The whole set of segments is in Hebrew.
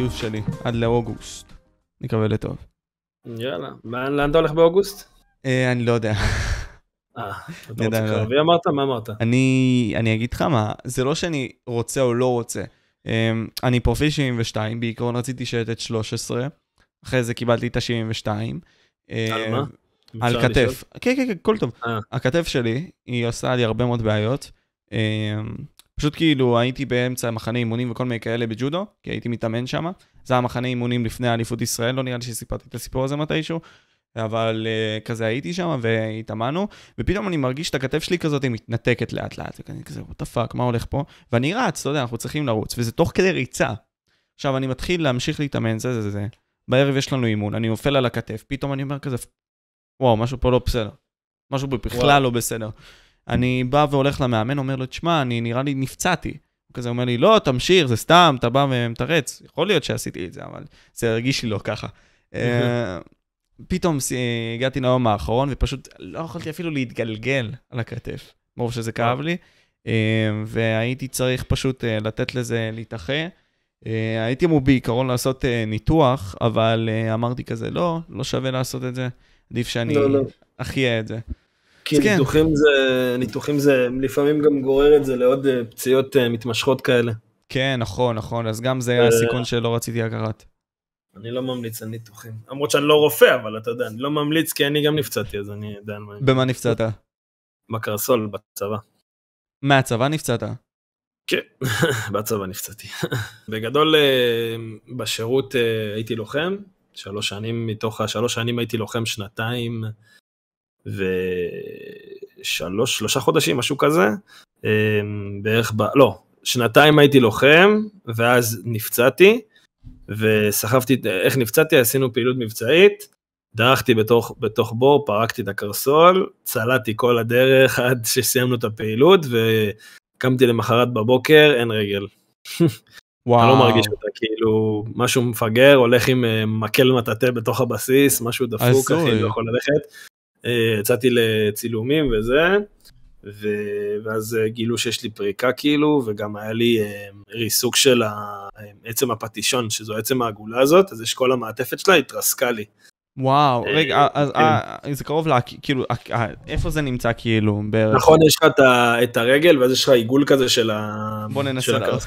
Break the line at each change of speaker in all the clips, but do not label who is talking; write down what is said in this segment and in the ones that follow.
הגיוס שלי, עד לאוגוסט. נקווה לטוב.
יאללה, לאן אתה הולך באוגוסט?
אה, אני לא יודע.
אה, אתה רוצה קרבי אמרת? מה אמרת?
אני, אני אגיד לך מה, זה לא שאני רוצה או לא רוצה. אמ, אני פרופיל 72, בעיקרון רציתי שייטת 13, אחרי זה קיבלתי את ה-72.
אה, על מה?
על כתף. כן, כן, כן, הכל טוב. הכתף שלי, היא עושה לי הרבה מאוד בעיות. פשוט כאילו הייתי באמצע מחנה אימונים וכל מיני כאלה בג'ודו, כי הייתי מתאמן שם. זה היה מחנה אימונים לפני אליפות ישראל, לא נראה לי שסיפרתי את הסיפור הזה מתישהו. אבל uh, כזה הייתי שם והתאמנו, ופתאום אני מרגיש את הכתף שלי כזאת מתנתקת לאט לאט, וכזה כזה, what the fuck, מה הולך פה? ואני רץ, אתה יודע, אנחנו צריכים לרוץ, וזה תוך כדי ריצה. עכשיו, אני מתחיל להמשיך להתאמן, זה זה זה, בערב יש לנו אימון, אני נופל על הכתף, פתאום אני אומר כזה, וואו, משהו פה לא בסדר. משהו בכלל וואו. לא בסדר. אני בא והולך למאמן, אומר לו, תשמע, אני נראה לי נפצעתי. הוא כזה אומר לי, לא, תמשיך, זה סתם, אתה בא ומתרץ. יכול להיות שעשיתי את זה, אבל זה הרגיש לי לא ככה. אה, פתאום הגעתי ליום האחרון, ופשוט לא יכולתי אפילו להתגלגל על הכתף, מרוב שזה כאב לי, אה, והייתי צריך פשוט אה, לתת לזה להתאחה. הייתי אמור בעיקרון לעשות ניתוח, אבל אמרתי כזה, לא, לא שווה לעשות את זה, עדיף שאני לא, לא. אחיה את זה.
כי כן. ניתוחים. זה, ניתוחים זה לפעמים גם גורר את זה לעוד אה, פציעות uh, מתמשכות כאלה.
כן, נכון, נכון, אז גם זה היה הסיכון שלא רציתי לקחת.
אני לא ממליץ על ניתוחים. למרות שאני לא רופא, אבל אתה יודע, אני לא ממליץ כי אני גם נפצעתי, אז אני יודע על מה...
במה נפצעת?
בקרסול, בצבא.
מהצבא נפצעת?
כן, בצבא נפצעתי. בגדול, אה, בשירות הייתי לוחם, שלוש שנים, מתוך השלוש שנים הייתי לוחם שנתיים. ושלוש, שלושה חודשים, משהו כזה, אמ, בערך, ב... לא, שנתיים הייתי לוחם, ואז נפצעתי, וסחבתי, איך נפצעתי? עשינו פעילות מבצעית, דרכתי בתוך, בתוך בור, פרקתי את הקרסול, צלעתי כל הדרך עד שסיימנו את הפעילות, וקמתי למחרת בבוקר, אין רגל. וואו. אתה לא מרגיש אותה, כאילו, משהו מפגר, הולך עם אה, מקל מטאטא בתוך הבסיס, משהו דפוק, אחי, לא יכול ללכת. אה, יצאתי לצילומים וזה, ו... ואז אה, גילו שיש לי פריקה כאילו, וגם היה לי אה, ריסוק של עצם הפטישון, שזו עצם העגולה הזאת, אז יש כל המעטפת שלה, התרסקה לי.
וואו, רגע, אז כן. זה קרוב ל... כאילו, איפה זה נמצא כאילו בערך?
נכון, יש לך את הרגל, ואז יש לך עיגול כזה של ה...
בוא ננסה להראות.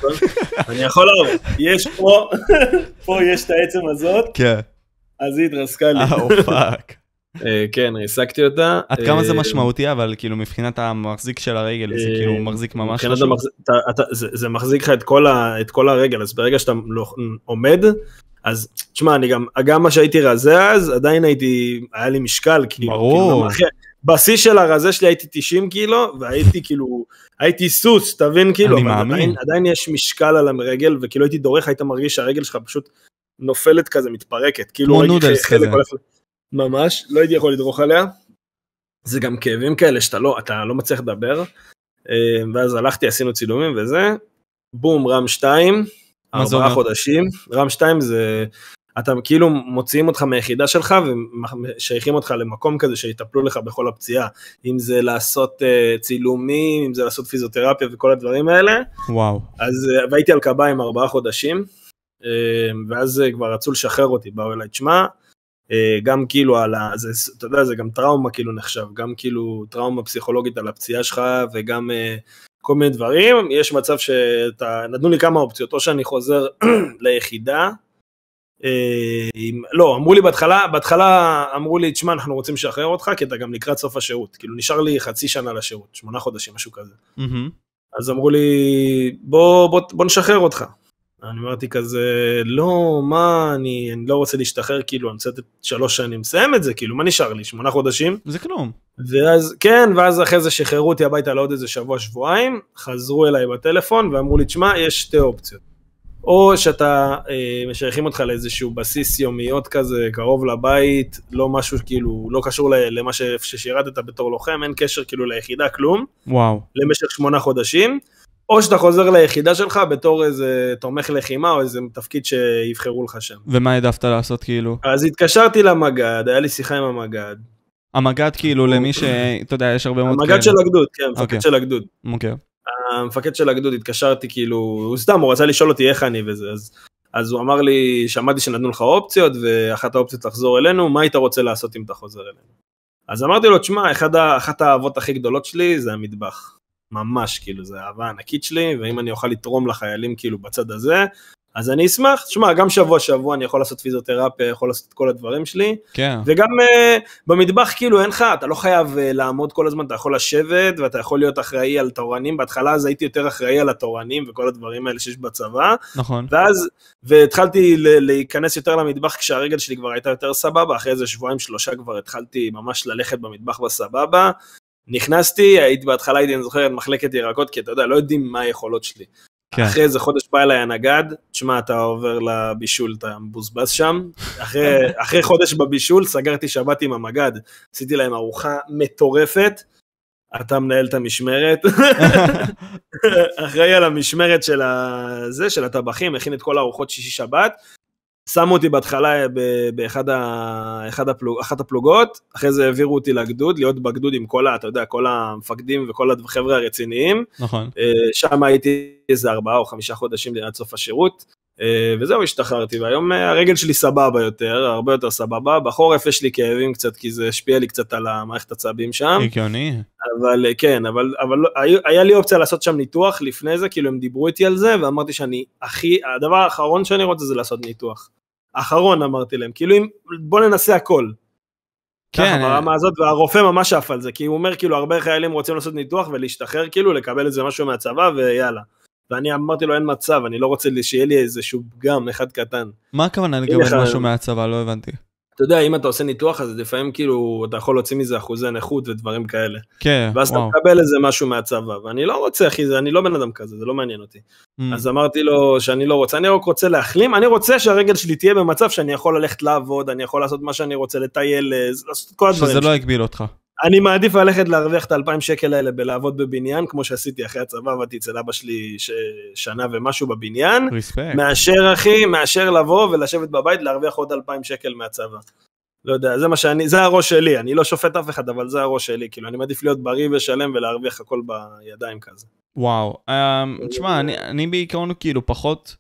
אני יכול להראות, יש פה, פה יש את העצם הזאת,
כן.
אז היא התרסקה לי.
אה, fuck.
אה, כן, ריסקתי אותה.
עד כמה זה אה, משמעותי, אבל כאילו מבחינת המחזיק של הרגל, זה כאילו אה, מחזיק ממש חשוב?
זה מחזיק לך את כל הרגל, אז ברגע שאתה לא, עומד, אז תשמע, אני גם, גם מה שהייתי רזה אז, עדיין הייתי, היה לי משקל, כאילו,
ברור.
כאילו, בשיא של הרזה שלי הייתי 90 קילו, והייתי כאילו, הייתי סוס, תבין כאילו,
אני מאמין.
עדיין, עדיין יש משקל על הרגל, וכאילו הייתי דורך, היית מרגיש שהרגל שלך פשוט נופלת כזה, מתפרקת, כאילו,
כמו נודלס כזה.
ממש, לא הייתי יכול לדרוך עליה. זה גם כאבים כאלה שאתה לא, אתה לא מצליח לדבר. אה, ואז הלכתי, עשינו צילומים וזה, בום, רם 2, ארבעה חודשים. רם 2 זה, אתה כאילו מוציאים אותך מהיחידה שלך ושייכים אותך למקום כזה שיטפלו לך בכל הפציעה. אם זה לעשות uh, צילומים, אם זה לעשות פיזיותרפיה וכל הדברים האלה.
וואו.
אז, uh, והייתי על קביים ארבעה חודשים, ואז כבר רצו לשחרר אותי, באו אליי, תשמע, אה, גם כאילו על ה... זה, אתה יודע, זה גם טראומה כאילו נחשב, גם כאילו טראומה פסיכולוגית על הפציעה שלך וגם uh, כל מיני דברים. יש מצב שאתה... נתנו לי כמה אופציות, או שאני חוזר ליחידה, uh, עם, לא, אמרו לי בהתחלה, בהתחלה אמרו לי, תשמע, אנחנו רוצים לשחרר אותך, כי אתה גם לקראת סוף השירות. כאילו, נשאר לי חצי שנה לשירות, שמונה חודשים, משהו כזה. Mm-hmm. אז אמרו לי, בוא, בוא, בוא נשחרר אותך. אני אמרתי כזה, לא, מה, אני, אני לא רוצה להשתחרר, כאילו, אני לתת שלוש שנים, מסיים את זה, כאילו, מה נשאר לי, שמונה חודשים?
זה כלום.
ואז, כן, ואז אחרי זה שחררו אותי הביתה לעוד איזה שבוע, שבועיים, חזרו אליי בטלפון ואמרו לי, תשמע, יש שתי אופציות. או שאתה, אה, משייכים אותך לאיזשהו בסיס יומיות כזה, קרוב לבית, לא משהו כאילו, לא קשור למה ששירתת בתור לוחם, אין קשר כאילו ליחידה, כלום.
וואו.
למשך שמונה חודשים. או שאתה חוזר ליחידה שלך בתור איזה תומך לחימה או איזה תפקיד שיבחרו לך שם.
ומה העדפת לעשות כאילו?
אז התקשרתי למג"ד, היה לי שיחה עם המג"ד.
המג"ד כאילו למי ש... אתה יודע, יש הרבה מאוד
כאלה. המג"ד של הגדוד, כן, המפקד okay. של הגדוד.
אוקיי. Okay.
המפקד של הגדוד התקשרתי כאילו, הוא סתם, הוא רצה לשאול אותי איך אני וזה, אז אז הוא אמר לי, שמעתי שנתנו לך אופציות, ואחת האופציות לחזור אלינו, מה היית רוצה לעשות אם אתה חוזר אלינו? אז אמרתי לו, תשמע, אחת האהבות הכי גדולות שלי זה המטבח. ממש, כאילו, זה אהבה ענקית שלי, ואם אני אוכל לתרום לחיילים כאילו בצד הזה, אז אני אשמח, תשמע, גם שבוע שבוע אני יכול לעשות פיזיותרפיה, יכול לעשות את כל הדברים שלי,
כן.
וגם uh, במטבח כאילו אין לך, אתה לא חייב uh, לעמוד כל הזמן, אתה יכול לשבת ואתה יכול להיות אחראי על תורנים, בהתחלה אז הייתי יותר אחראי על התורנים וכל הדברים האלה שיש בצבא,
נכון.
ואז, והתחלתי להיכנס יותר למטבח כשהרגל שלי כבר הייתה יותר סבבה, אחרי איזה שבועיים שלושה כבר התחלתי ממש ללכת במטבח בסבבה, נכנסתי, הייתי בהתחלה הייתי, אני זוכר, מחלקת ירקות, כי אתה יודע, לא יודעים מה היכולות שלי. כן. אחרי איזה חודש בא אליי הנגד, תשמע, אתה עובר לבישול, אתה מבוזבז שם. אחרי, אחרי חודש בבישול, סגרתי שבת עם המגד, עשיתי להם ארוחה מטורפת. אתה מנהל את המשמרת, אחראי על המשמרת של הזה, של הטבחים, מכין את כל הארוחות שישי שבת, שמו אותי בהתחלה באחד ה... הפלוג... הפלוגות, אחרי זה העבירו אותי לגדוד, להיות בגדוד עם כל, ה... אתה יודע, כל המפקדים וכל החבר'ה הרציניים.
נכון.
אה, שם הייתי איזה ארבעה או חמישה חודשים עד סוף השירות. אה, וזהו, השתחררתי, והיום אה, הרגל שלי סבבה יותר, הרבה יותר סבבה. בחורף יש לי כאבים קצת, כי זה השפיע לי קצת על המערכת עצבים שם.
הגיוני.
אבל אה, כן, אבל, אבל לא, היה לי אופציה לעשות שם ניתוח לפני זה, כאילו הם דיברו איתי על זה, ואמרתי שאני הכי, הדבר האחרון שאני רוצה זה לעשות ניתוח. אחרון אמרתי להם, כאילו אם, בוא ננסה הכל. כן. ככה ברמה הזאת, והרופא ממש עף על זה, כי הוא אומר כאילו הרבה חיילים רוצים לעשות ניתוח ולהשתחרר כאילו, לקבל איזה משהו מהצבא ויאללה. ואני אמרתי לו אין מצב, אני לא רוצה שיהיה לי איזשהו פגם אחד קטן.
מה הכוונה לקבל משהו מהצבא? לא הבנתי.
אתה יודע, אם אתה עושה ניתוח, אז לפעמים כאילו, אתה יכול להוציא מזה אחוזי נכות ודברים כאלה.
כן,
ואז וואו. אתה מקבל איזה משהו מהצבא, ואני לא רוצה, אחי, אני לא בן אדם כזה, זה לא מעניין אותי. Mm. אז אמרתי לו שאני לא רוצה, אני רק רוצה להחלים, אני רוצה שהרגל שלי תהיה במצב שאני יכול ללכת לעבוד, אני יכול לעשות מה שאני רוצה, לטייל, לעשות כל הדברים.
שזה לא יגביל אותך.
אני מעדיף ללכת להרוויח את האלפיים שקל האלה בלעבוד בבניין, כמו שעשיתי אחרי הצבא, עבדתי אצל אבא שלי ש... שנה ומשהו בבניין.
ריספקט.
מאשר אחי, מאשר לבוא ולשבת בבית להרוויח עוד אלפיים שקל מהצבא. לא יודע, זה מה שאני, זה הראש שלי, אני לא שופט אף אחד, אבל זה הראש שלי, כאילו, אני מעדיף להיות בריא ושלם ולהרוויח הכל בידיים כזה.
וואו, um, תשמע, אני, אני בעיקרון כאילו פחות,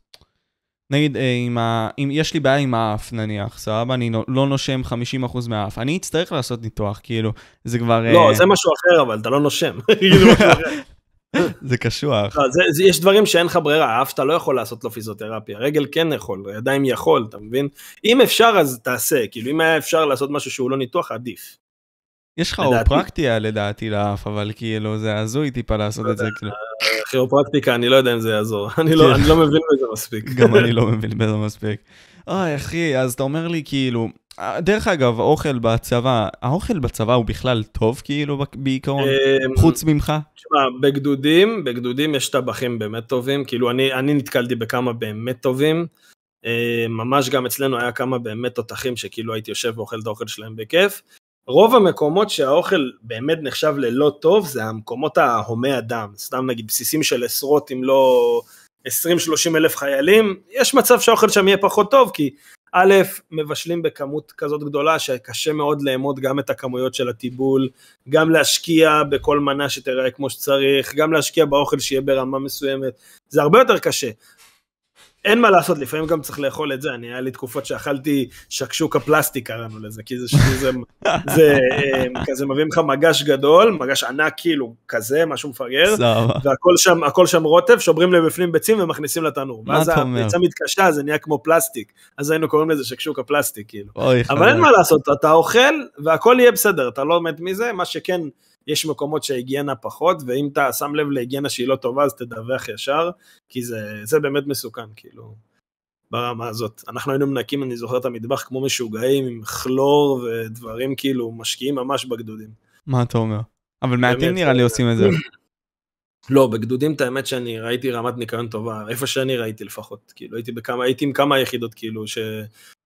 נגיד, אה, אם, ה... אם יש לי בעיה עם האף, נניח, סבבה, אני לא נושם 50% מהאף, אני אצטרך לעשות ניתוח, כאילו, זה כבר...
לא, uh... זה משהו אחר, אבל אתה לא נושם.
זה קשוח.
לא, זה, זה, יש דברים שאין לך ברירה, האף שאתה לא יכול לעשות לו פיזיותרפיה, רגל כן יכול, ידיים יכול, אתה מבין? אם אפשר אז תעשה, כאילו אם היה אפשר לעשות משהו שהוא לא ניתוח, עדיף.
יש לך אופרקטיה לדעתי לאף, אבל כאילו זה הזוי טיפה לעשות את זה. כאילו.
כירופרקטיקה, אני לא יודע אם זה יעזור, אני לא, לא מבין בזה מספיק.
גם אני לא מבין בזה מספיק. אוי אחי, אז אתה אומר לי כאילו, דרך אגב, האוכל בצבא, האוכל בצבא הוא בכלל טוב כאילו בעיקרון, אמ, חוץ ממך?
תשמע, בגדודים, בגדודים יש טבחים באמת טובים, כאילו אני, אני נתקלתי בכמה באמת טובים, אמ, ממש גם אצלנו היה כמה באמת תותחים שכאילו הייתי יושב ואוכל את האוכל שלהם בכיף. רוב המקומות שהאוכל באמת נחשב ללא טוב זה המקומות ההומי אדם, סתם נגיד בסיסים של עשרות אם לא 20-30 אלף חיילים, יש מצב שהאוכל שם יהיה פחות טוב כי א', מבשלים בכמות כזאת גדולה שקשה מאוד לאמוד גם את הכמויות של הטיבול, גם להשקיע בכל מנה שתראה כמו שצריך, גם להשקיע באוכל שיהיה ברמה מסוימת, זה הרבה יותר קשה. אין מה לעשות, לפעמים גם צריך לאכול את זה, אני, היה לי תקופות שאכלתי שקשוקה פלסטיק קראנו לזה, כי זה, זה, זה אמ, כזה מביאים לך מגש גדול, מגש ענק כאילו, כזה, משהו מפגר, והכל שם, הכל שם רוטב, שוברים לבפנים ביצים ומכניסים לתנור. ואז הביצה מתקשה, זה נהיה כמו פלסטיק, אז היינו קוראים לזה שקשוקה פלסטיק, כאילו. אבל אין מה לעשות, אתה אוכל והכל יהיה בסדר, אתה לא מת מזה, מה שכן, יש מקומות שההיגיינה פחות, ואם אתה שם לב להיגיינה שהיא לא טובה, אז תדווח ישר, כי זה, זה באמת מסוכן, כאילו, ברמה הזאת. אנחנו היינו מנקים, אני זוכר את המטבח כמו משוגעים, עם כלור ודברים כאילו, משקיעים ממש בגדודים.
מה אתה אומר? אבל מעטים נראה לי עושים את זה.
לא, בגדודים את האמת שאני ראיתי רמת ניקיון טובה, איפה שאני ראיתי לפחות, כאילו הייתי בכמה, הייתי עם כמה יחידות כאילו, ש,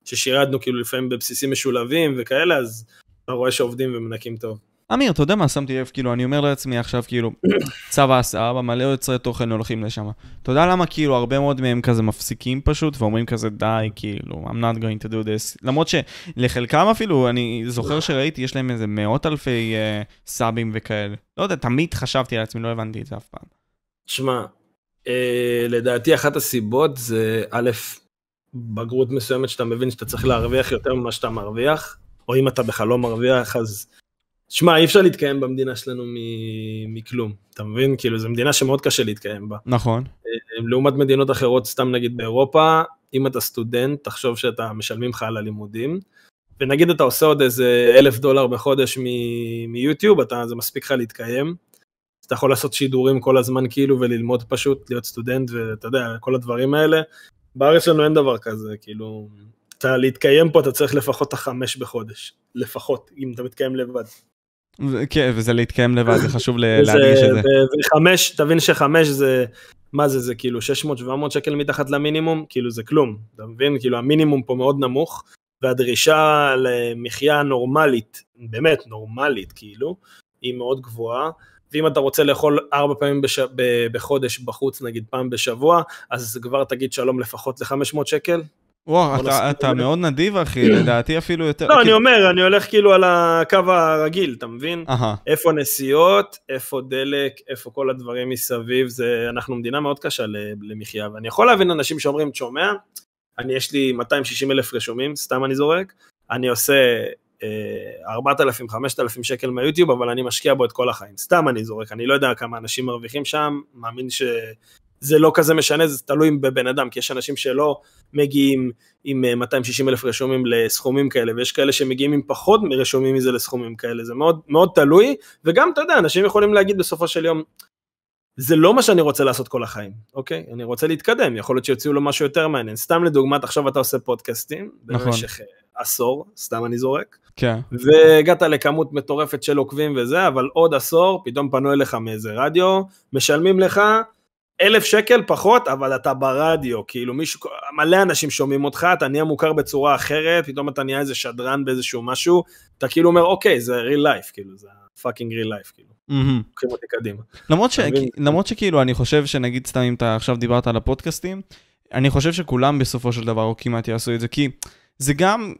ששירדנו כאילו לפעמים בבסיסים משולבים וכאלה, אז אתה רואה שעובדים ומנקים טוב.
אמיר, אתה יודע מה שמתי לב? כאילו, אני אומר לעצמי עכשיו, כאילו, צו ההסעה, מלא יוצרי תוכן הולכים לשם. אתה יודע למה, כאילו, הרבה מאוד מהם כזה מפסיקים פשוט, ואומרים כזה, די, כאילו, I'm not going to do this. למרות שלחלקם אפילו, אני זוכר שראיתי, יש להם איזה מאות אלפי uh, סאבים וכאלה. לא יודע, תמיד חשבתי על עצמי, לא הבנתי את זה אף פעם.
שמע, אה, לדעתי אחת הסיבות זה, א', בגרות מסוימת שאתה מבין שאתה צריך להרוויח יותר ממה שאתה מרוויח, או אם אתה בכלל לא מרוויח, אז... שמע, אי אפשר להתקיים במדינה שלנו מכלום, אתה מבין? כאילו, זו מדינה שמאוד קשה להתקיים בה.
נכון.
אה, לעומת מדינות אחרות, סתם נגיד באירופה, אם אתה סטודנט, תחשוב שאתה משלמים לך על הלימודים, ונגיד אתה עושה עוד איזה אלף דולר בחודש מיוטיוב, אתה, זה מספיק לך להתקיים. אתה יכול לעשות שידורים כל הזמן כאילו וללמוד פשוט, להיות סטודנט ואתה יודע, כל הדברים האלה. בארץ שלנו אין דבר כזה, כאילו, אתה להתקיים פה אתה צריך לפחות את החמש בחודש, לפחות, אם אתה מתקיים לבד.
כן, וזה להתקיים לבד, זה חשוב להדגיש את זה.
וחמש, תבין שחמש זה, מה זה, זה כאילו 600-700 שקל מתחת למינימום, כאילו זה כלום, אתה מבין? כאילו המינימום פה מאוד נמוך, והדרישה למחיה נורמלית, באמת נורמלית כאילו, היא מאוד גבוהה. ואם אתה רוצה לאכול ארבע פעמים בש... בחודש בחוץ, נגיד פעם בשבוע, אז כבר תגיד שלום לפחות ל-500 שקל.
וואו, אתה, אתה מאוד נדיב אחי, לדעתי אפילו יותר.
לא, אני אומר, אני הולך כאילו על הקו הרגיל, אתה מבין? איפה נסיעות, איפה דלק, איפה כל הדברים מסביב, זה, אנחנו מדינה מאוד קשה למחיה, ואני יכול להבין אנשים שאומרים, שומע, אני יש לי 260 אלף רשומים, סתם אני זורק, אני עושה 4,000, 5,000 שקל מהיוטיוב, אבל אני משקיע בו את כל החיים. סתם אני זורק, אני לא יודע כמה אנשים מרוויחים שם, מאמין שזה לא כזה משנה, זה תלוי בבן אדם, כי יש אנשים שלא מגיעים עם 260 אלף רשומים לסכומים כאלה, ויש כאלה שמגיעים עם פחות מרשומים מזה לסכומים כאלה, זה מאוד, מאוד תלוי, וגם, אתה יודע, אנשים יכולים להגיד בסופו של יום, זה לא מה שאני רוצה לעשות כל החיים, אוקיי? אני רוצה להתקדם, יכול להיות שיוציאו לו משהו יותר מעניין. סתם לדוגמת, עכשיו אתה עושה פודקאסטים, נכון. במשך אה, עשור, סתם אני זורק.
כן.
והגעת לכמות מטורפת של עוקבים וזה, אבל עוד עשור, פתאום פנו אליך מאיזה רדיו, משלמים לך אלף שקל פחות, אבל אתה ברדיו, כאילו מישהו, מלא אנשים שומעים אותך, אתה נהיה מוכר בצורה אחרת, פתאום אתה נהיה איזה שדרן באיזשהו משהו, אתה כאילו אומר, אוקיי, זה real life, כאילו, זה fucking real life, כאילו. לוקחים אותי קדימה.
למרות, ש... למרות שכאילו, אני חושב שנגיד סתם אם אתה עכשיו דיברת על הפודקאסטים, אני חושב שכולם בסופו של דבר, או כמעט יעשו את זה, כי זה גם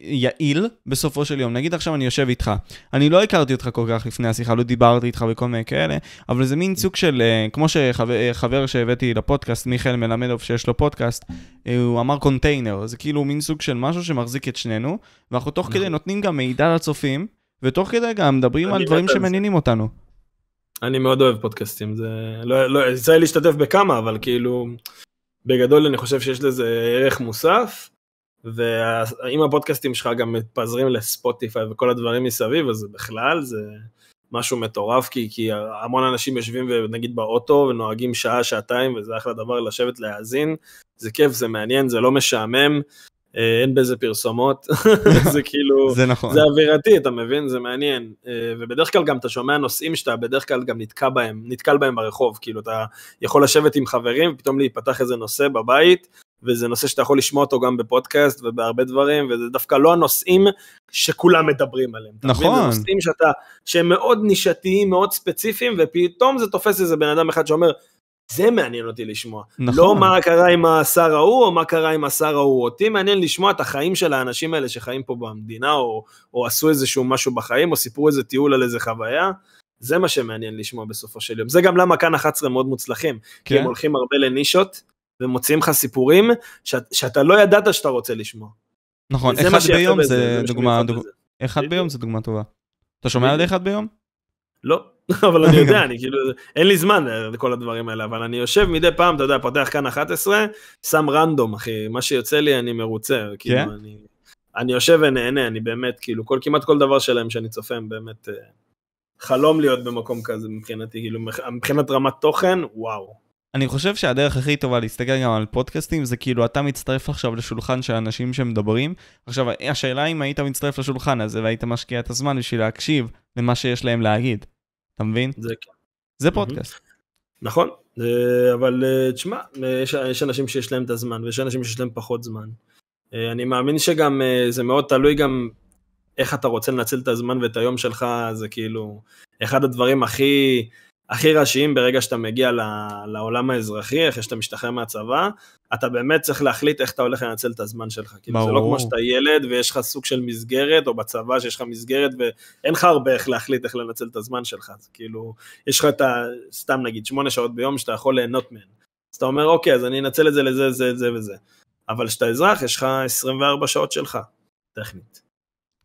יעיל בסופו של יום. נגיד עכשיו אני יושב איתך, אני לא הכרתי אותך כל כך לפני השיחה, לא דיברתי איתך וכל מיני כאלה, אבל זה מין סוג של, אה, כמו שחבר שהבאתי לפודקאסט, מיכאל מלמדוב שיש לו פודקאסט, אה, הוא אמר קונטיינר, זה כאילו מין סוג של משהו שמחזיק את שנינו, ואנחנו תוך כדי נכון. נותנים גם מידע לצופים, ותוך כדי גם מדברים על דברים שמעניינים אותנו.
אני מאוד אוהב פודקאסטים, זה לא, לא, יצא לי להשתתף בכמה, אבל כאילו, בגדול אני חושב שיש לזה ערך מוסף. ואם הפודקאסטים שלך גם מתפזרים לספוטיפיי וכל הדברים מסביב, אז בכלל זה משהו מטורף, כי, כי המון אנשים יושבים ונגיד באוטו ונוהגים שעה, שעתיים, וזה אחלה דבר לשבת להאזין, זה כיף, זה מעניין, זה לא משעמם, אין בזה פרסומות, זה כאילו,
זה נכון,
זה אווירתי, אתה מבין? זה מעניין, אה, ובדרך כלל גם אתה שומע נושאים שאתה בדרך כלל גם נתקע בהם, נתקל בהם ברחוב, כאילו אתה יכול לשבת עם חברים, פתאום להיפתח איזה נושא בבית, וזה נושא שאתה יכול לשמוע אותו גם בפודקאסט ובהרבה דברים, וזה דווקא לא הנושאים שכולם מדברים עליהם.
נכון. זה
נושאים שאתה, שהם מאוד נישתיים, מאוד ספציפיים, ופתאום זה תופס איזה בן אדם אחד שאומר, זה מעניין אותי לשמוע. נכון. לא מה קרה עם השר ההוא, או מה קרה עם השר ההוא. אותי מעניין לשמוע את החיים של האנשים האלה שחיים פה במדינה, או, או עשו איזשהו משהו בחיים, או סיפרו איזה טיול על איזה חוויה. זה מה שמעניין לשמוע בסופו של יום. זה גם למה כאן 11 מאוד מוצלחים. כן. כי הם הולכים הרבה לנישות, ומוציאים לך סיפורים שאת, שאתה לא ידעת שאתה רוצה לשמוע.
נכון, אחד ביום זה, זה דוגמה, דוג... אחד ביום זה דוגמה טובה. אתה שומע על אחד ביום?
לא, אבל אני יודע, אני כאילו, אין לי זמן לכל הדברים האלה, אבל אני יושב מדי פעם, אתה יודע, פותח כאן 11, שם רנדום, אחי, מה שיוצא לי אני מרוצה, כאילו, כן? אני, אני יושב ונהנה, אני באמת, כאילו, כל, כמעט כל דבר שלהם שאני צופה, הם באמת אה, חלום להיות במקום כזה מבחינתי, כאילו, מבחינת רמת תוכן, וואו.
אני חושב שהדרך הכי טובה להסתכל גם על פודקאסטים זה כאילו אתה מצטרף עכשיו לשולחן של אנשים שמדברים. עכשיו, השאלה אם היית מצטרף לשולחן הזה והיית משקיע את הזמן בשביל להקשיב למה שיש להם להגיד. אתה מבין?
זה כן.
זה פודקאסט.
נכון, אבל אה, תשמע, יש, יש אנשים שיש להם את הזמן ויש אנשים שיש להם פחות זמן. אה, אני מאמין שגם אה, זה מאוד תלוי גם איך אתה רוצה לנצל את הזמן ואת היום שלך, זה כאילו אחד הדברים הכי... הכי ראשיים ברגע שאתה מגיע לעולם האזרחי, אחרי שאתה משתחרר מהצבא, אתה באמת צריך להחליט איך אתה הולך לנצל את הזמן שלך. כאילו זה לא כמו שאתה ילד ויש לך סוג של מסגרת, או בצבא שיש לך מסגרת ואין לך הרבה איך להחליט איך לנצל את הזמן שלך. זה כאילו, יש לך את ה... סתם נגיד, שמונה שעות ביום שאתה יכול ליהנות מהן. אז אתה אומר, אוקיי, אז אני אנצל את זה לזה, זה, זה וזה. אבל כשאתה אזרח יש לך 24 שעות שלך, טכנית.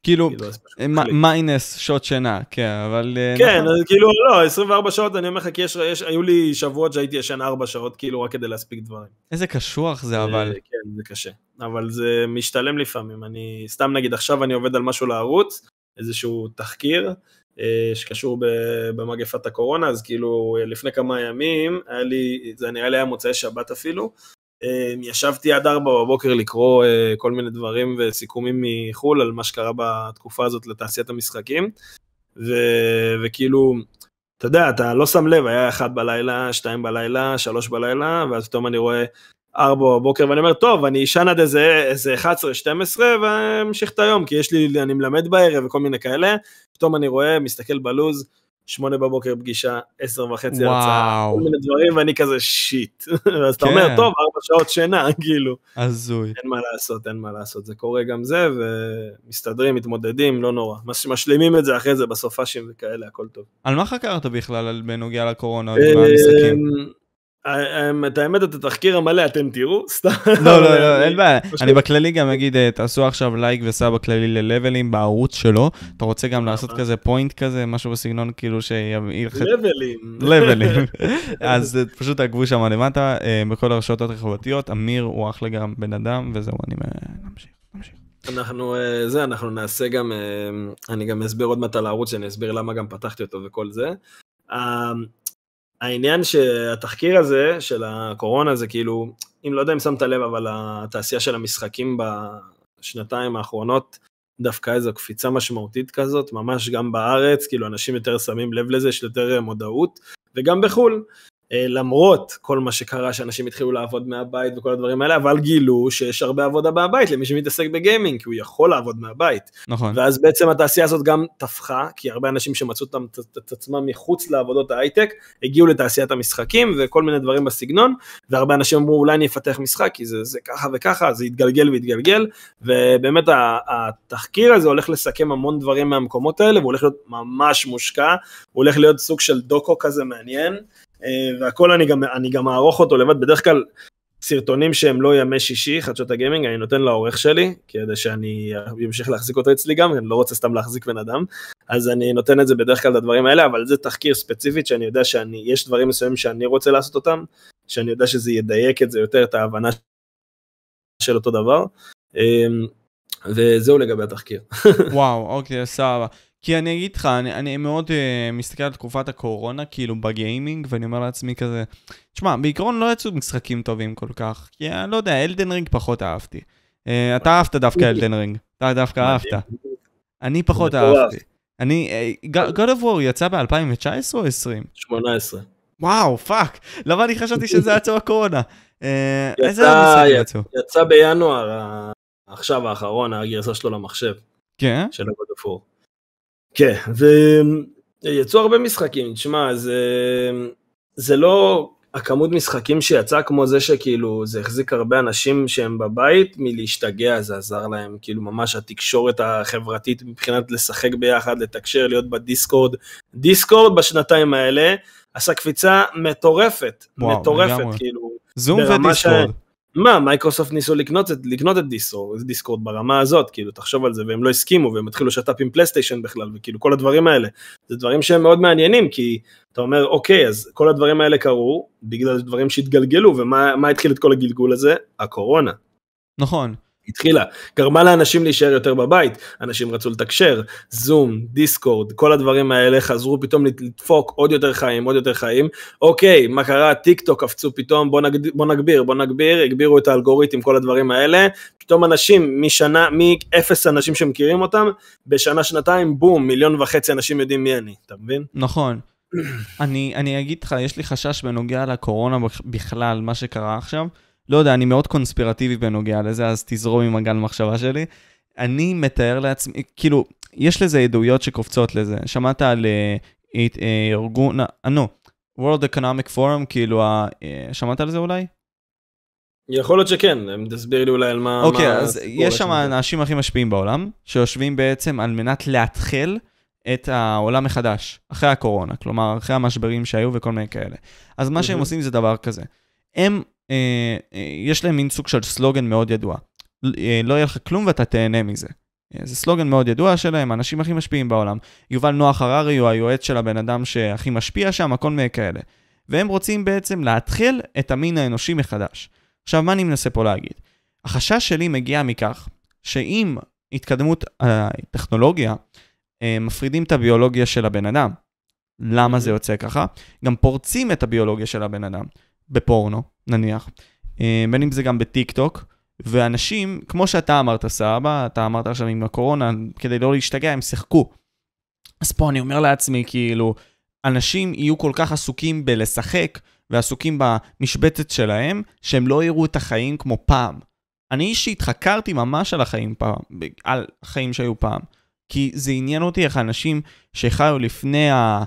כאילו, כאילו מיינס שעות שינה, כן, אבל...
אה, כן, נכון. כאילו, לא, 24 שעות, אני אומר לך, כי יש, יש, היו לי שבועות שהייתי ישן 4 שעות, כאילו, רק כדי להספיק דברים.
איזה קשוח זה, אבל...
כן, זה קשה. אבל זה משתלם לפעמים. אני, סתם נגיד, עכשיו אני עובד על משהו לערוץ, איזשהו תחקיר, אה, שקשור במגפת הקורונה, אז כאילו, לפני כמה ימים, היה לי, זה נראה לי היה מוצאי שבת אפילו, ישבתי עד ארבע בבוקר לקרוא אה, כל מיני דברים וסיכומים מחו"ל על מה שקרה בתקופה הזאת לתעשיית המשחקים. ו... וכאילו, אתה יודע, אתה לא שם לב, היה אחת בלילה, שתיים בלילה, שלוש בלילה, ואז פתאום אני רואה ארבע בבוקר ואני אומר, טוב, אני אשן עד איזה, איזה 11-12 ואמשיך את היום, כי יש לי, אני מלמד בערב וכל מיני כאלה, פתאום אני רואה, מסתכל בלוז, שמונה בבוקר פגישה, עשר וחצי הרצאה, כל מיני דברים, ואני כזה שיט. אז אתה אומר, כן. טוב, ארבע שעות שינה, כאילו.
הזוי.
אין מה לעשות, אין מה לעשות, זה קורה גם זה, ומסתדרים, מתמודדים, לא נורא. משלימים את זה אחרי זה בסופאשים וכאלה, הכל טוב.
על מה חקרת בכלל בנוגע לקורונה? אמ,
את האמת, את התחקיר המלא אתם תראו, סתם.
לא, לא, לא, אין בעיה. אני בכללי גם אגיד, אה, תעשו עכשיו לייק וסאב בכללי ללבלים בערוץ שלו. אתה רוצה גם לעשות כזה פוינט כזה, משהו בסגנון כאילו שיביא לך...
לבלים.
לבלים. אז אה, פשוט תעקבו שם למטה, אה, בכל הרשתות החברתיות. אמיר הוא אחלה גם בן אדם, וזהו, אני ממשיך.
אנחנו, זה, אנחנו נעשה גם, אני גם אסביר עוד מעט על הערוץ, שאני אסביר למה גם פתחתי אותו וכל זה. העניין שהתחקיר הזה של הקורונה זה כאילו, אם לא יודע אם שמת לב, אבל התעשייה של המשחקים בשנתיים האחרונות דווקא איזו קפיצה משמעותית כזאת, ממש גם בארץ, כאילו אנשים יותר שמים לב לזה, יש יותר מודעות, וגם בחו"ל. אה, למרות כל מה שקרה שאנשים התחילו לעבוד מהבית וכל הדברים האלה, אבל גילו שיש הרבה עבודה מהבית למי שמתעסק בגיימינג, כי הוא יכול לעבוד מהבית.
נכון.
ואז בעצם התעשייה הזאת גם טפחה, כי הרבה אנשים שמצאו את עצמם מחוץ לעבודות ההייטק, הגיעו לתעשיית המשחקים וכל מיני דברים בסגנון, והרבה אנשים אמרו אולי אני אפתח משחק, כי זה, זה ככה וככה, זה יתגלגל ויתגלגל, ובאמת התחקיר הזה הולך לסכם המון דברים מהמקומות האלה, והוא הולך להיות ממש מושקע, הוא הולך להיות סוג של דוקו כזה מעניין. אה, והכל אני גם, אני גם אערוך אותו לבד, בדרך כלל סרטונים שהם לא ימי שישי, חדשות הגיימינג, אני נותן לעורך שלי, כדי שאני אמשיך להחזיק אותו אצלי גם, אני לא רוצה סתם להחזיק בן אדם, אז אני נותן את זה בדרך כלל את הדברים האלה, אבל זה תחקיר ספציפית שאני יודע שאני, יש דברים מסוימים שאני רוצה לעשות אותם, שאני יודע שזה ידייק את זה יותר, את ההבנה של אותו דבר. אמ, וזהו לגבי התחקיר.
וואו, אוקיי, סבבה. כי אני אגיד לך, אני, אני מאוד uh, מסתכל על תקופת הקורונה, כאילו בגיימינג, ואני אומר לעצמי כזה, תשמע, בעיקרון לא יצאו משחקים טובים כל כך, כי אני לא יודע, אלדן רינג פחות אהבתי. Uh, אתה אהבת דווקא אלדן רינג, אתה דווקא אהבת. אני פחות אהבתי. אני, God of War יצא ב-2019 או 20?
18.
וואו, fuck, למה אני חשבתי שזה יצא בקורונה?
איזה יצאו? יצא בינואר, עכשיו האחרון, הגרסה שלו למחשב.
כן?
של God of War. כן, ויצאו הרבה משחקים, תשמע, זה, זה לא הכמות משחקים שיצא כמו זה שכאילו זה החזיק הרבה אנשים שהם בבית מלהשתגע, זה עזר להם, כאילו ממש התקשורת החברתית מבחינת לשחק ביחד, לתקשר, להיות בדיסקורד. דיסקורד בשנתיים האלה עשה קפיצה מטורפת, וואו, מטורפת, לגמרי. כאילו.
זום ודיסקורד. ש...
מה, מייקרוסופט ניסו לקנות את, לקנות את דיסקורד, דיסקורד ברמה הזאת, כאילו, תחשוב על זה, והם לא הסכימו, והם התחילו לשת"פ עם פלייסטיישן בכלל, וכאילו, כל הדברים האלה. זה דברים שהם מאוד מעניינים, כי אתה אומר, אוקיי, אז כל הדברים האלה קרו, בגלל דברים שהתגלגלו, ומה התחיל את כל הגלגול הזה? הקורונה.
נכון.
התחילה, גרמה לאנשים להישאר יותר בבית, אנשים רצו לתקשר, זום, דיסקורד, כל הדברים האלה חזרו פתאום לדפוק עוד יותר חיים, עוד יותר חיים. אוקיי, מה קרה? טיק טוק קפצו פתאום, בוא, נגד, בוא נגביר, בוא נגביר, הגבירו את האלגוריתם, כל הדברים האלה. פתאום אנשים משנה, מאפס אנשים שמכירים אותם, בשנה, שנתיים, בום, מיליון וחצי אנשים יודעים מי אני, אתה מבין?
נכון. אני, אני אגיד לך, יש לי חשש בנוגע לקורונה בכלל, מה שקרה עכשיו. לא יודע, אני מאוד קונספירטיבי בנוגע לזה, אז תזרום עם הגל מחשבה שלי. אני מתאר לעצמי, כאילו, יש לזה עדויות שקופצות לזה. שמעת על אה, אה, ארגון, אה, נו, World Economic Forum, כאילו, שמעת על זה אולי?
יכול להיות שכן, תסביר לי אולי על מה...
אוקיי, מה אז יש שם האנשים הכי משפיעים בעולם, שיושבים בעצם על מנת להתחיל את העולם מחדש, אחרי הקורונה, כלומר, אחרי המשברים שהיו וכל מיני כאלה. אז מה שהם עושים זה דבר כזה. הם יש להם מין סוג של סלוגן מאוד ידוע. אה, לא יהיה לך כלום ואתה תהנה מזה. אה, זה סלוגן מאוד ידוע שלהם, האנשים הכי משפיעים בעולם. יובל נוח הררי הוא היועץ של הבן אדם שהכי משפיע שם, הכל מיני כאלה. והם רוצים בעצם להתחיל את המין האנושי מחדש. עכשיו, מה אני מנסה פה להגיד? החשש שלי מגיע מכך שאם התקדמות הטכנולוגיה, אה, מפרידים את הביולוגיה של הבן אדם. למה זה יוצא ככה? גם פורצים את הביולוגיה של הבן אדם, בפורנו, נניח. אה, בין אם זה גם בטיק טוק, ואנשים, כמו שאתה אמרת, סבא, אתה אמרת עכשיו עם הקורונה, כדי לא להשתגע, הם שיחקו. אז פה אני אומר לעצמי, כאילו, אנשים יהיו כל כך עסוקים בלשחק, ועסוקים במשבצת שלהם, שהם לא יראו את החיים כמו פעם. אני אישית חקרתי ממש על החיים פעם, על החיים שהיו פעם. כי זה עניין אותי איך האנשים שחיו לפני ה...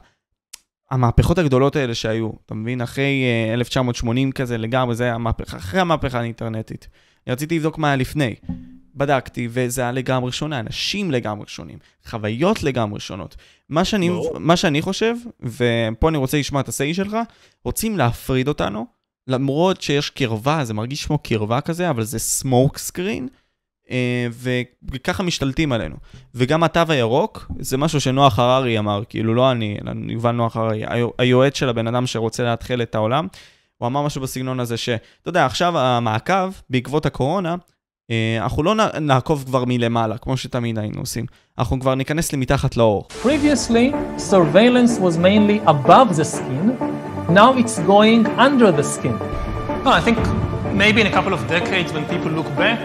המהפכות הגדולות האלה שהיו, אתה מבין? אחרי uh, אה, 1980 כזה לגמרי, זה היה המהפכה, אחרי המהפכה האינטרנטית. אני רציתי לבדוק מה היה לפני. בדקתי, וזה היה לגמרי שונה, אנשים לגמרי שונים, חוויות לגמרי שונות. מה שאני, מה שאני חושב, ופה אני רוצה לשמוע את ה-say שלך, רוצים להפריד אותנו, למרות שיש קרבה, זה מרגיש כמו קרבה כזה, אבל זה smoke screen, אה, וככה משתלטים עלינו. וגם התו הירוק, זה משהו שנוח הררי אמר, כאילו לא אני, אלא יובל נוח הררי, היועץ של הבן אדם שרוצה להתחיל את העולם, הוא אמר משהו בסגנון הזה שאתה יודע, עכשיו המעקב, בעקבות הקורונה, אה, אנחנו לא נעקוב כבר מלמעלה, כמו שתמיד היינו עושים. אנחנו כבר ניכנס למתחת לאור.
Previously, surveillance was mainly above the skin, now it's going under the skin. No, I think maybe in a couple of decades when people look back,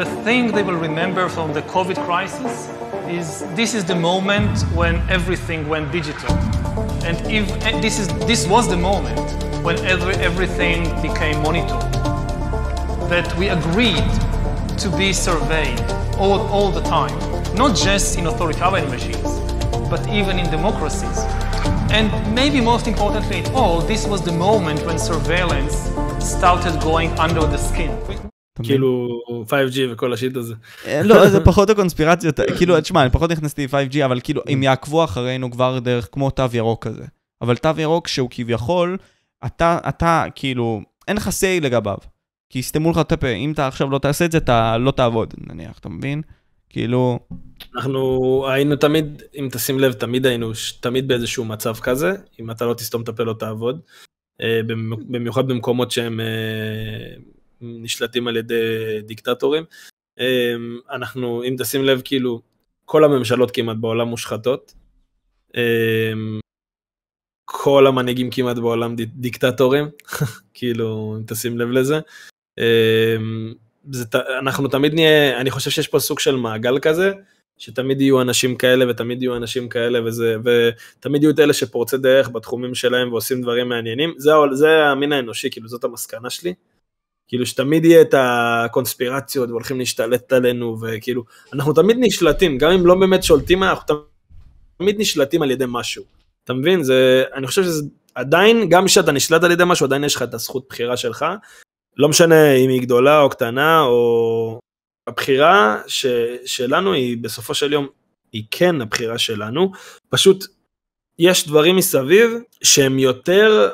the thing they will remember from the COVID crisis is this is the moment when everything went digital. And if and this, is, this was the moment when every, everything became monitored, that we agreed to be surveyed all, all the time, not just in authoritarian regimes, but even in democracies. And maybe most importantly at all, this was the moment when surveillance started going under the skin.
כאילו 5G וכל השיט הזה.
אה, לא, זה פחות הקונספירציות, כאילו, תשמע, אני פחות נכנסתי ל-5G, אבל כאילו, הם יעקבו אחרינו כבר דרך כמו תו ירוק כזה. אבל תו ירוק שהוא כביכול, אתה, אתה, כאילו, אין לך say לגביו. כי יסתמו לך את הפה, אם אתה עכשיו לא תעשה את זה, אתה לא תעבוד, נניח, אתה מבין? כאילו...
אנחנו היינו תמיד, אם תשים לב, תמיד היינו, תמיד באיזשהו מצב כזה, אם אתה לא תסתום את הפה לא תעבוד. אה, במיוחד במקומות שהם אה, נשלטים על ידי דיקטטורים. אמ, אנחנו, אם תשים לב, כאילו, כל הממשלות כמעט בעולם מושחתות. אמ, כל המנהיגים כמעט בעולם דיקטטורים, כאילו, אם תשים לב לזה. אמ, זה, אנחנו תמיד נהיה, אני חושב שיש פה סוג של מעגל כזה, שתמיד יהיו אנשים כאלה ותמיד יהיו אנשים כאלה וזה, ותמיד יהיו את אלה שפורצי דרך בתחומים שלהם ועושים דברים מעניינים, זה, זה המין האנושי, כאילו זאת המסקנה שלי. כאילו שתמיד יהיה את הקונספירציות והולכים להשתלט עלינו וכאילו אנחנו תמיד נשלטים גם אם לא באמת שולטים אנחנו תמיד נשלטים על ידי משהו. אתה מבין זה אני חושב שזה עדיין גם כשאתה נשלט על ידי משהו עדיין יש לך את הזכות בחירה שלך. לא משנה אם היא גדולה או קטנה או הבחירה ש, שלנו היא בסופו של יום היא כן הבחירה שלנו פשוט יש דברים מסביב שהם יותר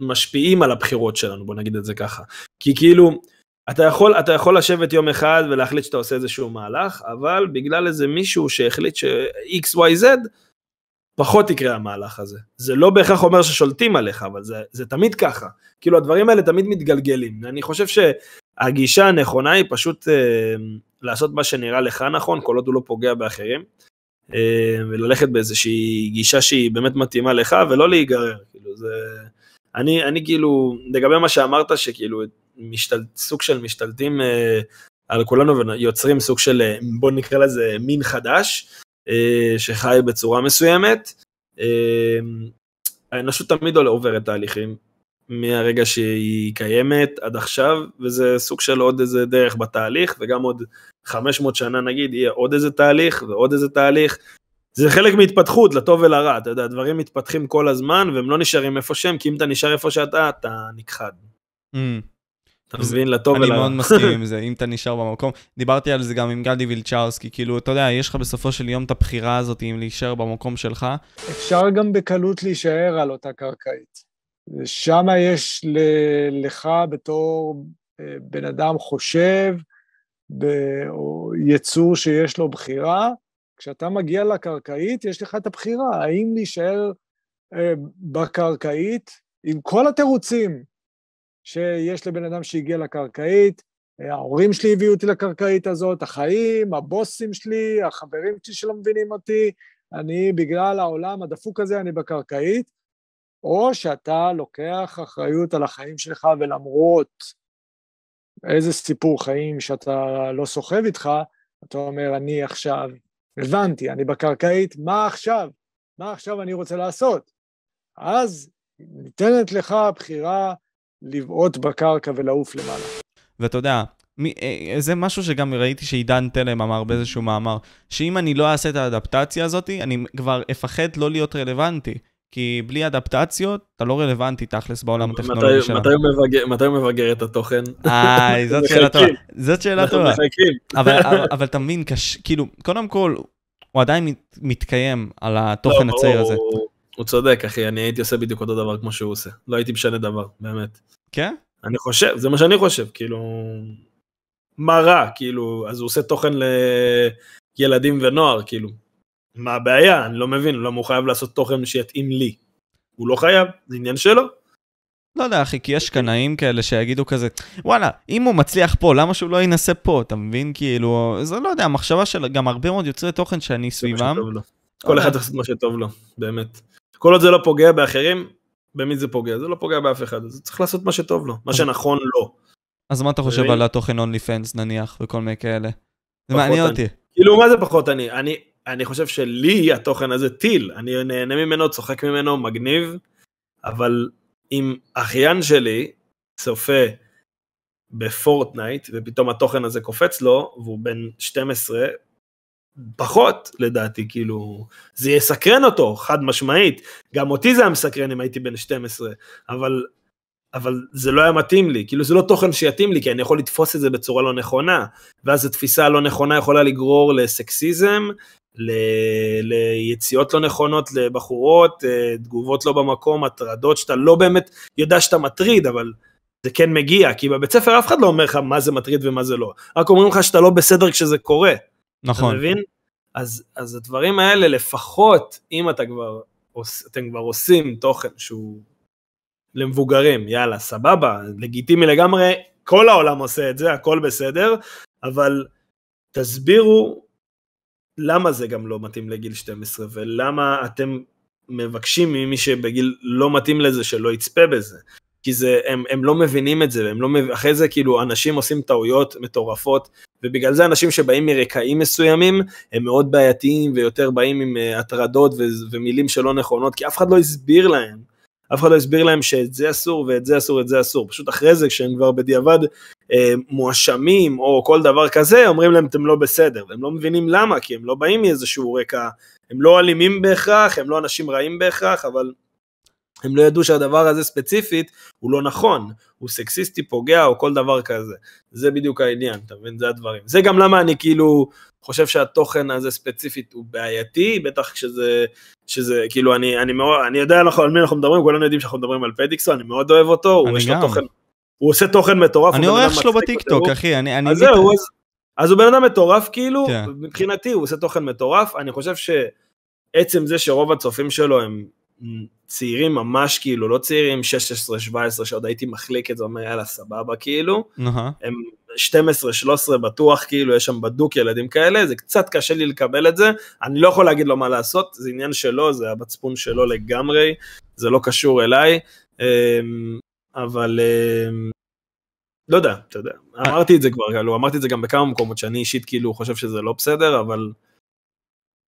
משפיעים על הבחירות שלנו, בוא נגיד את זה ככה. כי כאילו, אתה יכול, אתה יכול לשבת יום אחד ולהחליט שאתה עושה איזשהו מהלך, אבל בגלל איזה מישהו שהחליט ש-XYZ, פחות יקרה המהלך הזה. זה לא בהכרח אומר ששולטים עליך, אבל זה, זה תמיד ככה. כאילו הדברים האלה תמיד מתגלגלים. אני חושב שהגישה הנכונה היא פשוט אה, לעשות מה שנראה לך נכון, כל עוד הוא לא פוגע באחרים. אה, וללכת באיזושהי גישה שהיא באמת מתאימה לך ולא להיגרר, כאילו זה, אני, אני כאילו, לגבי מה שאמרת שכאילו משתל, סוג של משתלטים אה, על כולנו ויוצרים סוג של, אה, בוא נקרא לזה מין חדש, שחי בצורה מסוימת, האנושות תמיד עוברת תהליכים, מהרגע שהיא קיימת עד עכשיו, וזה סוג של עוד איזה דרך בתהליך, וגם עוד 500 שנה נגיד יהיה עוד איזה תהליך ועוד איזה תהליך. זה חלק מהתפתחות, לטוב ולרע, אתה יודע, דברים מתפתחים כל הזמן והם לא נשארים איפה שהם, כי אם אתה נשאר איפה שאתה, אתה נכחד. Mm. אתה מבין? לטוב ולרע.
אני מאוד מסכים עם זה, אם אתה נשאר במקום. דיברתי על זה גם עם גדי וילצ'רסקי, כאילו, אתה יודע, יש לך בסופו של יום את הבחירה הזאת אם להישאר במקום שלך.
אפשר גם בקלות להישאר על אותה קרקעית. שם יש לך בתור אה, בן אדם חושב, או יצור שיש לו בחירה, כשאתה מגיע לקרקעית, יש לך את הבחירה, האם להישאר אה, בקרקעית עם כל התירוצים שיש לבן אדם שהגיע לקרקעית, ההורים שלי הביאו אותי לקרקעית הזאת, החיים, הבוסים שלי, החברים שלי שלא מבינים אותי, אני בגלל העולם הדפוק הזה, אני בקרקעית, או שאתה לוקח אחריות על החיים שלך ולמרות איזה סיפור חיים שאתה לא סוחב איתך, אתה אומר, אני עכשיו, הבנתי, אני בקרקעית, מה עכשיו? מה עכשיו אני רוצה לעשות? אז ניתנת לך הבחירה לבעוט בקרקע ולעוף למעלה.
ואתה יודע, מי, אה, זה משהו שגם ראיתי שעידן תלם אמר באיזשהו מאמר, שאם אני לא אעשה את האדפטציה הזאת, אני כבר אפחד לא להיות רלוונטי. כי בלי אדפטציות, אתה לא רלוונטי תכלס בעולם הטכנולוגי שלנו.
מתי הוא מבגר את התוכן?
איי, זאת שאלה טובה. זאת שאלה טובה. אבל אתה מבין, כאילו, קודם כל, הוא עדיין מתקיים על התוכן לא, הצעיר הזה.
הוא צודק, אחי, אני הייתי עושה בדיוק אותו דבר כמו שהוא עושה. לא הייתי משנה דבר, באמת.
כן?
אני חושב, זה מה שאני חושב, כאילו... מה רע, כאילו, אז הוא עושה תוכן לילדים ונוער, כאילו. מה הבעיה? אני לא מבין, למה הוא חייב לעשות תוכן שיתאים לי? הוא לא חייב, זה עניין שלו.
לא יודע, אחי, כי יש קנאים כאלה שיגידו כזה, וואלה, אם הוא מצליח פה, למה שהוא לא ינסה פה, אתה מבין? כאילו, זה לא יודע, המחשבה של גם הרבה מאוד יוצרי תוכן שאני סביבם.
כל אחד עושה מה שטוב לו, באמת. כל עוד זה לא פוגע באחרים, במי זה פוגע? זה לא פוגע באף אחד, אז צריך לעשות מה שטוב לו, מה שנכון לו.
אז מה אתה חושב על התוכן אונלי פנס נניח, וכל מיני כאלה? זה מעניין אותי.
כאילו, מה זה פחות אני? אני, אני חושב שלי התוכן הזה טיל, אני נהנה ממנו, צוחק ממנו, מגניב, אבל אם אחיין שלי צופה בפורטנייט, ופתאום התוכן הזה קופץ לו, והוא בן 12, פחות לדעתי, כאילו, זה יסקרן אותו, חד משמעית. גם אותי זה היה מסקרן אם הייתי בן 12, אבל, אבל זה לא היה מתאים לי, כאילו זה לא תוכן שיתאים לי, כי אני יכול לתפוס את זה בצורה לא נכונה, ואז התפיסה הלא נכונה יכולה לגרור לסקסיזם, ל... ליציאות לא נכונות לבחורות, אה, תגובות לא במקום, הטרדות שאתה לא באמת יודע שאתה מטריד, אבל זה כן מגיע, כי בבית ספר אף אחד לא אומר לך מה זה מטריד ומה זה לא, רק אומרים לך שאתה לא בסדר כשזה קורה.
נכון.
אתה מבין? אז, אז הדברים האלה, לפחות אם אתה כבר, אתם כבר עושים תוכן שהוא למבוגרים, יאללה, סבבה, לגיטימי לגמרי, כל העולם עושה את זה, הכל בסדר, אבל תסבירו למה זה גם לא מתאים לגיל 12, ולמה אתם מבקשים ממי שבגיל לא מתאים לזה שלא יצפה בזה. כי זה, הם, הם לא מבינים את זה, הם לא מב... אחרי זה כאילו אנשים עושים טעויות מטורפות, ובגלל זה אנשים שבאים מרקעים מסוימים, הם מאוד בעייתיים ויותר באים עם uh, הטרדות ו... ומילים שלא נכונות, כי אף אחד לא הסביר להם, אף אחד לא הסביר להם שאת זה אסור ואת זה אסור ואת זה אסור, פשוט אחרי זה כשהם כבר בדיעבד מואשמים או כל דבר כזה, אומרים להם אתם לא בסדר, והם לא מבינים למה, כי הם לא באים מאיזשהו רקע, הם לא אלימים בהכרח, הם לא אנשים רעים בהכרח, אבל הם לא ידעו שהדבר הזה ספציפית הוא לא נכון, הוא סקסיסטי, פוגע או כל דבר כזה. זה בדיוק העניין, אתה מבין? זה הדברים. זה גם למה אני כאילו חושב שהתוכן הזה ספציפית הוא בעייתי, בטח כשזה, שזה, כאילו אני, אני מאוד, אני יודע על מי אנחנו מדברים, כולנו יודעים שאנחנו מדברים על פדיקסו, אני מאוד אוהב אותו, הוא יש לו תוכן, הוא עושה תוכן מטורף.
אני עורך שלו בטיקטוק, אחי, אני... אני
אז זהו, אז, אז הוא בן אדם מטורף כאילו, כן. מבחינתי הוא עושה תוכן מטורף, אני חושב שעצם זה שרוב הצופים שלו הם צעירים ממש כאילו, לא צעירים 16-17 שעוד הייתי מחליק את זה, אומר יאללה סבבה כאילו, הם 12-13 בטוח כאילו, יש שם בדוק ילדים כאלה, זה קצת קשה לי לקבל את זה, אני לא יכול להגיד לו מה לעשות, זה עניין שלו, זה המצפון שלו לגמרי, זה לא קשור אליי, אמ, אבל אמ, לא יודע, אתה יודע, אמרתי את זה כבר, כאילו, אמרתי את זה גם בכמה מקומות שאני אישית כאילו חושב שזה לא בסדר, אבל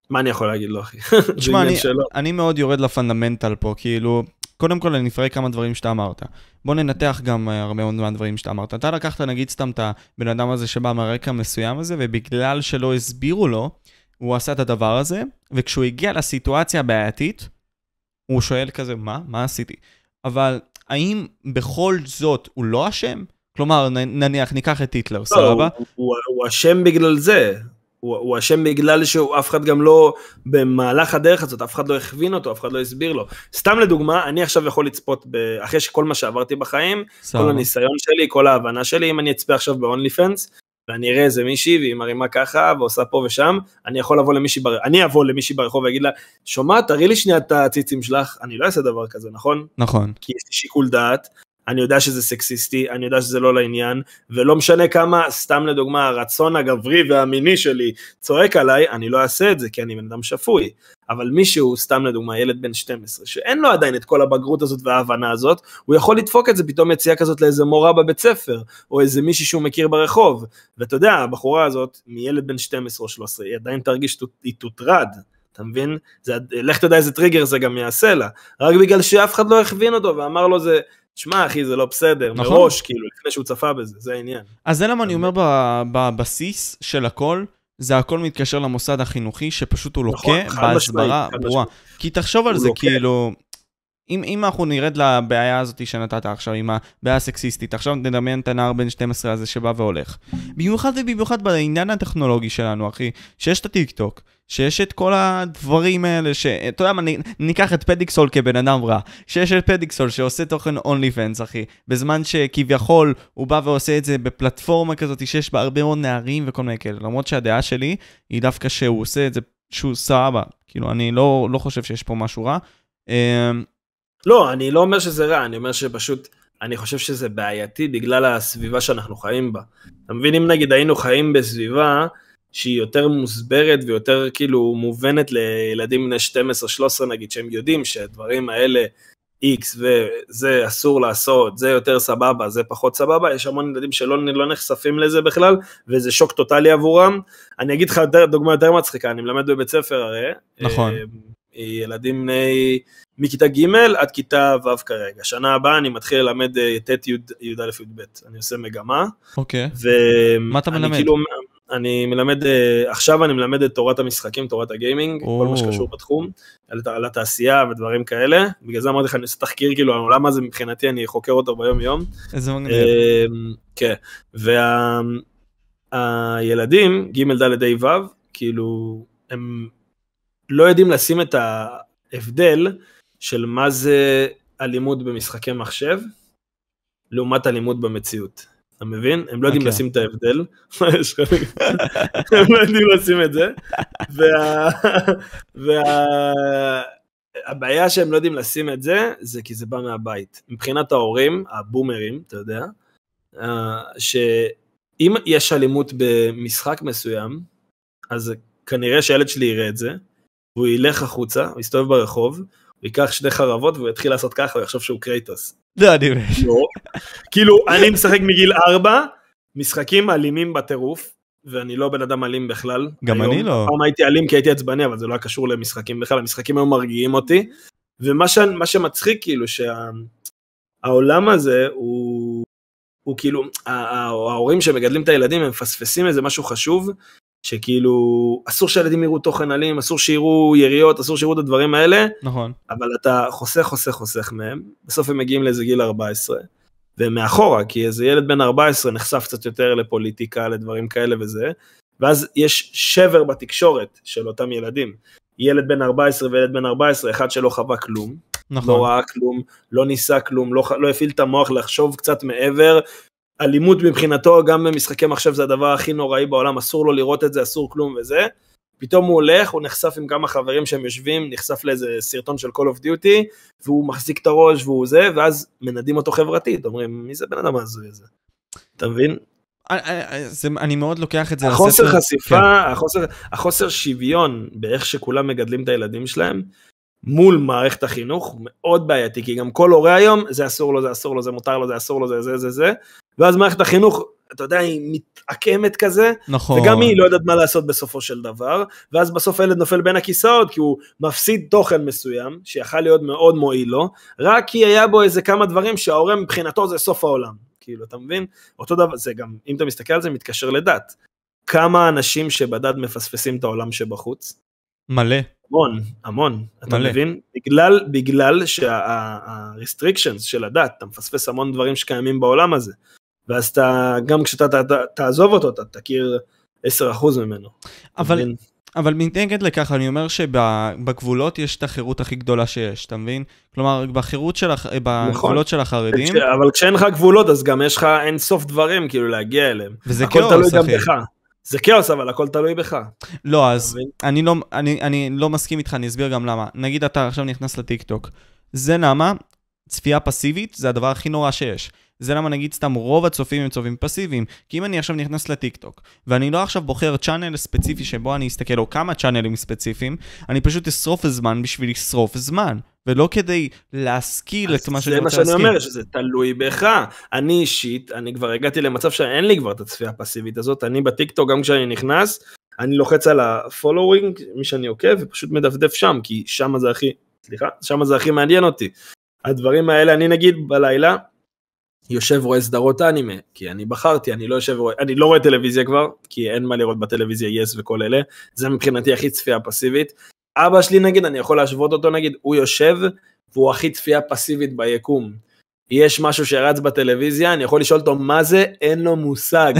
מה אני יכול להגיד לו, אחי?
תשמע, אני, אני מאוד יורד לפונדמנטל פה, כאילו, קודם כל אני אפרק כמה דברים שאתה אמרת. בוא ננתח גם אה, הרבה מאוד מהדברים שאתה אמרת. אתה לקחת נגיד סתם את הבן אדם הזה שבא מהרקע מסוים הזה, ובגלל שלא הסבירו לו, הוא עשה את הדבר הזה, וכשהוא הגיע לסיטואציה הבעייתית, הוא שואל כזה, מה? מה עשיתי? אבל האם בכל זאת הוא לא אשם? כלומר, נניח, ניקח את היטלר, לא, סבבה?
הוא אשם בגלל זה. הוא אשם בגלל שאף אחד גם לא, במהלך הדרך הזאת, אף אחד לא הכווין אותו, אף אחד לא הסביר לו. סתם לדוגמה, אני עכשיו יכול לצפות, ב, אחרי שכל מה שעברתי בחיים, סבא. כל הניסיון שלי, כל ההבנה שלי, אם אני אצפה עכשיו ב-only fans, ואני אראה איזה מישהי והיא מרימה ככה ועושה פה ושם, אני יכול לבוא למישהי, בר... אני אבוא למישהי ברחוב ואגיד לה, שומעת, תראי לי שנייה את הציצים שלך, אני לא אעשה דבר כזה, נכון?
נכון.
כי יש לי שיקול דעת, אני יודע שזה סקסיסטי, אני יודע שזה לא לעניין, ולא משנה כמה, סתם לדוגמה, הרצון הגברי והמיני שלי צועק עליי, אני לא אעשה את זה, כי אני בן אדם שפוי. אבל מישהו, סתם לדוגמה, ילד בן 12, שאין לו עדיין את כל הבגרות הזאת וההבנה הזאת, הוא יכול לדפוק את זה פתאום יציאה כזאת לאיזה מורה בבית ספר, או איזה מישהי שהוא מכיר ברחוב. ואתה יודע, הבחורה הזאת, מילד בן 12 או 13, היא עדיין תרגיש, היא תוטרד. אתה מבין? זה, לך תדע איזה טריגר זה גם יעשה לה. רק בגלל שאף אחד לא הכווין אותו ואמר לו זה, שמע אחי זה לא בסדר, נכון. מראש כאילו, לפני שהוא צפה בזה, זה העניין.
אז זה למה אני אומר בבסיס של הכל, זה הכל מתקשר למוסד החינוכי שפשוט הוא נכון, לוקה בהסברה ברורה. כי תחשוב על זה, לוקה. כאילו, אם, אם אנחנו נרד לבעיה הזאת שנתת עכשיו, עם הבעיה הסקסיסטית, עכשיו נדמיין את הנער בן 12 הזה שבא והולך. במיוחד ובמיוחד בעניין הטכנולוגי שלנו, אחי, שיש את הטיק טוק, שיש את כל הדברים האלה, שאתה יודע מה, ניקח את פדיקסול כבן אדם רע, שיש את פדיקסול שעושה תוכן אונלי פנס, אחי, בזמן שכביכול הוא בא ועושה את זה בפלטפורמה כזאת שיש בה הרבה מאוד נערים וכל מיני כאלה, למרות שהדעה שלי היא דווקא שהוא עושה את זה, שהוא סבבה, כאילו, אני לא, לא חושב שיש פה משהו רע.
לא, אני לא אומר שזה רע, אני אומר שפשוט, אני חושב שזה בעייתי בגלל הסביבה שאנחנו חיים בה. אתה מבין, אם נגיד היינו חיים בסביבה שהיא יותר מוסברת ויותר כאילו מובנת לילדים בני 12-13 נגיד, שהם יודעים שהדברים האלה X וזה אסור לעשות, זה יותר סבבה, זה פחות סבבה, יש המון ילדים שלא לא נחשפים לזה בכלל, וזה שוק טוטאלי עבורם. אני אגיד לך דוגמה יותר מצחיקה, אני מלמד בבית ספר הרי.
נכון.
אה, ילדים בני מכיתה ג' עד כיתה ו' כרגע. שנה הבאה אני מתחיל ללמד אה, ט' י"א י"ב. אני עושה מגמה.
אוקיי.
ו... מה אתה מלמד? כאילו, אני מלמד, אה, עכשיו אני מלמד את תורת המשחקים, תורת הגיימינג, או. כל מה שקשור בתחום, על, על התעשייה ודברים כאלה. בגלל זה אמרתי לך, אני עושה תחקיר, כאילו, העולם הזה מבחינתי, אני חוקר אותו ביום יום.
איזה מגניב.
אמ, כן, והילדים, וה, ג' ד' ה' ו', כאילו, הם לא יודעים לשים את ההבדל של מה זה אלימות במשחקי מחשב, לעומת אלימות במציאות. אתה מבין? הם לא יודעים okay. אוקיי. לשים את ההבדל, הם לא יודעים לשים את זה, והבעיה וה... שהם לא יודעים לשים את זה, זה כי זה בא מהבית. מבחינת ההורים, הבומרים, אתה יודע, אה, שאם יש אלימות במשחק מסוים, אז כנראה שהילד שלי יראה את זה, והוא ילך החוצה, הוא יסתובב ברחוב, ייקח שני חרבות והוא יתחיל לעשות ככה, הוא יחשוב שהוא קרייטוס.
לא, אני. לא.
כאילו, אני משחק מגיל 4, משחקים אלימים בטירוף, ואני לא בן אדם אלים בכלל.
גם היום, אני לא.
פעם הייתי אלים כי הייתי עצבני, אבל זה לא היה קשור למשחקים בכלל, המשחקים היום מרגיעים אותי. ומה ש... שמצחיק כאילו שהעולם הזה הוא, הוא כאילו, ההורים שמגדלים את הילדים הם מפספסים איזה משהו חשוב, שכאילו אסור שהילדים יראו תוכן אלים, אסור שיראו יריות, אסור שיראו את הדברים האלה,
נכון.
אבל אתה חוסך חוסך חוסך מהם, בסוף הם מגיעים לאיזה גיל 14, ומאחורה, כי איזה ילד בן 14 נחשף קצת יותר לפוליטיקה, לדברים כאלה וזה, ואז יש שבר בתקשורת של אותם ילדים. ילד בן 14 וילד בן 14, אחד שלא חווה כלום, נכון. לא ראה כלום, לא ניסה כלום, לא, לא הפעיל את המוח לחשוב קצת מעבר, אלימות מבחינתו, גם במשחקי מחשב זה הדבר הכי נוראי בעולם, אסור לו לראות את זה, אסור כלום וזה. פתאום הוא הולך, הוא נחשף עם כמה חברים שהם יושבים, נחשף לאיזה סרטון של Call of Duty, והוא מחזיק את הראש והוא זה, ואז מנדים אותו חברתית, אומרים, מי זה בן אדם ההזוי הזה? אתה מבין?
אני מאוד לוקח את זה
החוסר לספר. חשיפה, כן. החוסר, החוסר שוויון באיך שכולם מגדלים את הילדים שלהם, מול מערכת החינוך מאוד בעייתי, כי גם כל הורה היום, זה אסור לו, זה אסור לו, זה מותר לו, זה אסור לו, זה זה זה זה, ואז מערכת החינוך, אתה יודע, היא מתעקמת כזה,
נכון.
וגם היא לא יודעת מה לעשות בסופו של דבר, ואז בסוף הילד נופל בין הכיסאות, כי הוא מפסיד תוכן מסוים, שיכל להיות מאוד מועיל לו, רק כי היה בו איזה כמה דברים שההורה מבחינתו זה סוף העולם, כאילו, אתה מבין? אותו דבר, זה גם, אם אתה מסתכל על זה, מתקשר לדת. כמה אנשים שבדת מפספסים את העולם שבחוץ?
מלא.
המון, המון, אתה מלא. מבין? בגלל, בגלל שה-restrictions של הדת, אתה מפספס המון דברים שקיימים בעולם הזה. ואז אתה, גם כשאתה ת, ת, תעזוב אותו, אתה תכיר 10% ממנו.
אבל, אבל מנגד לכך, אני אומר שבגבולות יש את החירות הכי גדולה שיש, אתה מבין? כלומר, בחירות של, הח... בגבולות נכון. של החרדים...
אבל כשאין לך גבולות, אז גם יש לך אין סוף דברים כאילו להגיע אליהם.
וזה כאוס, אחי.
זה כאוס, אבל הכל תלוי בך.
לא, אז אני לא, אני, אני לא מסכים איתך, אני אסביר גם למה. נגיד אתה עכשיו נכנס לטיקטוק. זה למה צפייה פסיבית זה הדבר הכי נורא שיש. זה למה נגיד סתם רוב הצופים הם צופים פסיביים. כי אם אני עכשיו נכנס לטיקטוק, ואני לא עכשיו בוחר צ'אנל ספציפי שבו אני אסתכל, או כמה צ'אנלים ספציפיים, אני פשוט אשרוף זמן בשביל לשרוף זמן. ולא כדי להשכיל את מה שאני רוצה
להשכיל. זה מה שאני אומר, שזה תלוי בך. אני אישית, אני כבר הגעתי למצב שאין לי כבר את הצפייה הפסיבית הזאת, אני בטיקטוק, גם כשאני נכנס, אני לוחץ על ה-following, מי שאני עוקב, ופשוט מדפדף שם, כי שם זה הכי, סליחה, שם זה הכי מעניין אותי. הדברים האלה, אני נגיד בלילה, יושב רואה סדרות אנימה, כי אני בחרתי, אני לא יושב רואה, אני לא רואה טלוויזיה כבר, כי אין מה לראות בטלוויזיה יס yes וכל אלה, זה מבחינתי הכי צפייה פסיבית. אבא שלי נגיד, אני יכול להשוות אותו נגיד, הוא יושב והוא הכי צפייה פסיבית ביקום. יש משהו שרץ בטלוויזיה, אני יכול לשאול אותו מה זה, אין לו מושג.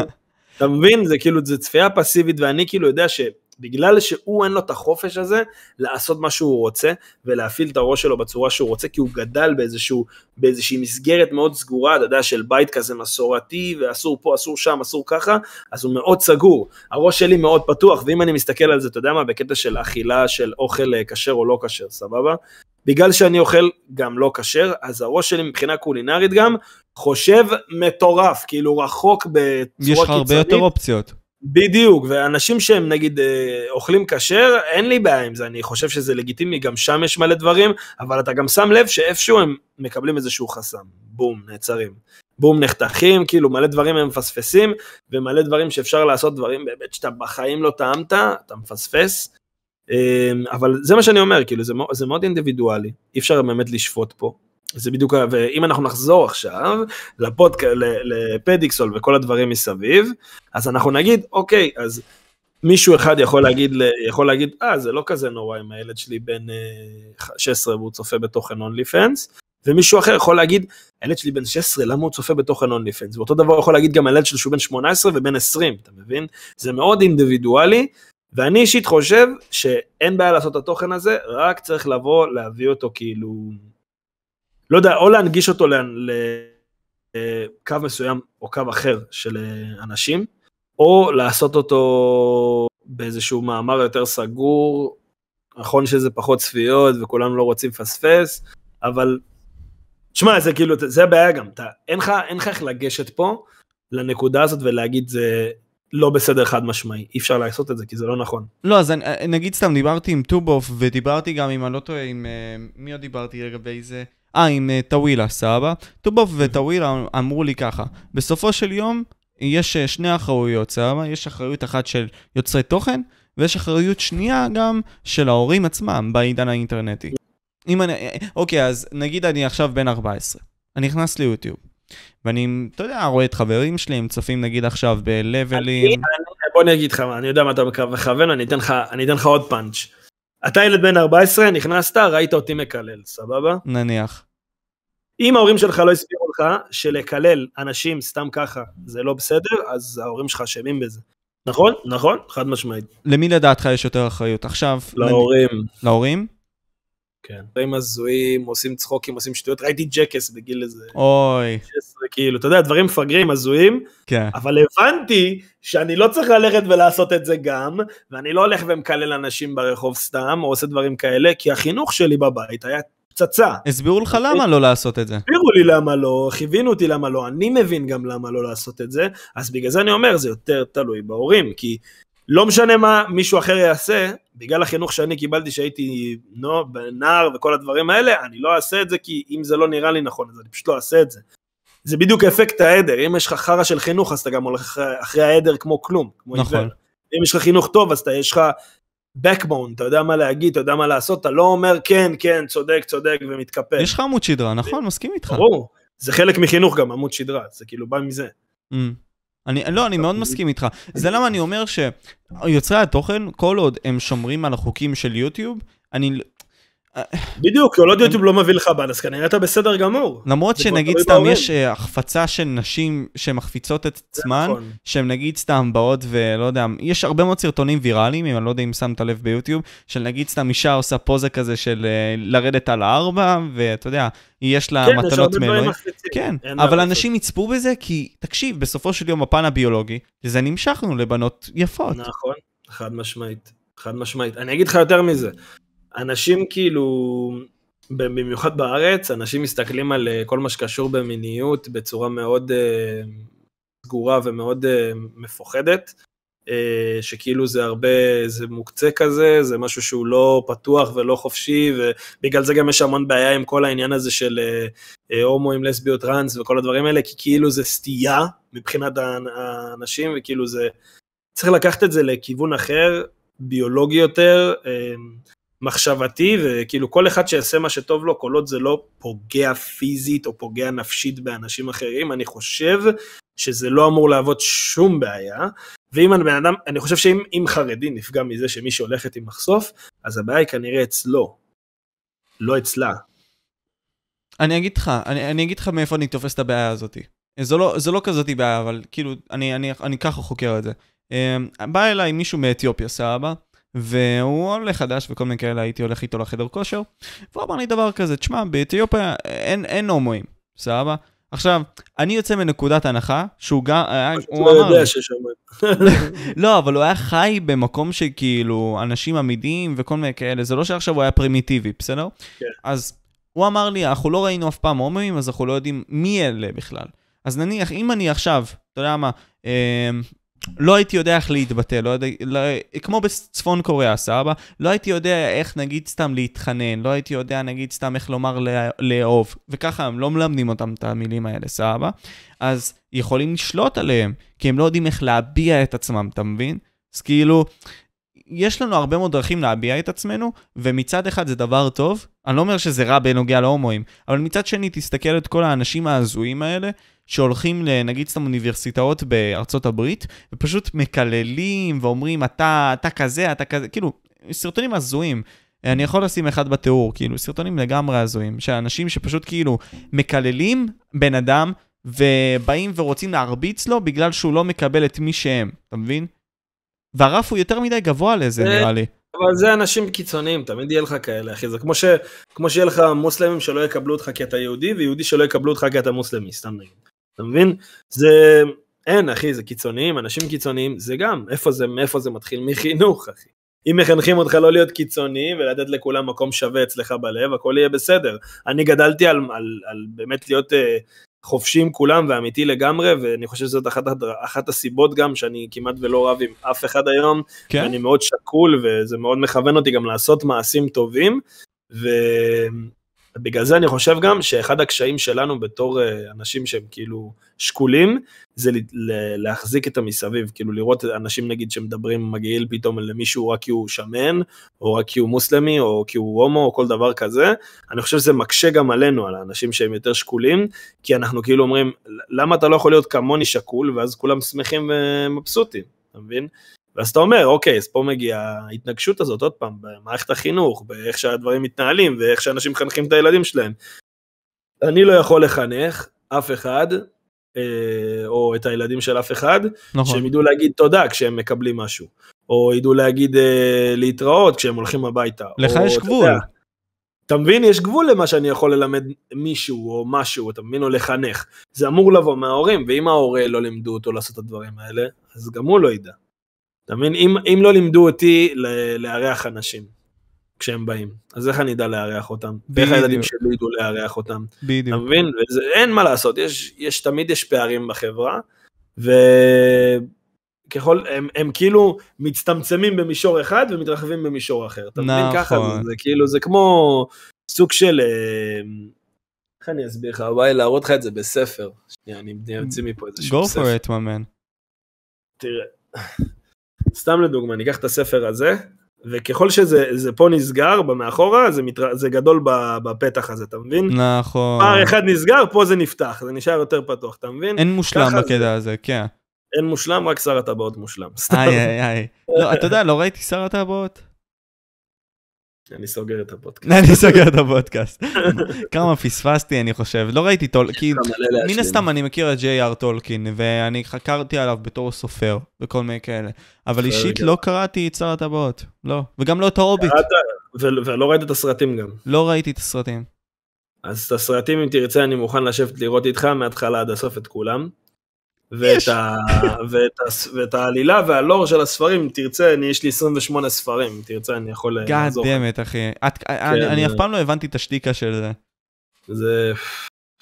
אתה מבין? זה כאילו, זה צפייה פסיבית, ואני כאילו יודע ש... בגלל שהוא אין לו את החופש הזה לעשות מה שהוא רוצה ולהפעיל את הראש שלו בצורה שהוא רוצה, כי הוא גדל באיזשהו, באיזושהי מסגרת מאוד סגורה, אתה יודע, של בית כזה מסורתי, ואסור פה, אסור שם, אסור ככה, אז הוא מאוד סגור. הראש שלי מאוד פתוח, ואם אני מסתכל על זה, אתה יודע מה, בקטע של אכילה של אוכל אה, כשר או לא כשר, סבבה? בגלל שאני אוכל גם לא כשר, אז הראש שלי מבחינה קולינרית גם חושב מטורף, כאילו רחוק בצורה קיצונית.
יש לך הרבה יותר אופציות.
בדיוק, ואנשים שהם נגיד אה, אוכלים כשר, אין לי בעיה עם זה, אני חושב שזה לגיטימי, גם שם יש מלא דברים, אבל אתה גם שם לב שאיפשהו הם מקבלים איזשהו חסם, בום, נעצרים. בום, נחתכים, כאילו מלא דברים הם מפספסים, ומלא דברים שאפשר לעשות דברים באמת שאתה בחיים לא טעמת, אתה מפספס. אה, אבל זה מה שאני אומר, כאילו זה, זה מאוד אינדיבידואלי, אי אפשר באמת לשפוט פה. זה בדיוק, ואם אנחנו נחזור עכשיו לפודק... לפדיקסול וכל הדברים מסביב, אז אנחנו נגיד, אוקיי, אז מישהו אחד יכול להגיד, יכול להגיד, אה, זה לא כזה נורא אם הילד שלי בן 16 אה, והוא צופה בתוכן אונלי פנס, ומישהו אחר יכול להגיד, הילד שלי בן 16, למה הוא צופה בתוכן אונלי פנס? ואותו דבר יכול להגיד גם הילד שלי שהוא בן 18 ובן 20, אתה מבין? זה מאוד אינדיבידואלי, ואני אישית חושב שאין בעיה לעשות את התוכן הזה, רק צריך לבוא, להביא אותו כאילו... לא יודע, או להנגיש אותו לקו מסוים או קו אחר של אה, אנשים, או לעשות אותו באיזשהו מאמר יותר סגור, נכון שזה פחות צפיות וכולנו לא רוצים לפספס, אבל שמע, זה כאילו, זה הבעיה גם, אתה, אין לך איך לגשת פה לנקודה הזאת ולהגיד זה לא בסדר חד משמעי, אי אפשר לעשות את זה כי זה לא נכון.
לא, אז אני, נגיד סתם דיברתי עם טובוף ודיברתי גם אם אני לא טועה עם, אה, מי עוד דיברתי לגבי זה? אה, עם uh, טווילה, סבבה? טובוב וטווילה אמרו לי ככה, בסופו של יום יש uh, שני אחריויות, סבבה? יש אחריות אחת של יוצרי תוכן, ויש אחריות שנייה גם של ההורים עצמם בעידן האינטרנטי. אם אני, אוקיי, אז נגיד אני עכשיו בן 14, אני נכנס ליוטיוב, ואני, אתה יודע, רואה את חברים שלי, הם צופים נגיד עכשיו בלבלים.
בוא אני אגיד לך, אני יודע מה אתה מכוון, אני אני אתן לך עוד פאנץ'. אתה ילד בן 14, נכנסת, ראית אותי מקלל, סבבה?
נניח.
אם ההורים שלך לא הסבירו לך שלקלל אנשים סתם ככה זה לא בסדר, אז ההורים שלך אשמים בזה. נכון? נכון? חד משמעית.
למי לדעתך יש יותר אחריות? עכשיו...
להורים.
להורים?
כן. דברים הזויים, עושים צחוקים, עושים שטויות, ראיתי ג'קס בגיל איזה...
אוי.
16, כאילו, אתה יודע, דברים מפגרים, הזויים,
כן.
אבל הבנתי שאני לא צריך ללכת ולעשות את זה גם, ואני לא הולך ומקלל אנשים ברחוב סתם, או עושה דברים כאלה, כי החינוך שלי בבית היה פצצה.
הסבירו לך למה לא לעשות את זה.
הסבירו לי למה לא, כיוונו אותי למה לא, אני מבין גם למה לא לעשות את זה, אז בגלל זה אני אומר, זה יותר תלוי בהורים, כי לא משנה מה מישהו אחר יעשה, בגלל החינוך שאני קיבלתי שהייתי נו, נער וכל הדברים האלה, אני לא אעשה את זה כי אם זה לא נראה לי נכון, אז אני פשוט לא אעשה את זה. זה בדיוק אפקט העדר, אם יש לך חרא של חינוך אז אתה גם הולך אחרי העדר כמו כלום, כמו
נכון. עיוור.
אם יש לך חינוך טוב אז אתה, יש לך backbone, אתה יודע מה להגיד, אתה יודע מה לעשות, אתה לא אומר כן, כן, צודק, צודק ומתקפל.
יש לך עמוד שדרה, נכון? מסכים איתך.
ברור, זה חלק מחינוך גם, עמוד שדרה, זה כאילו בא מזה.
Mm. אני, לא, אני מאוד מסכים איתך. זה למה אני אומר שיוצרי התוכן, כל עוד הם שומרים על החוקים של יוטיוב, אני,
בדיוק, עוד יוטיוב לא מביא לך בן, אז כנראה אתה בסדר גמור.
למרות שנגיד סתם. יש אה, החפצה של נשים שמחפיצות את עצמן,
נכון.
שהן נגיד סתם באות ולא יודע, יש הרבה מאוד סרטונים ויראליים, אם אני לא יודע אם שמת לב ביוטיוב, של נגיד סתם אישה עושה פוזה כזה של אה, לרדת על הארבע, ואתה יודע, יש לה
כן, דברים
מאלוהים. כן, אבל. אנשים יצפו בזה כי, תקשיב, בסופו של יום הפן הביולוגי, לזה נמשכנו לבנות יפות.
נכון, חד משמעית, חד משמעית. אני אגיד לך יותר מזה, אנשים כאילו, במיוחד בארץ, אנשים מסתכלים על אה, כל מה שקשור במיניות בצורה מאוד אה, סגורה ומאוד אה, מפוחדת, שכאילו זה הרבה, זה מוקצה כזה, זה משהו שהוא לא פתוח ולא חופשי, ובגלל זה גם יש המון בעיה עם כל העניין הזה של הומואים, לסביות, טראנס וכל הדברים האלה, כי כאילו זה סטייה מבחינת האנ- האנשים, וכאילו זה... צריך לקחת את זה לכיוון אחר, ביולוגי יותר, מחשבתי, וכאילו כל אחד שיעשה מה שטוב לו, כל עוד זה לא פוגע פיזית או פוגע נפשית באנשים אחרים, אני חושב שזה לא אמור להוות שום בעיה. ואם הבן אדם, אני חושב שאם אם חרדי נפגע מזה שמי שהולכת עם מחשוף, אז הבעיה היא כנראה אצלו, לא אצלה.
אני אגיד לך, אני, אני אגיד לך מאיפה אני תופס את הבעיה הזאת. זו לא, זו לא כזאת בעיה, אבל כאילו, אני, אני, אני ככה חוקר את זה. Um, בא אליי מישהו מאתיופיה, סבבה, והוא עולה חדש וכל מיני כאלה, הייתי הולך איתו לחדר כושר, והוא אמר לי דבר כזה, תשמע, באתיופיה אין, אין הומואים, סבבה? עכשיו, אני יוצא מנקודת הנחה שהוא גם, היה- הוא
לא
אמר
יודע שיש הומואים.
לא, אבל הוא היה חי במקום שכאילו אנשים עמידים וכל מיני כאלה, זה לא שעכשיו הוא היה פרימיטיבי, בסדר?
כן.
אז הוא אמר לי, אנחנו לא ראינו אף פעם הומואים, אז אנחנו לא יודעים מי אלה בכלל. אז נניח, אם אני עכשיו, אתה יודע מה, אה, לא הייתי יודע איך להתבטא, לא יודע, לא, כמו בצפון קוריאה, סבבה? לא הייתי יודע איך נגיד סתם להתחנן, לא הייתי יודע נגיד סתם איך לומר לא- לאהוב, וככה הם לא מלמדים אותם את המילים האלה, סבבה? אז יכולים לשלוט עליהם, כי הם לא יודעים איך להביע את עצמם, אתה מבין? אז כאילו, יש לנו הרבה מאוד דרכים להביע את עצמנו, ומצד אחד זה דבר טוב, אני לא אומר שזה רע בנוגע להומואים, אבל מצד שני, תסתכל את כל האנשים ההזויים האלה, שהולכים לנגיד סתם אוניברסיטאות בארצות הברית, ופשוט מקללים ואומרים, אתה, אתה כזה, אתה כזה, כאילו, סרטונים הזויים. אני יכול לשים אחד בתיאור, כאילו, סרטונים לגמרי הזויים, שאנשים שפשוט כאילו מקללים בן אדם, ובאים ורוצים להרביץ לו בגלל שהוא לא מקבל את מי שהם, אתה מבין? והרף הוא יותר מדי גבוה לזה,
זה-
נראה לי.
אבל זה אנשים קיצוניים, תמיד יהיה לך כאלה, אחי. זה כמו, ש... כמו שיהיה לך מוסלמים שלא יקבלו אותך כי אתה יהודי, ויהודי שלא יקבלו אותך כי אתה מוסלמי, סתם נגיד. אתה מבין? זה... אין, אחי, זה קיצוניים, אנשים קיצוניים, זה גם, איפה זה, מאיפה זה מתחיל? מחינוך, אחי. אם מחנכים אותך לא להיות קיצוני ולתת לכולם מקום שווה אצלך בלב, הכל יהיה בסדר. אני גדלתי על, על, על באמת להיות אה, חופשי עם כולם ואמיתי לגמרי, ואני חושב שזאת אחת, אחת הסיבות גם שאני כמעט ולא רב עם אף אחד היום,
כן?
אני מאוד שקול וזה מאוד מכוון אותי גם לעשות מעשים טובים ובגלל זה אני חושב גם שאחד הקשיים שלנו בתור אה, אנשים שהם כאילו שקולים זה להחזיק את המסביב. כאילו לראות אנשים נגיד שמדברים מגעיל פתאום למישהו רק כי הוא שמן או רק כי הוא מוסלמי או כי הוא הומו או כל דבר כזה. אני חושב שזה מקשה גם עלינו על האנשים שהם יותר שקולים כי אנחנו כאילו אומרים למה אתה לא יכול להיות כמוני שקול? ואז כולם שמחים ומבסוטים אתה מבין? ואז אתה אומר, אוקיי, אז פה מגיעה ההתנגשות הזאת, עוד פעם, במערכת החינוך, באיך שהדברים מתנהלים, ואיך שאנשים מחנכים את הילדים שלהם. אני לא יכול לחנך אף אחד, אה, או את הילדים של אף אחד,
נכון.
שהם ידעו להגיד תודה כשהם מקבלים משהו, או ידעו להגיד אה, להתראות כשהם הולכים הביתה.
לך
או,
יש
אתה
גבול.
יודע, אתה מבין? יש גבול למה שאני יכול ללמד מישהו או משהו, אתה מבין? או לחנך. זה אמור לבוא מההורים, ואם ההורה לא לימדו אותו לעשות את הדברים האלה, אז גם הוא לא ידע. אתה מבין? אם, אם לא לימדו אותי לארח אנשים כשהם באים, אז איך אני אדע לארח אותם? ואיך. הילדים שלי ידעו לארח אותם? אתה
בדיוק.
מבין? וזה, אין מה לעשות, יש, יש, תמיד יש פערים בחברה, וככל, הם, הם כאילו מצטמצמים במישור אחד ומתרחבים במישור אחר. אתה מבין?
נכון.
ככה זה, זה כאילו, זה כמו סוג של... אה, איך אני אסביר לך? לי להראות לך את זה בספר. שנייה, אני אמציא מפה איזשהו
Go
ספר.
for it, my man.
תראה, סתם לדוגמה, ניקח את הספר הזה, וככל שזה זה פה נסגר במאחורה, זה, מתר... זה גדול בפתח הזה, אתה מבין?
נכון.
פער אחד נסגר, פה זה נפתח, זה נשאר יותר פתוח, אתה מבין?
אין מושלם בקטע הזה, כן.
אין מושלם, רק שר הטבעות מושלם. סתם.
איי איי איי. לא, אתה יודע, לא ראיתי שר הטבעות?
אני סוגר את הפודקאסט.
אני סוגר את הפודקאסט. כמה פספסתי, אני חושב. לא ראיתי טולקין. מן הסתם אני מכיר את ג'יי.אר טולקין, ואני חקרתי עליו בתור סופר, וכל מיני כאלה. אבל אישית לא קראתי את שר הטבעות. לא. וגם לא את ההוביט.
ולא ראית את הסרטים גם.
לא ראיתי את הסרטים.
אז את הסרטים, אם תרצה, אני מוכן לשבת לראות איתך מההתחלה עד הסוף את כולם. ואת, ה... ואת, ה... ואת העלילה והלור של הספרים, תרצה, אני, יש לי 28 ספרים, תרצה, אני יכול
אה, לעזור. גאד דמת, אחי. את... כן, אני, אני אף פעם לא הבנתי את השתיקה של זה.
זה,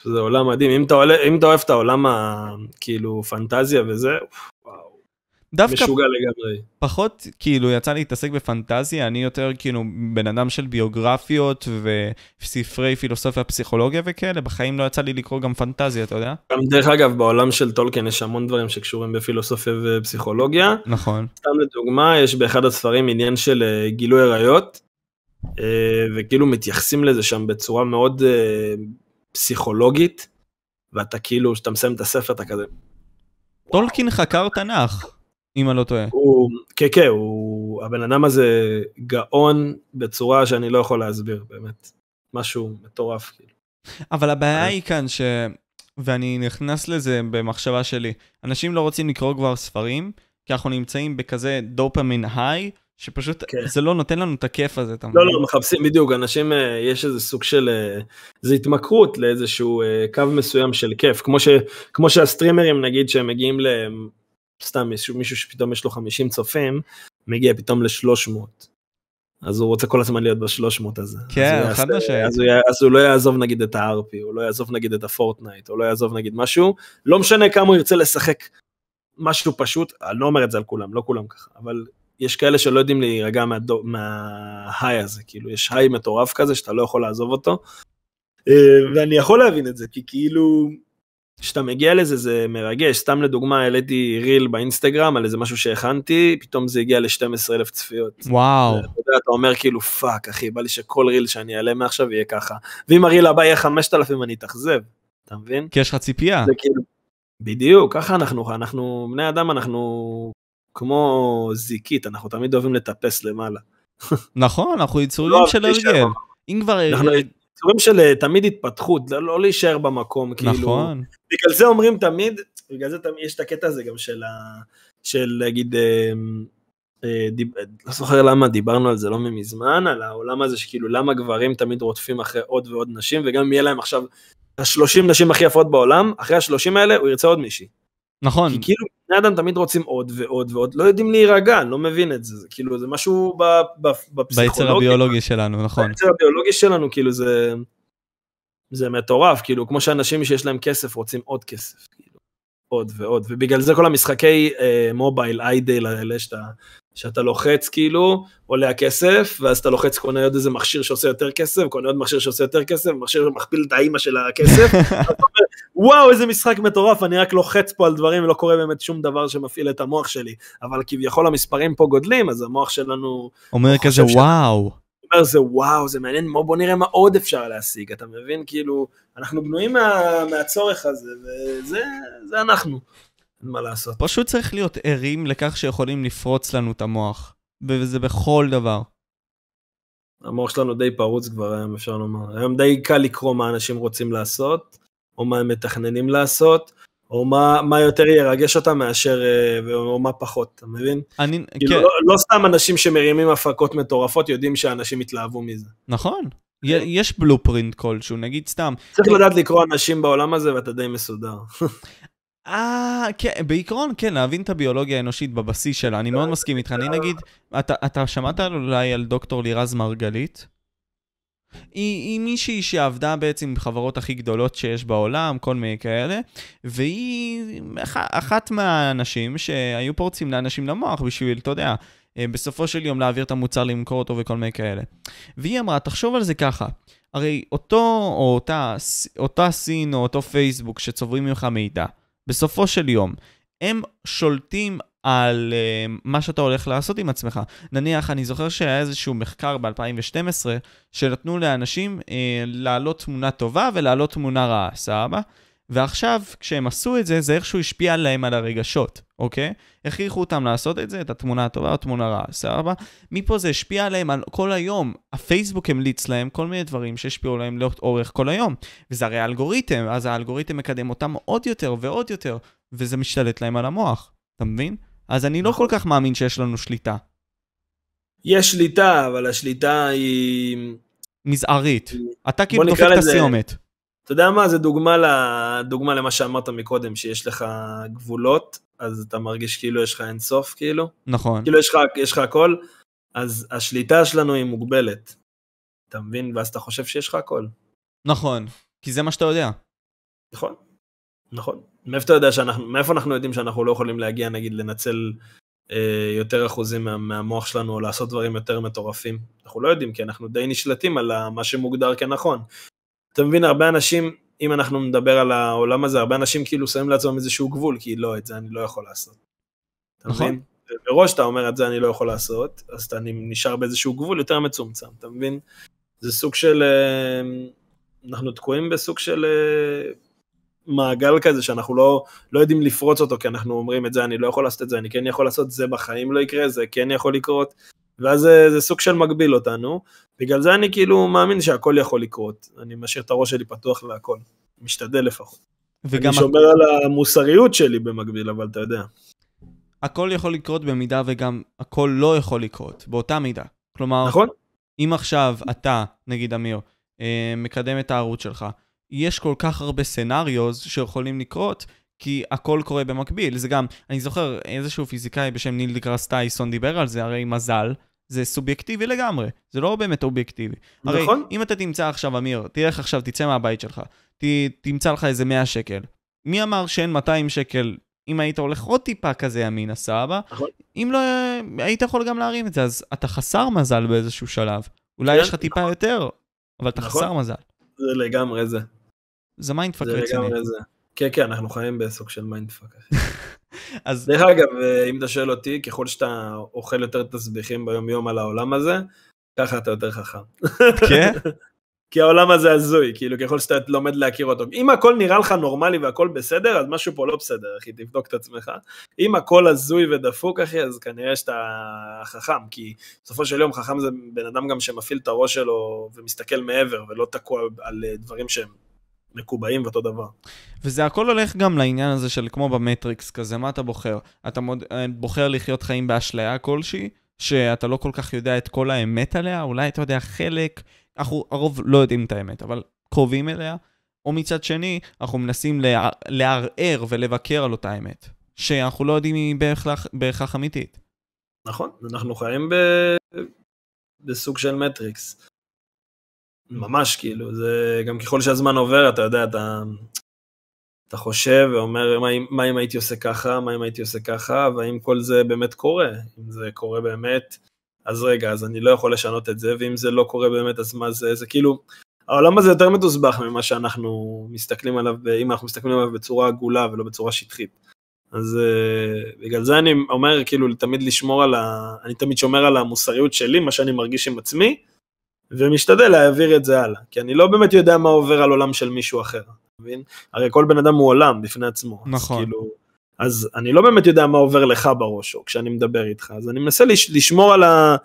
זה עולם מדהים. אם אתה, אם אתה אוהב את העולם הכאילו פנטזיה וזה,
דווקא משוגע לגמרי. פחות כאילו יצא לי להתעסק בפנטזיה, אני יותר כאילו בן אדם של ביוגרפיות וספרי פילוסופיה, פסיכולוגיה וכאלה, בחיים לא יצא לי לקרוא גם פנטזיה, אתה יודע?
גם דרך אגב, בעולם של טולקן יש המון דברים שקשורים בפילוסופיה ופסיכולוגיה.
נכון.
סתם לדוגמה, יש באחד הספרים עניין של אה, גילוי עריות, אה, וכאילו מתייחסים לזה שם בצורה מאוד אה, פסיכולוגית, ואתה כאילו, כשאתה מסיים את הספר אתה כזה...
טולקין חקר תנ"ך. אם אני לא טועה.
הוא, כן, כן, הוא, הבן אדם הזה גאון בצורה שאני לא יכול להסביר, באמת. משהו מטורף, כאילו.
אבל הבעיה היא כאן ש... ואני נכנס לזה במחשבה שלי. אנשים לא רוצים לקרוא כבר ספרים, כי אנחנו נמצאים בכזה דופמין היי, שפשוט כן. זה לא נותן לנו את הכיף הזה,
לא? לא, לא, מחפשים, בדיוק, אנשים, אה, יש איזה סוג של, אה, זה התמכרות לאיזשהו אה, קו מסוים של כיף, כמו, ש, כמו שהסטרימרים נגיד שהם מגיעים סתם מישהו, מישהו שפתאום יש לו 50 צופים, מגיע פתאום ל-300. אז הוא רוצה כל הזמן להיות ב-300 הזה.
כן, חד משמעית.
אז, אז הוא לא יעזוב נגיד את ה-RP, הוא לא יעזוב נגיד את הפורטנייט, הוא לא יעזוב נגיד משהו, לא משנה כמה הוא ירצה לשחק משהו פשוט, אני לא אומר את זה על כולם, לא כולם ככה, אבל יש כאלה שלא יודעים להירגע מה high מה הזה, כאילו יש high מטורף כזה שאתה לא יכול לעזוב אותו. אה, ואני יכול להבין את זה, כי כאילו כשאתה מגיע לזה זה מרגש, סתם לדוגמה העליתי ריל באינסטגרם על איזה משהו שהכנתי, פתאום זה הגיע ל-12 אלף צפיות.
וואו.
אתה יודע, אתה אומר כאילו fuck אחי, בא לי שכל ריל שאני אעלה מעכשיו יהיה ככה. ואם הריל הבא יהיה 5,000 אני אתאכזב, אתה מבין?
כי יש לך ציפייה.
כאילו, בדיוק, ככה אנחנו, אנחנו בני אדם אנחנו כמו זיקית, אנחנו תמיד אוהבים לטפס למעלה.
נכון, אנחנו יצורים לא, של הרגל. אם כבר...
יצורים של אה, תמיד התפתחות, לא, לא להישאר במקום, כאילו. נכון. בגלל זה אומרים תמיד, בגלל זה תמיד יש את הקטע הזה גם של, ה, של להגיד, אה, אה, דיב, לא זוכר למה דיברנו על זה לא מזמן, על העולם הזה שכאילו למה גברים תמיד רודפים אחרי עוד ועוד נשים, וגם אם יהיה להם עכשיו ה-30 נשים הכי יפות בעולם, אחרי ה-30 האלה הוא ירצה עוד מישהי.
נכון.
כי כאילו בני אדם תמיד רוצים עוד ועוד ועוד, לא יודעים להירגע, אני לא מבין את זה, זה כאילו זה משהו בפסיכולוגיה.
ביצר הביולוגי שלנו, נכון.
ביצר הביולוגי שלנו, כאילו זה, זה מטורף, כאילו כמו שאנשים שיש להם כסף רוצים עוד כסף, כאילו, עוד ועוד, ובגלל זה כל המשחקי אה, מובייל איידל האלה שאתה שאתה לוחץ כאילו, עולה הכסף, ואז אתה לוחץ, קונה עוד איזה מכשיר שעושה יותר כסף, קונה עוד מכשיר שעושה יותר כסף, מכשיר שמכפיל את האימא של הכסף, וואו, איזה משחק מטורף, אני רק לוחץ פה על דברים ולא קורה באמת שום דבר שמפעיל את המוח שלי, אבל כביכול המספרים פה גודלים, אז המוח שלנו...
אומר כזה וואו.
אומר זה וואו, זה מעניין, בוא נראה מה עוד אפשר להשיג, אתה מבין? כאילו, אנחנו בנויים מה, מהצורך הזה, וזה אנחנו. אין מה לעשות.
פשוט צריך להיות ערים לכך שיכולים לפרוץ לנו את המוח, וזה בכל דבר.
המוח שלנו די פרוץ כבר היום, אפשר לומר. היום די קל לקרוא מה אנשים רוצים לעשות, או מה הם מתכננים לעשות, או מה, מה יותר ירגש אותם מאשר, אה, או מה פחות, אתה מבין?
אני,
כאילו, כן. לא, לא סתם אנשים שמרימים הפקות מטורפות יודעים שאנשים יתלהבו מזה.
נכון. יש בלופרינט כלשהו, נגיד סתם.
צריך לדעת לקרוא אנשים בעולם הזה ואתה די מסודר.
אה, כן, בעיקרון כן, להבין את הביולוגיה האנושית בבסיס שלה, אני מאוד מסכים איתך. אני נגיד, אתה, אתה שמעת אולי על דוקטור לירז מרגלית? היא, היא מישהי שעבדה בעצם בחברות הכי גדולות שיש בעולם, כל מיני כאלה, והיא אח, אחת מהאנשים שהיו פורצים לאנשים למוח בשביל, אתה יודע, אה, בסופו של יום להעביר את המוצר, למכור אותו וכל מיני כאלה. והיא אמרה, תחשוב על זה ככה, הרי אותו או אותה, אותה סין או אותו פייסבוק שצוברים ממך מידע, בסופו של יום, הם שולטים על uh, מה שאתה הולך לעשות עם עצמך. נניח, אני זוכר שהיה איזשהו מחקר ב-2012, שנתנו לאנשים uh, להעלות תמונה טובה ולהעלות תמונה רעה, סבבה? ועכשיו, כשהם עשו את זה, זה איכשהו השפיע עליהם על הרגשות, אוקיי? הכריחו אותם לעשות את זה, את התמונה הטובה או התמונה רעה, סבבה? מפה זה השפיע עליהם על כל היום. הפייסבוק המליץ להם כל מיני דברים שהשפיעו עליהם לאורך כל היום. וזה הרי האלגוריתם, אז האלגוריתם מקדם אותם עוד יותר ועוד יותר, וזה משתלט להם על המוח, אתה מבין? אז אני לא
נכון.
כל כך מאמין שיש לנו שליטה.
יש שליטה, אבל השליטה היא...
מזערית. אתה כאילו דופק את הסיומת.
אתה יודע מה, זה דוגמה, ל... דוגמה למה שאמרת מקודם, שיש לך גבולות, אז אתה מרגיש כאילו יש לך אינסוף, כאילו.
נכון.
כאילו יש לך, יש לך הכל, אז השליטה שלנו היא מוגבלת. אתה מבין? ואז אתה חושב שיש לך הכל.
נכון. כי זה מה שאתה יודע.
נכון, נכון. מאיפה אתה יודע שאנחנו, מאיפה אנחנו יודעים שאנחנו לא יכולים להגיע, נגיד, לנצל אה, יותר אחוזים מה, מהמוח שלנו, או לעשות דברים יותר מטורפים? אנחנו לא יודעים, כי אנחנו די נשלטים על מה שמוגדר כנכון. אתה מבין, הרבה אנשים, אם אנחנו נדבר על העולם הזה, הרבה אנשים כאילו שמים לעצמם איזשהו גבול, כי לא, את זה אני לא יכול לעשות. אתה
נכון.
מבין? מראש אתה אומר את זה אני לא יכול לעשות, אז אתה נשאר באיזשהו גבול יותר מצומצם, אתה מבין? זה סוג של... אה, אנחנו תקועים בסוג של אה, מעגל כזה שאנחנו לא, לא יודעים לפרוץ אותו, כי אנחנו אומרים את זה אני לא יכול לעשות את זה, אני כן יכול לעשות, זה בחיים לא יקרה, זה כן יכול לקרות, ואז זה, זה סוג של מגביל אותנו, בגלל זה אני כאילו מאמין שהכל יכול לקרות, אני משאיר את הראש שלי פתוח להכל, משתדל לפחות.
וגם
אני שומר על המוסריות שלי במקביל, אבל אתה יודע.
הכל יכול לקרות במידה וגם הכל לא יכול לקרות, באותה מידה. כלומר,
נכון?
אם עכשיו אתה, נגיד אמיר, אה, מקדם את הערוץ שלך, יש כל כך הרבה scenarios שיכולים לקרות, כי הכל קורה במקביל. זה גם, אני זוכר איזשהו פיזיקאי בשם ניל דגראס טייסון דיבר על זה, הרי מזל זה סובייקטיבי לגמרי, זה לא באמת אובייקטיבי. הרי
נכון?
אם אתה תמצא עכשיו, אמיר, תלך עכשיו, תצא מהבית שלך, ת, תמצא לך איזה 100 שקל. מי אמר שאין 200 שקל אם היית הולך עוד טיפה כזה ימינה, סבבה?
נכון.
אם לא, היית יכול גם להרים את זה, אז אתה חסר מזל באיזשהו שלב. אולי
כן,
יש לך טיפה יותר, אבל אתה
נכון.
חסר מזל.
זה לגמרי זה.
זה
mindfuck
רציני.
כן, כן, אנחנו חיים בסוג של mindfuck.
אז
דרך אגב, אה, אם אתה שואל אותי, ככל שאתה אוכל יותר תסביכים ביום יום על העולם הזה, ככה אתה יותר חכם.
כן?
כי העולם הזה הזוי, כאילו ככל שאתה לומד להכיר אותו. אם הכל נראה לך נורמלי והכל בסדר, אז משהו פה לא בסדר, אחי, תבדוק את עצמך. אם הכל הזוי ודפוק, אחי, אז כנראה שאתה חכם, כי בסופו של יום חכם זה בן אדם גם שמפעיל את הראש שלו ומסתכל מעבר, ולא תקוע על אה, דברים שהם מקובעים ואותו דבר.
וזה הכל הולך גם לעניין הזה של כמו במטריקס כזה, מה אתה בוחר? אתה מוד... אה, בוחר לחיות חיים באשליה כלשהי, שאתה לא כל כך יודע את כל האמת עליה, אולי אתה יודע חלק, אנחנו הרוב לא יודעים את האמת, אבל קרובים אליה, או מצד שני, אנחנו מנסים לה... לערער ולבקר על אותה אמת, שאנחנו לא יודעים אם היא בהכרח, בהכרח אמיתית.
נכון, אנחנו חיים ב... בסוג של מטריקס. ממש כאילו, זה גם ככל שהזמן עובר, אתה יודע, אתה, אתה חושב ואומר, מה, מה אם הייתי עושה ככה, מה אם הייתי עושה ככה, והאם כל זה באמת קורה, אם זה קורה באמת, אז רגע, אז אני לא יכול לשנות את זה, ואם זה לא קורה באמת, אז מה זה, זה כאילו, העולם הזה יותר מתוסבך ממה שאנחנו מסתכלים עליו, אם אנחנו מסתכלים עליו בצורה עגולה ולא בצורה שטחית. אז uh, בגלל זה אני אומר כאילו תמיד לשמור על ה... אני תמיד שומר על המוסריות שלי, מה שאני מרגיש עם עצמי, ומשתדל להעביר את זה הלאה. כי אני לא באמת יודע מה עובר על עולם של מישהו אחר, מבין? הרי כל בן אדם הוא עולם בפני עצמו.
נכון.
אז, כאילו, אז אני לא באמת יודע מה עובר לך בראש, או כשאני מדבר איתך, אז אני מנסה לש, לשמור על, ה,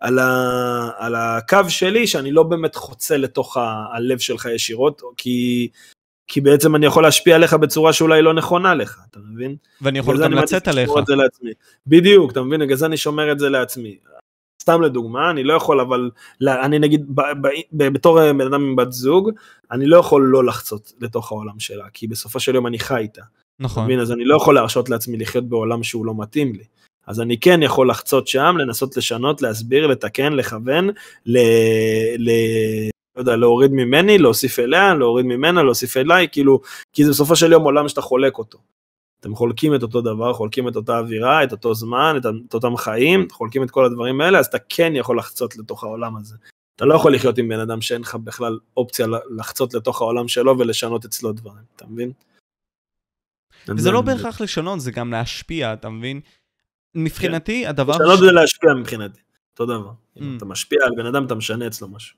על, ה, על הקו שלי, שאני לא באמת חוצה לתוך ה, הלב שלך ישירות, כי... כי בעצם אני יכול להשפיע עליך בצורה שאולי לא נכונה לך, אתה מבין?
ואני יכול גם לצאת עליך.
בדיוק, אתה מבין? בגלל זה אני שומר את זה לעצמי. סתם לדוגמה, אני לא יכול אבל, אני נגיד, ב, ב, ב, בתור אה, בן אדם עם בת זוג, אני לא יכול לא לחצות לתוך העולם שלה, כי בסופו של יום אני חי איתה.
נכון.
מבין? אז אני לא יכול להרשות לעצמי לחיות בעולם שהוא לא מתאים לי. אז אני כן יכול לחצות שם, לנסות לשנות, להסביר, לתקן, לכוון, ל... ל... לא יודע, להוריד ממני, להוסיף אליה, להוריד ממנה, להוסיף אליי, כאילו, כי זה בסופו של יום עולם שאתה חולק אותו. אתם חולקים את אותו דבר, חולקים את אותה אווירה, את אותו זמן, את, את אותם חיים, חולקים את כל הדברים האלה, אז אתה כן יכול לחצות לתוך העולם הזה. אתה לא יכול לחיות עם בן אדם שאין לך בכלל אופציה לחצות לתוך העולם שלו ולשנות אצלו דברים, אתה מבין?
וזה לא בהכרח לשנות, זה גם להשפיע, אתה מבין? מבחינתי, הדבר...
לשנות זה להשפיע מבחינתי, אותו דבר.
Mm.
אם אתה משפיע על בן אדם, אתה משנה אצלו משהו.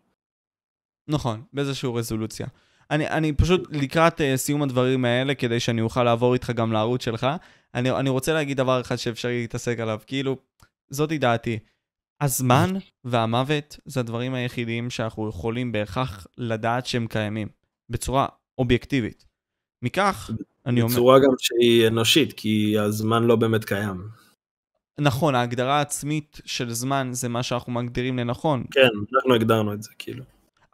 נכון, באיזושהי רזולוציה. אני, אני פשוט לקראת uh, סיום הדברים האלה, כדי שאני אוכל לעבור איתך גם לערוץ שלך, אני, אני רוצה להגיד דבר אחד שאפשר להתעסק עליו, כאילו, זאתי דעתי. הזמן והמוות זה הדברים היחידים שאנחנו יכולים בהכרח לדעת שהם קיימים, בצורה אובייקטיבית. מכך, אני אומר...
בצורה גם שהיא אנושית, כי הזמן לא באמת קיים.
נכון, ההגדרה העצמית של זמן זה מה שאנחנו מגדירים לנכון.
כן, אנחנו הגדרנו את זה, כאילו.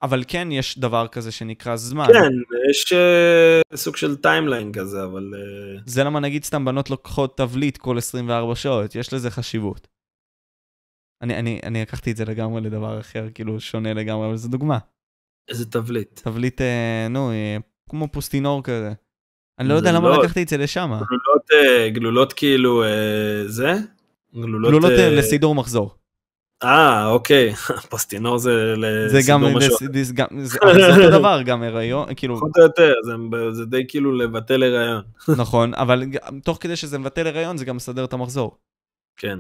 אבל כן יש דבר כזה שנקרא זמן.
כן, יש אה, סוג של timeline כזה, אבל... אה...
זה למה נגיד סתם בנות לוקחות טבליה כל 24 שעות, יש לזה חשיבות. אני, אני, אני לקחתי את זה לגמרי לדבר אחר, כאילו שונה לגמרי, אבל זו דוגמה.
איזה תבליט?
תבליט, uh, נו, כמו פוסטינור כזה. אני לא יודע למה לא... לקחתי את זה לשם.
גלולות, uh, גלולות כאילו, uh, זה?
גלולות, גלולות uh... לסידור מחזור.
אה, אוקיי, פוסטינור זה לסידור
משהו. זה גם, זה אותו דבר, גם הריון, כאילו...
פחות או יותר, זה די כאילו לבטל הריון.
נכון, אבל תוך כדי שזה מבטל הריון, זה גם מסדר את המחזור.
כן.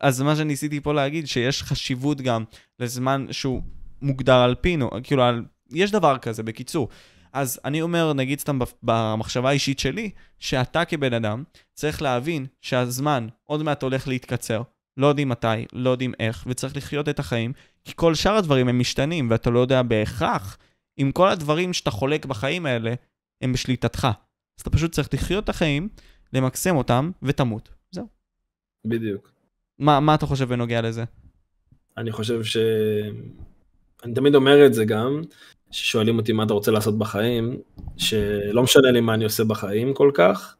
אז מה שניסיתי פה להגיד, שיש חשיבות גם לזמן שהוא מוגדר על פינו, כאילו, על, יש דבר כזה, בקיצור. אז אני אומר, נגיד סתם במחשבה האישית שלי, שאתה כבן אדם צריך להבין שהזמן עוד מעט הולך להתקצר. לא יודעים מתי, לא יודעים איך, וצריך לחיות את החיים, כי כל שאר הדברים הם משתנים, ואתה לא יודע בהכרח אם כל הדברים שאתה חולק בחיים האלה הם בשליטתך. אז אתה פשוט צריך לחיות את החיים, למקסם אותם, ותמות. זהו.
בדיוק.
מה, מה אתה חושב בנוגע לזה?
אני חושב ש... אני תמיד אומר את זה גם, ששואלים אותי מה אתה רוצה לעשות בחיים, שלא משנה לי מה אני עושה בחיים כל כך,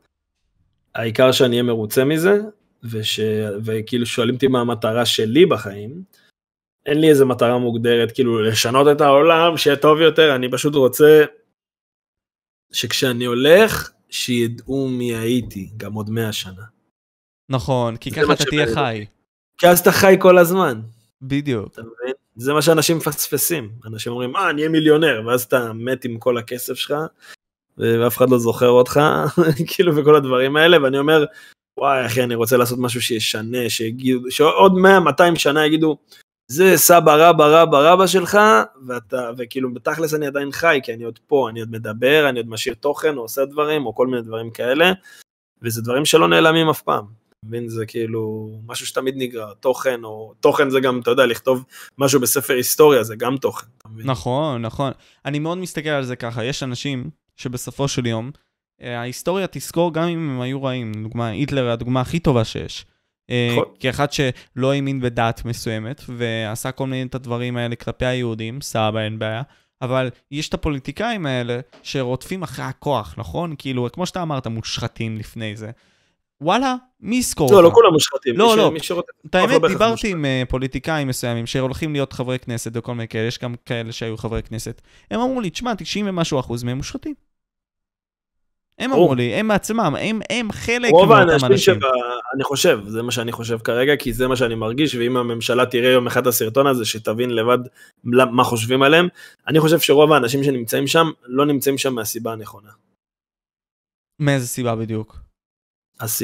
העיקר שאני אהיה מרוצה מזה, וש... וכאילו שואלים אותי מה המטרה שלי בחיים, אין לי איזה מטרה מוגדרת, כאילו לשנות את העולם, שיהיה טוב יותר, אני פשוט רוצה שכשאני הולך, שידעו מי הייתי, גם עוד מאה שנה.
נכון, כי ככה אתה תהיה חי.
כי אז אתה חי כל הזמן.
בדיוק. אתה
מבין? זה מה שאנשים מפספסים. אנשים אומרים, אה, אני אהיה מיליונר, ואז אתה מת עם כל הכסף שלך, ואף אחד לא זוכר אותך, כאילו, וכל הדברים האלה, ואני אומר, וואי אחי אני רוצה לעשות משהו שישנה, שיגידו, שעוד 100-200 שנה יגידו, זה סבא רבא רבא רבא שלך, ואתה, וכאילו בתכלס אני עדיין חי, כי אני עוד פה, אני עוד מדבר, אני עוד משאיר תוכן, או עושה דברים, או כל מיני דברים כאלה, וזה דברים שלא נעלמים אף פעם. מבין זה כאילו משהו שתמיד נגרר, תוכן או תוכן זה גם אתה יודע לכתוב משהו בספר היסטוריה זה גם תוכן.
נכון נכון אני מאוד מסתכל על זה ככה יש אנשים שבסופו של יום ההיסטוריה תזכור גם אם הם היו רעים. דוגמה, היטלר הדוגמה הכי טובה שיש. אה, נכון. כאחד שלא האמין בדת מסוימת, ועשה כל מיני את הדברים האלה כלפי היהודים, סבא, אין בעיה. אבל יש את הפוליטיקאים האלה שרודפים אחרי הכוח, נכון? כאילו, כמו שאתה אמרת, מושחתים לפני זה. וואלה, מי יזכור
לא, אותם? לא, לא כולם מושחתים.
לא, לא. את האמת, דיברתי עם uh, פוליטיקאים מסוימים שהולכים להיות חברי כנסת וכל מיני כאלה, יש גם כאלה שהיו חברי כנסת. הם אמרו לי, תשמע, 90 ומשהו אחוז מהם מושחתים. הם אמרו לי, הם מעצמם, הם, הם חלק
מאותם אנשים. רוב האנשים שבא, אני חושב, זה מה שאני חושב כרגע, כי זה מה שאני מרגיש, ואם הממשלה תראה יום אחד את הסרטון הזה, שתבין לבד מה חושבים עליהם, אני חושב שרוב האנשים שנמצאים שם, לא נמצאים שם מהסיבה הנכונה.
מאיזה סיבה בדיוק?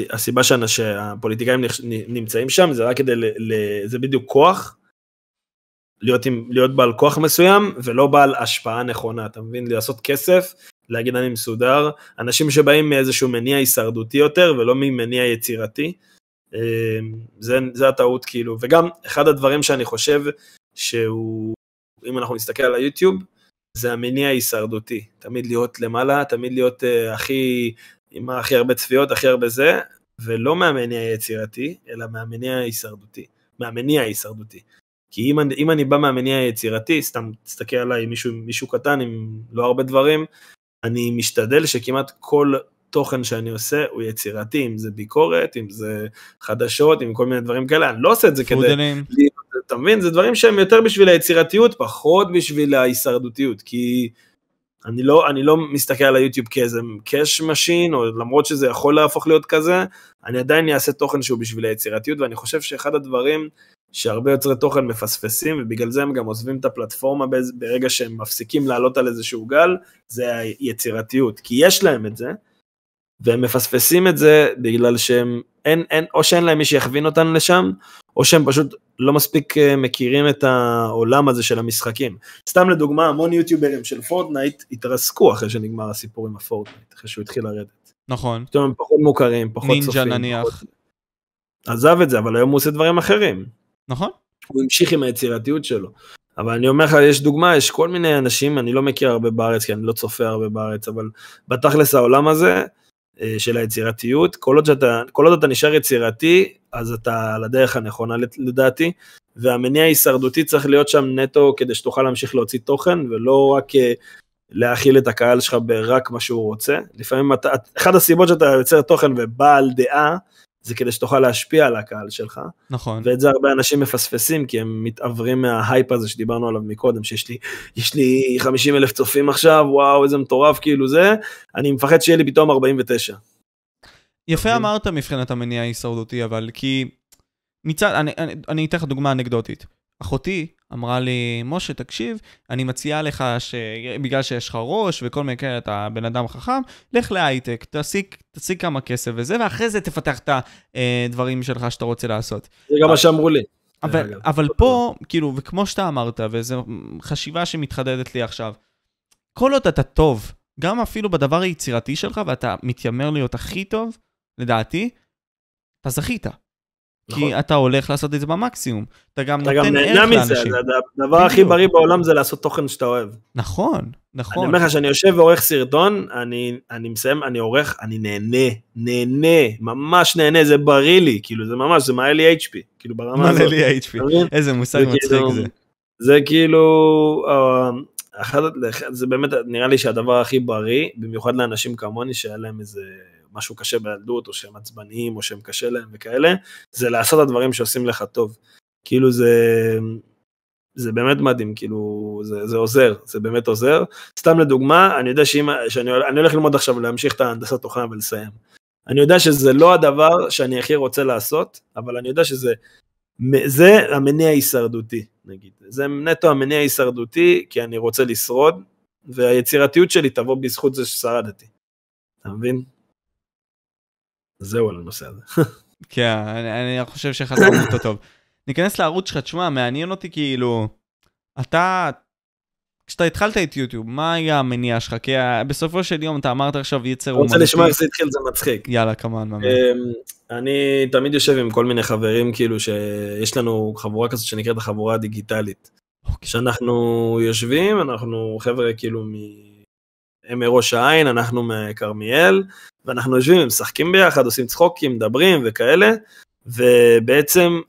הסיבה שהפוליטיקאים נמצאים שם זה רק כדי, זה בדיוק כוח, להיות, עם, להיות בעל כוח מסוים ולא בעל השפעה נכונה, אתה מבין? לעשות כסף להגיד אני מסודר, אנשים שבאים מאיזשהו מניע הישרדותי יותר ולא ממניע יצירתי. אמ, זה, זה הטעות כאילו, וגם אחד הדברים שאני חושב שהוא, אם אנחנו נסתכל על היוטיוב, זה המניע ההישרדותי, תמיד להיות למעלה, תמיד להיות uh, הכי, עם הכי הרבה צפיות, הכי הרבה זה, ולא מהמניע היצירתי, אלא מהמניע ההישרדותי, מהמניע ההישרדותי. כי אם אני, אם אני בא מהמניע היצירתי, סתם תסתכל עליי מישהו, מישהו קטן עם לא הרבה דברים, אני משתדל שכמעט כל תוכן שאני עושה הוא יצירתי, אם זה ביקורת, אם זה חדשות, עם כל מיני דברים כאלה, אני לא עושה את זה
full time.
כדי... אתה מבין? זה דברים שהם יותר בשביל היצירתיות, פחות בשביל ההישרדותיות, כי אני לא, אני לא מסתכל על היוטיוב כאיזה cash machine, או למרות שזה יכול להפוך להיות כזה, אני עדיין אעשה תוכן שהוא בשביל היצירתיות, ואני חושב שאחד הדברים שהרבה יוצרי תוכן מפספסים ובגלל זה הם גם עוזבים את הפלטפורמה ברגע שהם מפסיקים לעלות על איזשהו גל, זה היצירתיות, כי יש להם את זה, והם מפספסים את זה בגלל שהם אין, אין, או שאין להם מי שיכווין אותנו לשם, או שהם פשוט לא מספיק אה, מכירים את העולם הזה של המשחקים. סתם לדוגמה, המון יוטיוברים של פורטנייט התרסקו אחרי שנגמר הסיפור עם הפורטנייט, אחרי שהוא התחיל לרדת.
נכון.
פתאום הם פחות מוכרים, פחות
נינג'ה
צופים.
נניח.
פחות... עזב את זה, אבל היום הוא עושה דברים אחרים.
נכון.
הוא המשיך עם היצירתיות שלו. אבל אני אומר לך, יש דוגמה, יש כל מיני אנשים, אני לא מכיר הרבה בארץ, כי אני לא צופה הרבה בארץ, אבל בתכלס העולם הזה, אה, של היצירתיות, כל עוד, שאתה, כל עוד אתה נשאר יצירתי, אז אתה על הדרך הנכונה לדעתי, והמניע ההישרדותי צריך להיות שם נטו כדי שתוכל להמשיך להוציא תוכן, ולא רק אה, להכיל את הקהל שלך ברק מה שהוא רוצה. לפעמים אתה, אחת הסיבות שאתה יוצר תוכן ובעל דעה, זה כדי שתוכל להשפיע על הקהל שלך.
נכון.
ואת זה הרבה אנשים מפספסים, כי הם מתעוורים מההייפ הזה שדיברנו עליו מקודם, שיש לי, יש לי 50 אלף צופים עכשיו, וואו, איזה מטורף, כאילו זה, אני מפחד שיהיה לי פתאום 49.
יפה אמרת מבחינת המניע ההישרדותי, אבל כי מצד, אני, אני, אני אתן לך דוגמה אנקדוטית. אחותי אמרה לי, משה, תקשיב, אני מציעה לך שבגלל שיש לך ראש וכל מיני כאלה, אתה בן אדם חכם, לך להייטק, תשיג, תשיג כמה כסף וזה, ואחרי זה תפתח את הדברים שלך שאתה רוצה לעשות.
זה גם מה שאמרו לי.
אבל, אבל פה, כאילו, וכמו שאתה אמרת, וזו חשיבה שמתחדדת לי עכשיו, כל עוד אתה טוב, גם אפילו בדבר היצירתי שלך, ואתה מתיימר להיות הכי טוב, לדעתי, אתה זכית. נכון. כי אתה הולך לעשות את זה במקסימום. אתה גם אתה נותן ערך לאנשים.
הדבר הכי בריא בעולם זה לעשות תוכן שאתה אוהב.
נכון, נכון.
אני אומר לך שאני יושב ועורך סרטון, אני, אני מסיים, אני עורך, אני נהנה, נהנה, ממש נהנה, זה בריא לי, כאילו זה ממש, זה מעלה לי HP, כאילו ברמה הזאת.
מעלה לי HP, איזה מושג מצחיק כאילו, זה.
זה כאילו, אה, אחד, זה באמת נראה לי שהדבר הכי בריא, במיוחד לאנשים כמוני שהיה להם איזה משהו קשה בילדות, או שהם עצבניים, או שהם קשה להם וכאלה, זה לעשות את הדברים שעושים לך טוב. כאילו זה, זה באמת מדהים, כאילו, זה, זה עוזר, זה באמת עוזר. סתם לדוגמה, אני יודע שאם, שאני אני הולך ללמוד עכשיו להמשיך את ההנדסת תוכנה ולסיים. אני יודע שזה לא הדבר שאני הכי רוצה לעשות, אבל אני יודע שזה, זה המניע ההישרדותי, נגיד. זה נטו המניע ההישרדותי, כי אני רוצה לשרוד, והיצירתיות שלי תבוא בזכות זה ששרדתי. אתה מבין? זהו על הנושא הזה.
כן, אני, אני חושב שחזרנו אותו טוב. ניכנס לערוץ שלך, תשמע, מעניין אותי כאילו, אתה, כשאתה התחלת את יוטיוב, מה היה המניע שלך? כי בסופו של יום אתה אמרת עכשיו יצר
אומנותי. רוצה לשמוע איך זה התחיל, זה מצחיק.
יאללה, כמובן, ממש.
אני תמיד יושב עם כל מיני חברים, כאילו שיש לנו חבורה כזאת שנקראת החבורה הדיגיטלית. אוקיי. שאנחנו יושבים, אנחנו חבר'ה כאילו מ... הם מראש העין, אנחנו מכרמיאל, ואנחנו יושבים ומשחקים ביחד, עושים צחוקים, מדברים וכאלה, ובעצם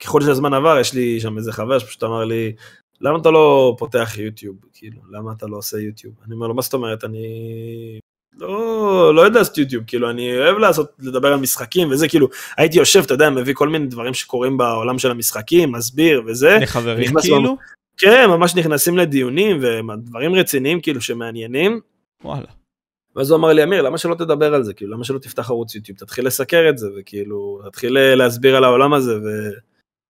ככל שהזמן עבר, יש לי שם איזה חבר שפשוט אמר לי, למה אתה לא פותח יוטיוב? כאילו, למה אתה לא עושה יוטיוב? אני אומר לו, מה זאת אומרת? אני לא, לא יודע לעשות יוטיוב, כאילו, אני אוהב לעשות, לדבר על משחקים וזה, כאילו, הייתי יושב, אתה יודע, מביא כל מיני דברים שקורים בעולם של המשחקים, מסביר וזה.
לחברים כאילו?
כן, ממש נכנסים לדיונים ודברים רציניים, כאילו, שמעניינים.
וואלה.
ואז הוא אמר לי, אמיר, למה שלא תדבר על זה? כאילו, למה שלא תפתח ערוץ יוטיוב? תתחיל לסקר את זה, וכאילו, תתחיל להסביר על העולם הזה,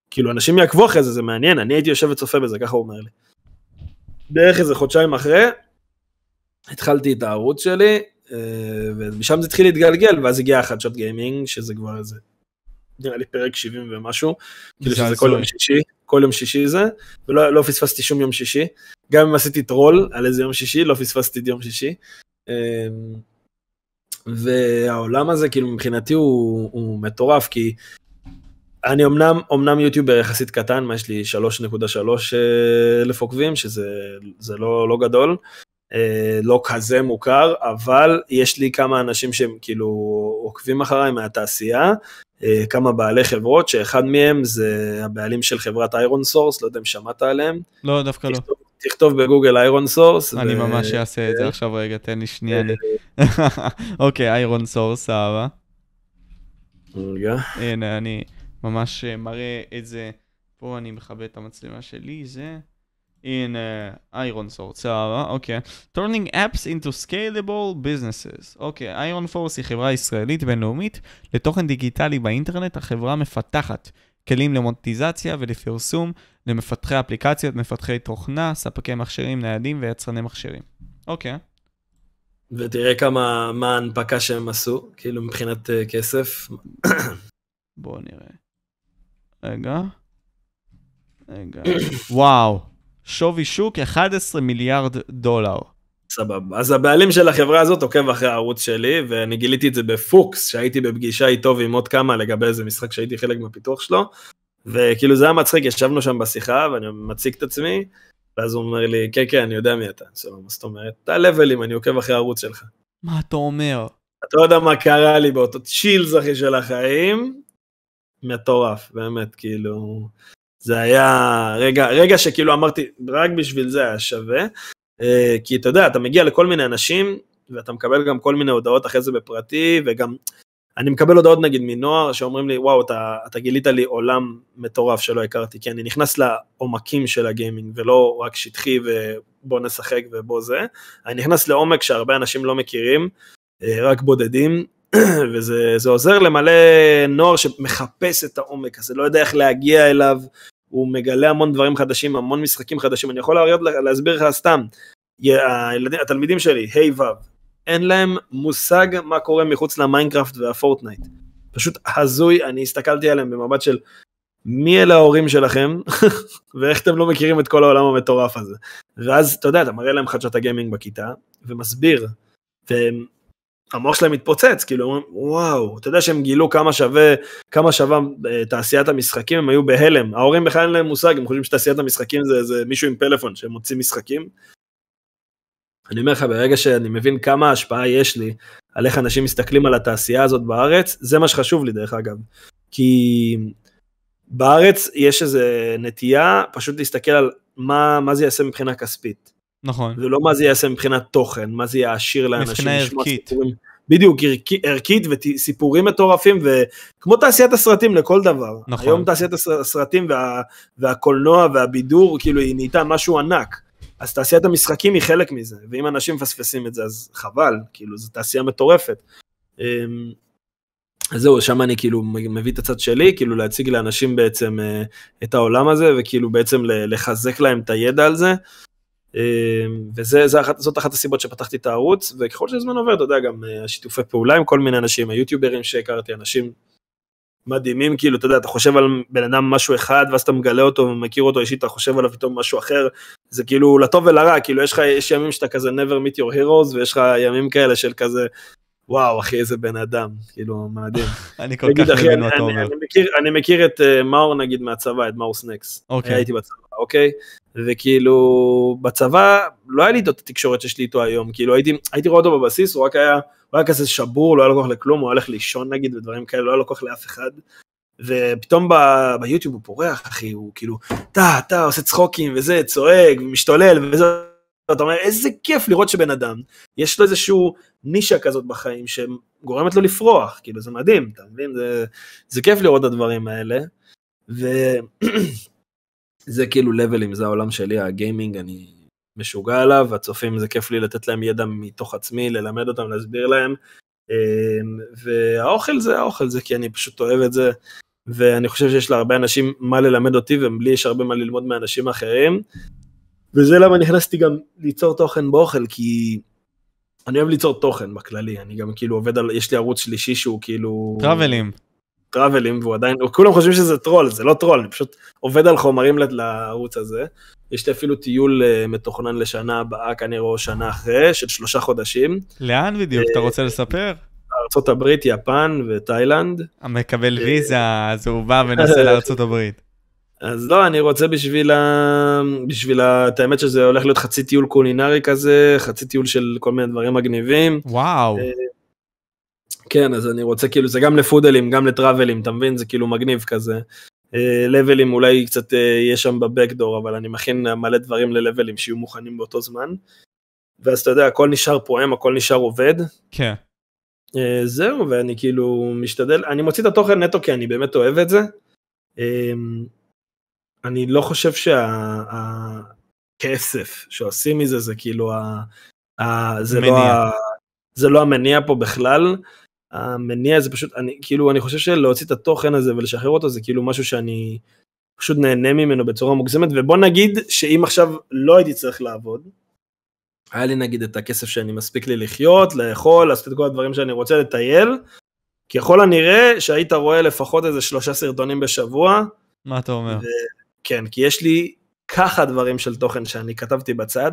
וכאילו, אנשים יעקבו אחרי זה, זה מעניין, אני הייתי יושב וצופה בזה, ככה הוא אומר לי. בערך איזה חודשיים אחרי, התחלתי את הערוץ שלי, אה, ומשם זה התחיל להתגלגל, ואז הגיע החדשות גיימינג, שזה כבר איזה, נראה לי פרק 70 ומשהו, כאילו שזה כל יום שישי, כל יום שישי זה, ולא לא פספסתי שום יום שישי, גם אם עשיתי טרול על איזה יום שישי, לא פספסתי את יום שישי. אמ, והעולם הזה כאילו מבחינתי הוא, הוא מטורף כי אני אמנם אמנם יוטיובר יחסית קטן מה יש לי 3.3 אה, אלף עוקבים שזה לא לא גדול אה, לא כזה מוכר אבל יש לי כמה אנשים שהם כאילו עוקבים אחריי מהתעשייה כמה בעלי חברות שאחד מהם זה הבעלים של חברת איירון סורס לא יודע אם שמעת עליהם.
לא דווקא לא.
תכתוב בגוגל איירון סורס.
אני ממש אעשה את זה עכשיו רגע, תן לי שנייה. אוקיי, איירון סורס, אהבה.
רגע.
הנה, אני ממש מראה את זה. פה אני מכבה את המצלמה שלי, זה... הנה, איירון סורס, סבבה, אוקיי. Turning apps into scalable businesses. אוקיי, איירון פורס היא חברה ישראלית בינלאומית לתוכן דיגיטלי באינטרנט. החברה מפתחת כלים למונטיזציה ולפרסום למפתחי אפליקציות, מפתחי תוכנה, ספקי מכשירים ניידים ויצרני מכשירים. אוקיי.
ותראה כמה, מה ההנפקה שהם עשו, כאילו מבחינת uh, כסף.
בואו נראה. רגע. רגע. וואו. שווי שוק 11 מיליארד דולר.
סבבה. אז הבעלים של החברה הזאת עוקב אחרי הערוץ שלי, ואני גיליתי את זה בפוקס, שהייתי בפגישה איתו ועם עוד כמה לגבי איזה משחק שהייתי חלק מהפיתוח שלו, וכאילו זה היה מצחיק, ישבנו שם בשיחה, ואני מציג את עצמי, ואז הוא אומר לי, כן, כן, אני יודע מי אתה. אני מה זאת אומרת? אתה לבלים, אני עוקב אחרי הערוץ שלך.
מה אתה אומר?
אתה לא יודע מה קרה לי באותו צ'ילס אחי של החיים, מטורף, באמת, כאילו, זה היה רגע, רגע שכאילו אמרתי, רק בשביל זה היה שווה, אה, כי אתה יודע, אתה מגיע לכל מיני אנשים, ואתה מקבל גם כל מיני הודעות אחרי זה בפרטי, וגם אני מקבל הודעות נגיד מנוער שאומרים לי, וואו, אתה, אתה גילית לי עולם מטורף שלא הכרתי, כי אני נכנס לעומקים של הגיימינג, ולא רק שטחי ובוא נשחק ובוא זה, אני נכנס לעומק שהרבה אנשים לא מכירים, אה, רק בודדים, וזה עוזר למלא נוער שמחפש את העומק הזה, לא יודע איך להגיע אליו, הוא מגלה המון דברים חדשים, המון משחקים חדשים, אני יכול להסביר לך סתם, הילדים, התלמידים שלי, ה' ו', אין להם מושג מה קורה מחוץ למיינקראפט והפורטנייט. פשוט הזוי, אני הסתכלתי עליהם במבט של מי אלה ההורים שלכם, ואיך אתם לא מכירים את כל העולם המטורף הזה. ואז, אתה יודע, אתה מראה להם חדשות הגיימינג בכיתה, ומסביר, והמוח שלהם מתפוצץ, כאילו, וואו, אתה יודע שהם גילו כמה שווה, כמה שווה אה, תעשיית המשחקים, הם היו בהלם. ההורים בכלל אין להם מושג, הם חושבים שתעשיית המשחקים זה, זה מישהו עם פלאפון שמוציא משחקים. אני אומר לך, ברגע שאני מבין כמה השפעה יש לי על איך אנשים מסתכלים על התעשייה הזאת בארץ, זה מה שחשוב לי דרך אגב. כי בארץ יש איזה נטייה פשוט להסתכל על מה, מה זה יעשה מבחינה כספית.
נכון.
ולא מה זה יעשה מבחינת תוכן, מה זה יעשיר לאנשים.
מבחינה ערכית. סיפורים,
בדיוק, ערכית וסיפורים מטורפים, וכמו תעשיית הסרטים לכל דבר. נכון. היום תעשיית הסרטים וה, והקולנוע והבידור, כאילו היא נהייתה משהו ענק. אז תעשיית המשחקים היא חלק מזה, ואם אנשים מפספסים את זה אז חבל, כאילו זו תעשייה מטורפת. אמ, אז זהו, שם אני כאילו מביא את הצד שלי, כאילו להציג לאנשים בעצם אה, את העולם הזה, וכאילו בעצם לחזק להם את הידע על זה. אמ, וזאת אחת הסיבות שפתחתי את הערוץ, וככל שהזמן עובר, אתה יודע, גם אה, השיתופי פעולה עם כל מיני אנשים, היוטיוברים שהכרתי, אנשים מדהימים, כאילו, אתה יודע, אתה חושב על בן אדם משהו אחד, ואז אתה מגלה אותו ומכיר אותו אישית, אתה חושב עליו פתאום משהו אחר, זה כאילו לטוב ולרע, כאילו, יש לך, יש ימים שאתה כזה never meet your heroes, ויש לך ימים כאלה של כזה, וואו, אחי, איזה בן אדם, כאילו, מדהים.
אני כל כך מבין מה אתה אומר.
אני מכיר את אה, מאור, נגיד, מהצבא, את מאור סנקס.
אוקיי.
הייתי בצבא, אוקיי? וכאילו, בצבא, לא היה לי את התקשורת שיש לי איתו היום, כאילו, הייתי רואה אותו בבסיס, הוא רק היה... הוא היה כזה שבור, לא היה לו כוח לכלום, הוא הולך לישון נגיד ודברים כאלה, לא היה לו כוח לאף אחד. ופתאום ב- ביוטיוב הוא פורח, אחי, הוא כאילו, טה, טה, עושה צחוקים וזה, צועק ומשתולל וזה, אתה אומר, איזה כיף לראות שבן אדם, יש לו איזשהו נישה כזאת בחיים שגורמת לו לפרוח, כאילו זה מדהים, אתה מבין? זה, זה כיף לראות את הדברים האלה. וזה כאילו לבלים, זה העולם שלי, הגיימינג, אני משוגע עליו, והצופים זה כיף לי לתת להם ידע מתוך עצמי, ללמד אותם, להסביר להם. אמ, והאוכל זה האוכל זה כי אני פשוט אוהב את זה, ואני חושב שיש להרבה אנשים מה ללמד אותי, ולי יש הרבה מה ללמוד מאנשים אחרים. וזה למה נכנסתי גם ליצור תוכן באוכל, כי אני אוהב ליצור תוכן בכללי, אני גם כאילו עובד על, יש לי ערוץ שלישי שהוא כאילו...
Travelים.
Travelים, והוא עדיין, כולם חושבים שזה טרול, זה לא טרול, אני פשוט עובד על חומרים לערוץ הזה. יש לי אפילו טיול אה, מתוכנן לשנה הבאה, כנראה או שנה אחרי, של שלושה חודשים.
לאן בדיוק? אתה רוצה לספר?
ארה"ב, יפן ותאילנד.
הוא מקבל ויזה, אז הוא בא ונוסע הברית.
אז לא, אני רוצה בשביל ה... בשביל ה... את האמת שזה הולך להיות חצי טיול קולינרי כזה, חצי טיול של כל מיני דברים מגניבים.
וואו.
כן, אז אני רוצה כאילו, זה גם לפודלים, גם לטראבלים, אתה מבין? זה כאילו מגניב כזה. לבלים אולי קצת יהיה שם בבקדור, אבל אני מכין מלא דברים ללבלים שיהיו מוכנים באותו זמן. ואז אתה יודע, הכל נשאר פועם, הכל נשאר עובד.
כן.
זהו, ואני כאילו משתדל, אני מוציא את התוכן נטו כי אני באמת אוהב את זה. אני לא חושב שהכסף שעושים מזה זה כאילו, זה, לא ה, זה לא המניע פה בכלל. המניע זה פשוט, אני כאילו, אני חושב שלהוציא את התוכן הזה ולשחרר אותו זה כאילו משהו שאני פשוט נהנה ממנו בצורה מוגזמת, ובוא נגיד שאם עכשיו לא הייתי צריך לעבוד, היה לי נגיד את הכסף שאני מספיק לי לחיות, לאכול, לעשות את כל הדברים שאני רוצה, לטייל, ככל הנראה שהיית רואה לפחות איזה שלושה סרטונים בשבוע.
מה אתה אומר? ו...
כן, כי יש לי ככה דברים של תוכן שאני כתבתי בצד,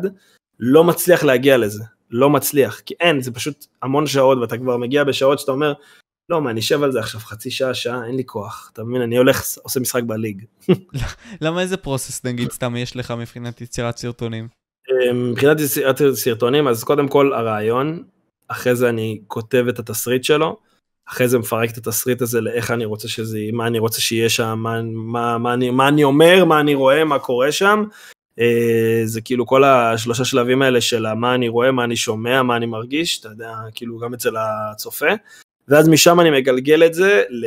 לא מצליח להגיע לזה, לא מצליח, כי אין, זה פשוט המון שעות, ואתה כבר מגיע בשעות שאתה אומר, לא, מה, אני אשב על זה עכשיו חצי שעה, שעה, אין לי כוח. אתה מבין, אני הולך, עושה משחק בליג.
למה איזה פרוסס, נגיד, סתם יש לך מבחינת יצירת סרטונים?
אמ, מבחינת יצירת סרטונים, אז קודם כל הרעיון, אחרי זה אני כותב את התסריט שלו, אחרי זה מפרק את התסריט הזה לאיך אני רוצה שזה מה אני רוצה שיהיה שם, מה, מה, מה, אני, מה אני אומר, מה אני רואה, מה קורה שם. אה, זה כאילו כל השלושה שלבים האלה של מה אני רואה, מה אני שומע, מה אני מרגיש, אתה יודע, כאילו גם אצל הצופה. ואז משם אני מגלגל את זה ל...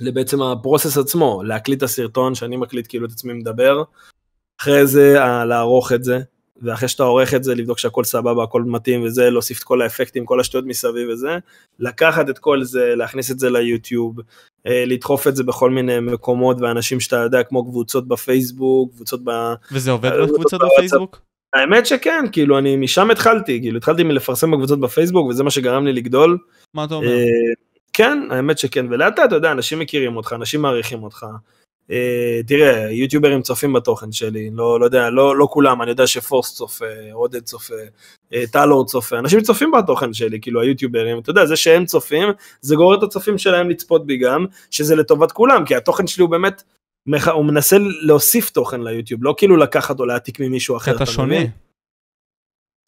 לבעצם הפרוסס עצמו, להקליט את הסרטון שאני מקליט כאילו את עצמי מדבר, אחרי זה לערוך את זה, ואחרי שאתה עורך את זה, לבדוק שהכל סבבה, הכל מתאים וזה, להוסיף את כל האפקטים, כל השטויות מסביב וזה, לקחת את כל זה, להכניס את זה ליוטיוב, אה, לדחוף את זה בכל מיני מקומות, ואנשים שאתה יודע, כמו קבוצות בפייסבוק, קבוצות ב...
וזה עובד בקבוצות בפייסבוק?
האמת שכן, כאילו, אני משם התחלתי, כאילו, התחלתי מלפרסם בקבוצות בפייסבוק, וזה מה שגרם לי לגדול.
מה אתה אומר? אה,
כן, האמת שכן, ולאט לאט, אתה יודע, אנשים מכירים אותך, אנשים מעריכים אותך. Uh, תראה, יוטיוברים צופים בתוכן שלי, לא, לא יודע, לא, לא כולם, אני יודע שפורס צופה, עודד צופה, uh, טלור צופה, אנשים צופים בתוכן שלי, כאילו היוטיוברים, אתה יודע, זה שהם צופים, זה גורר את הצופים שלהם לצפות בי גם, שזה לטובת כולם, כי התוכן שלי הוא באמת, הוא מנסה להוסיף תוכן ליוטיוב, לא כאילו לקחת או להעתיק ממישהו אחר.
אתה שונה.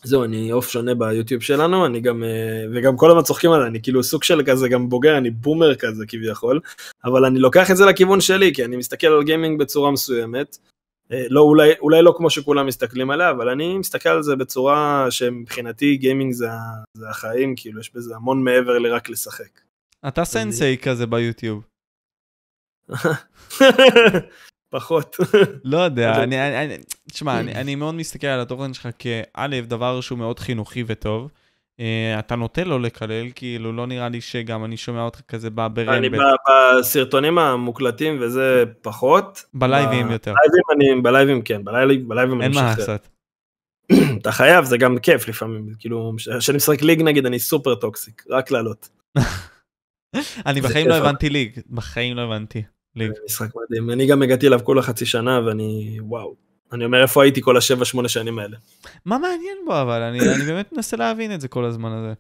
זהו, אני עוף שונה ביוטיוב שלנו, אני גם, אה, וגם כל הזמן צוחקים עליי, אני כאילו סוג של כזה גם בוגר, אני בומר כזה כביכול, אבל אני לוקח את זה לכיוון שלי, כי אני מסתכל על גיימינג בצורה מסוימת, אה, לא, אולי, אולי לא כמו שכולם מסתכלים עליה, אבל אני מסתכל על זה בצורה שמבחינתי גיימינג זה, זה החיים, כאילו יש בזה המון מעבר לרק לשחק.
אתה סנסei כזה ביוטיוב.
פחות.
לא יודע, אני, אני, תשמע, אני, אני מאוד מסתכל על התוכן שלך כא', דבר שהוא מאוד חינוכי וטוב. Uh, אתה נוטה לא לקלל, כאילו לא נראה לי שגם אני שומע אותך כזה בא ברמבל.
אני בסרטונים המוקלטים וזה פחות.
בלייבים יותר.
בלייבים אני, בלייבים כן, בלייבים, בלייבים
אני משחרר. אין מה לעשות.
אתה חייב, זה גם כיף לפעמים, כאילו, כשאני משחק League נגיד אני סופר toxic, רק לעלות.
אני בחיים לא הבנתי League, בחיים לא הבנתי.
League. משחק מדהים, אני גם הגעתי אליו כל החצי שנה ואני וואו. אני אומר איפה הייתי כל השבע שמונה שנים האלה.
מה מעניין בו אבל אני, אני באמת מנסה להבין את זה כל הזמן הזה.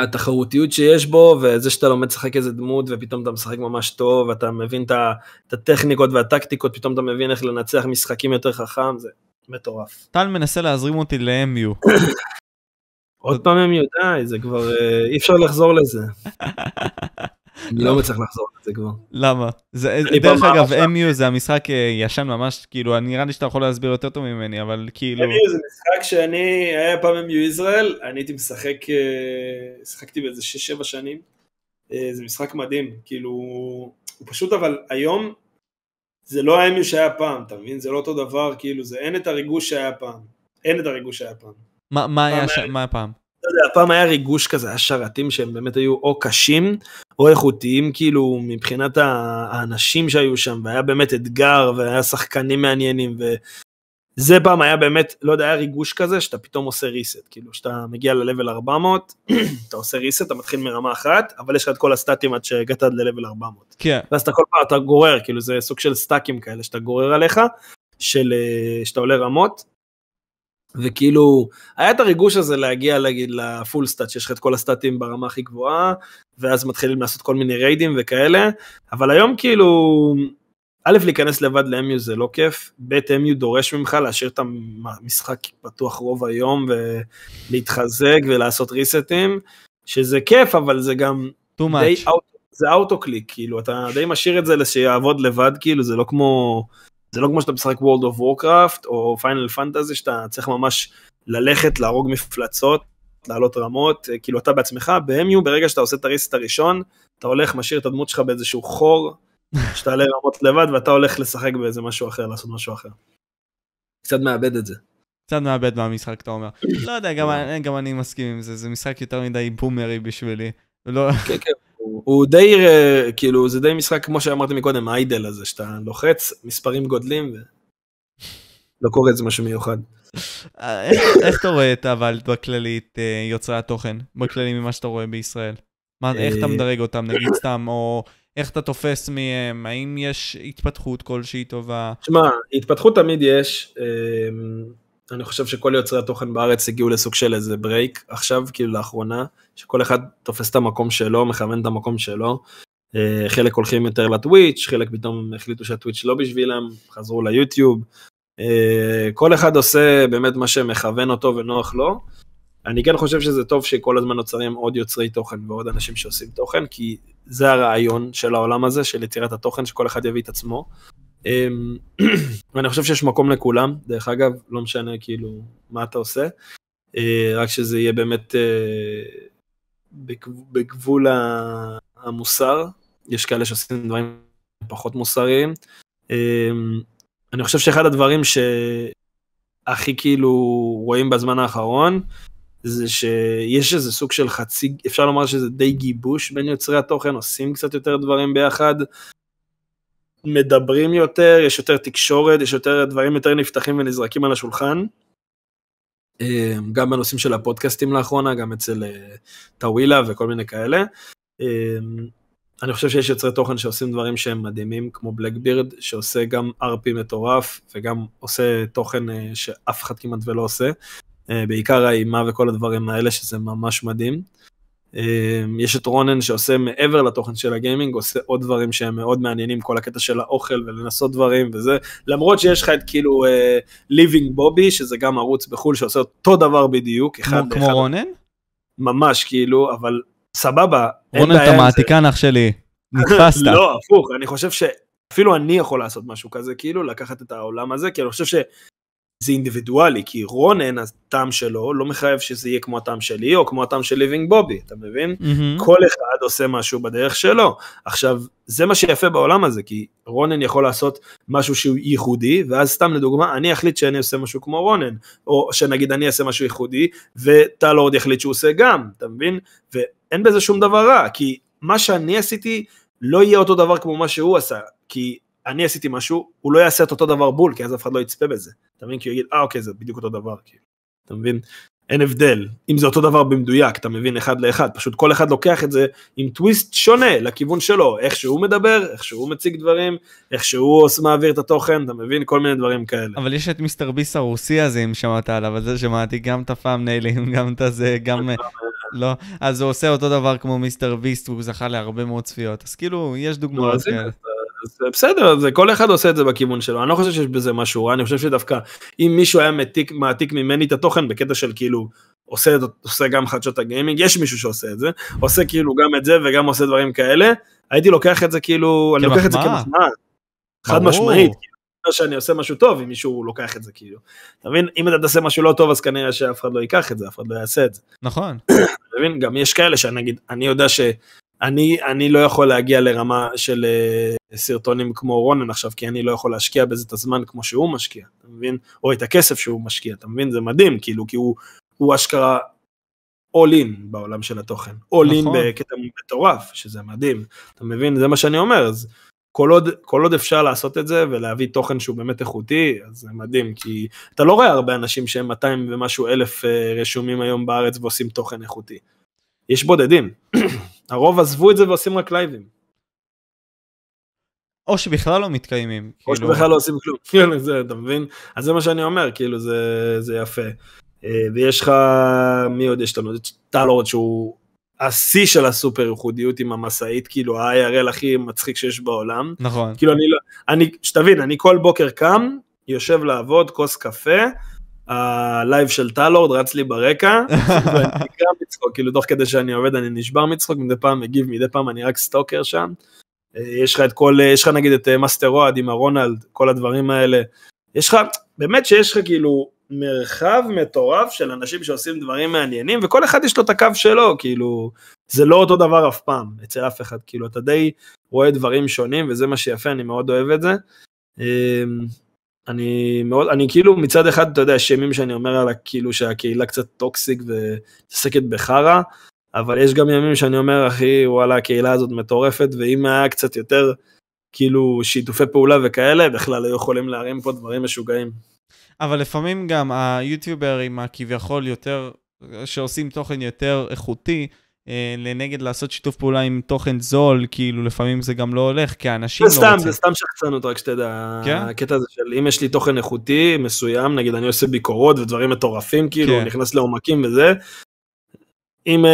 התחרותיות שיש בו וזה שאתה לומד לשחק איזה דמות ופתאום אתה משחק ממש טוב ואתה מבין את הטכניקות והטקטיקות פתאום אתה מבין איך לנצח משחקים יותר חכם זה מטורף.
טל מנסה להזרים אותי ל-MU.
עוד פעם MU די זה כבר אה, אי אפשר לחזור לזה. אני לא מצליח לחזור לזה כבר.
למה? דרך אגב, MU זה המשחק אה, ישן ממש, כאילו, נראה לי שאתה יכול להסביר יותר טוב ממני, אבל כאילו...
MU זה משחק שאני, היה פעם MU ישראל, אני הייתי משחק, אה, שיחקתי באיזה 6-7 שנים. אה, זה משחק מדהים, כאילו, הוא פשוט, אבל היום, זה לא ה-MU שהיה פעם, אתה מבין? זה לא אותו דבר, כאילו, זה אין את הריגוש שהיה פעם. אין את הריגוש שהיה פעם.
מה היה פעם?
לא יודע, פעם היה ריגוש כזה, היה שרתים שהם באמת היו או קשים או איכותיים כאילו מבחינת האנשים שהיו שם, והיה באמת אתגר והיה שחקנים מעניינים וזה פעם היה באמת, לא יודע, היה ריגוש כזה שאתה פתאום עושה reset, כאילו שאתה מגיע ל-level 400, אתה עושה reset, אתה מתחיל מרמה אחת, אבל יש לך את כל הסטטים עד שהגעת עד ל-level 400.
כן.
ואז אתה כל פעם, אתה גורר, כאילו זה סוג של stackים כאלה שאתה גורר עליך, של, אה, שאתה עולה רמות, וכאילו היה את הריגוש הזה להגיע להגיד ל full stat שיש לך את כל ה statים ברמה הכי גבוהה ואז מתחילים לעשות כל מיני raidים וכאלה אבל היום כאילו א' להיכנס לבד ל-MU זה לא כיף, ב' MU דורש ממך להשאיר את המשחק פתוח רוב היום ולהתחזק ולעשות resetים שזה כיף אבל זה גם
די,
זה אוטו קליק כאילו אתה די משאיר את זה שיעבוד לבד כאילו זה לא כמו זה לא כמו שאתה משחק World of Warcraft או Final Fantasy שאתה צריך ממש ללכת להרוג מפלצות, לעלות רמות, כאילו אתה בעצמך, ב-MU ברגע שאתה עושה את הריסט הראשון, אתה הולך משאיר את הדמות שלך באיזשהו חור, שתעלה רמות לבד ואתה הולך לשחק באיזה משהו אחר, לעשות משהו אחר. קצת מאבד את זה.
קצת מאבד מהמשחק אתה אומר. לא יודע, גם, גם אני מסכים עם זה, זה משחק יותר מדי בומרי בשבילי. לא...
כן, כן, הוא די, אה, כאילו, זה די משחק כמו שאמרתי מקודם, האיידל הזה, שאתה לוחץ, מספרים גודלים, ולא קורה איזה משהו מיוחד.
איך אתה רואה את אבל בכללית יוצרי התוכן, בכללי ממה שאתה רואה בישראל? איך אתה מדרג אותם, נגיד סתם, או איך אתה תופס מהם, האם יש התפתחות כלשהי טובה?
תשמע, התפתחות תמיד יש. אני חושב שכל יוצרי התוכן בארץ הגיעו לסוג של איזה ברייק עכשיו, כאילו לאחרונה, שכל אחד תופס את המקום שלו, מכוון את המקום שלו. אה, חלק הולכים יותר לטוויץ', חלק פתאום החליטו שהטוויץ' לא בשבילם, חזרו ליוטיוב. אה, כל אחד עושה באמת מה שמכוון אותו ונוח לו. אני כן חושב שזה טוב שכל הזמן נוצרים עוד יוצרי תוכן ועוד אנשים שעושים תוכן, כי זה הרעיון של העולם הזה, של יצירת התוכן, שכל אחד יביא את עצמו. אמ, ואני חושב שיש מקום לכולם, דרך אגב, לא משנה כאילו מה אתה עושה, אה, רק שזה יהיה באמת אה, בגבול המוסר, יש כאלה שעושים דברים פחות מוסריים. אמ, אני חושב שאחד הדברים שהכי כאילו רואים בזמן האחרון, זה שיש איזה סוג של חצי, אפשר לומר שזה די גיבוש בין יוצרי התוכן, עושים קצת יותר דברים ביחד, מדברים יותר, יש יותר תקשורת, יש יותר דברים יותר נפתחים ונזרקים על השולחן. אה, גם בנושאים של הפודקאסטים לאחרונה, גם אצל אה, טאווילה וכל מיני כאלה. אה, אני חושב שיש יוצרי תוכן שעושים דברים שהם מדהימים, כמו בלקבירד, שעושה גם RP מטורף, וגם עושה תוכן שאף אחד כמעט ולא עושה. בעיקר האימה וכל הדברים האלה, שזה ממש מדהים. אמ, יש את רונן שעושה מעבר לתוכן של הגיימינג, עושה עוד דברים שהם מאוד מעניינים, כל הקטע של האוכל ולנסות דברים וזה, למרות שיש לך את כאילו ליבינג uh, בובי, שזה גם ערוץ בחו"ל שעושה אותו דבר בדיוק,
אחד כמו, כמו רונן?
ממש כאילו, אבל סבבה.
רונן אתה מעתיקן אח שלי, נתפסת.
לא, הפוך, אני חושב שאפילו אני יכול לעשות משהו כזה, כאילו לקחת את העולם הזה, כי אני חושב ש... זה אינדיבידואלי, כי רונן, הטעם שלו, לא מחייב שזה יהיה כמו הטעם שלי, או כמו הטעם של ליבינג בובי, אתה מבין? Mm-hmm. כל אחד עושה משהו בדרך שלו. עכשיו, זה מה שיפה בעולם הזה, כי רונן יכול לעשות משהו שהוא ייחודי, ואז סתם לדוגמה, אני אחליט שאני עושה משהו כמו רונן, או שנגיד אני אעשה משהו ייחודי, וטלורד יחליט שהוא עושה גם, אתה מבין? ואין בזה שום דבר רע, כי מה שאני עשיתי לא יהיה אותו דבר כמו מה שהוא עשה, כי אני עשיתי משהו, הוא לא יעשה את אותו דבר בול, כי אז אף אחד לא יצפה בזה. אתה מבין? כי הוא יגיד, אה אוקיי, זה בדיוק אותו דבר, כאילו. אתה מבין? אין הבדל. אם זה אותו דבר במדויק, אתה מבין אחד לאחד, פשוט כל אחד לוקח את זה עם טוויסט שונה לכיוון שלו, איך שהוא מדבר, איך שהוא מציג דברים, איך שהוא מעביר את התוכן, אתה מבין? כל מיני דברים כאלה.
אבל יש את מיסטר ביס הרוסי הזה, אם שמעת עליו, על זה שמעתי גם את הפעם ניילים, גם את הזה, גם... לא, אז הוא עושה אותו דבר כמו מיסטר ביסט, והוא זכה להרבה מאוד צפיות, אז כאילו, יש דוגמאות כאלה.
בסדר, זה כל אחד עושה את זה בכיוון שלו, אני לא חושב שיש בזה משהו רע, אני חושב שדווקא אם מישהו היה מתיק, מעתיק ממני את התוכן בקטע של כאילו, עושה, עושה גם חדשות הגיימינג, יש מישהו שעושה את זה, עושה כאילו גם את זה וגם עושה דברים כאלה, הייתי לוקח את זה כאילו, אני לוקח את זה כמחמאה, חד משמעית, כאילו, שאני עושה משהו טוב אם מישהו לוקח את זה כאילו. אתה מבין? אם אתה תעשה משהו לא טוב אז כנראה שאף אחד לא ייקח את זה, אף אחד לא יעשה את זה.
נכון.
אתה מבין? גם יש כאלה שאני אגיד, אני יודע ש... אני, אני לא יכול להגיע לרמה של uh, סרטונים כמו רונן עכשיו, כי אני לא יכול להשקיע בזה את הזמן כמו שהוא משקיע, אתה מבין? או את הכסף שהוא משקיע, אתה מבין? זה מדהים, כאילו, כי הוא, הוא אשכרה all in בעולם של התוכן. all in נכון. בקטע מטורף, שזה מדהים. אתה מבין? זה מה שאני אומר, אז כל עוד, כל עוד אפשר לעשות את זה ולהביא תוכן שהוא באמת איכותי, אז זה מדהים, כי אתה לא רואה הרבה אנשים שהם 200 ומשהו אלף uh, רשומים היום בארץ ועושים תוכן איכותי. יש בודדים. הרוב עזבו את זה ועושים רק לייבים.
או שבכלל לא מתקיימים.
או כאילו... שבכלל לא עושים כלום, כן, זה, אתה מבין? אז זה מה שאני אומר, כאילו זה, זה יפה. אה, ויש לך, מי עוד יש לנו? טלורד שהוא השיא של הסופר ייחודיות עם המשאית, כאילו ה-IRL הכי מצחיק שיש בעולם.
נכון.
כאילו אני לא, אני, שתבין, אני כל בוקר קם, יושב לעבוד, כוס קפה, הלייב של טלורד רץ לי ברקע, ואני נקרע מצחוק, כאילו תוך כדי שאני עובד אני נשבר מצחוק, מדי פעם מגיב, מדי פעם אני רק stalker שם. אה, יש לך את כל, יש לך נגיד את מאסטר אוהד עם הרונלד, כל הדברים האלה. יש לך, באמת שיש לך כאילו מרחב מטורף של אנשים שעושים דברים מעניינים, וכל אחד יש לו את הקו שלו, כאילו, זה לא אותו דבר אף פעם, אצל אף אחד, כאילו, אתה די רואה דברים שונים, וזה מה שיפה, אני מאוד אוהב את זה. אני מאוד, אני כאילו מצד אחד, אתה יודע, יש ימים שאני אומר על כאילו שהקהילה קצת טוקסיק ומתעסקת בחרא, אבל יש גם ימים שאני אומר, אחי, וואלה, הקהילה הזאת מטורפת, ואם היה קצת יותר, כאילו, שיתופי פעולה וכאלה, בכלל היו יכולים להרים פה דברים משוגעים.
אבל לפעמים גם היוטיוברים הכביכול יותר, שעושים תוכן יותר איכותי, לנגד לעשות שיתוף פעולה עם תוכן זול, כאילו לפעמים זה גם לא הולך, כי האנשים
לא רוצים. זה סתם, זה סתם שחצנות, רק שתדע. כן? הקטע הזה של אם יש לי תוכן איכותי מסוים, נגיד אני עושה ביקורות ודברים מטורפים, כאילו, כן. נכנס לעומקים וזה, אם uh,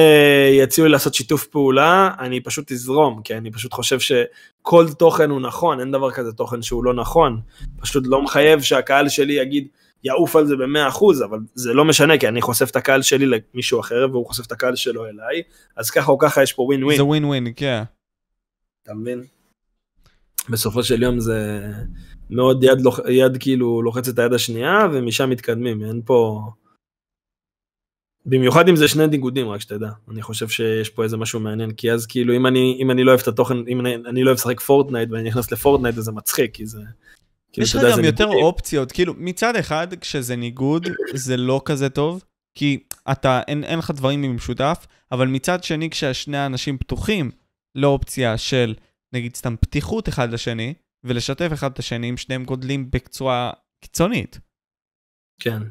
יציעו לי לעשות שיתוף פעולה, אני פשוט אזרום, כי אני פשוט חושב שכל תוכן הוא נכון, אין דבר כזה תוכן שהוא לא נכון. פשוט לא מחייב שהקהל שלי יגיד, יעוף על זה במאה אחוז, אבל זה לא משנה, כי אני חושף את הקהל שלי למישהו אחר, והוא חושף את הקהל שלו אליי, אז ככה או ככה יש פה ווין ווין.
זה ווין ווין, כן.
אתה מבין? בסופו של יום זה מאוד יד, לוח... יד כאילו לוחץ את היד השנייה, ומשם מתקדמים, אין פה... במיוחד אם זה שני ניגודים רק שתדע אני חושב שיש פה איזה משהו מעניין כי אז כאילו אם אני אם אני לא אוהב את התוכן אם אני, אני לא אוהב לשחק פורטנייט ואני נכנס לפורטנייט אז זה מצחיק כי זה
כאילו, יש לך גם יותר ניגודים. אופציות, כאילו, מצד אחד, כשזה ניגוד, זה לא כזה טוב, כי אתה, אין, אין לך דברים במשותף, אבל מצד שני, כששני האנשים פתוחים לאופציה של, נגיד, סתם פתיחות אחד לשני, ולשתף אחד את השני, אם שניהם גודלים בצורה קיצונית.
כן.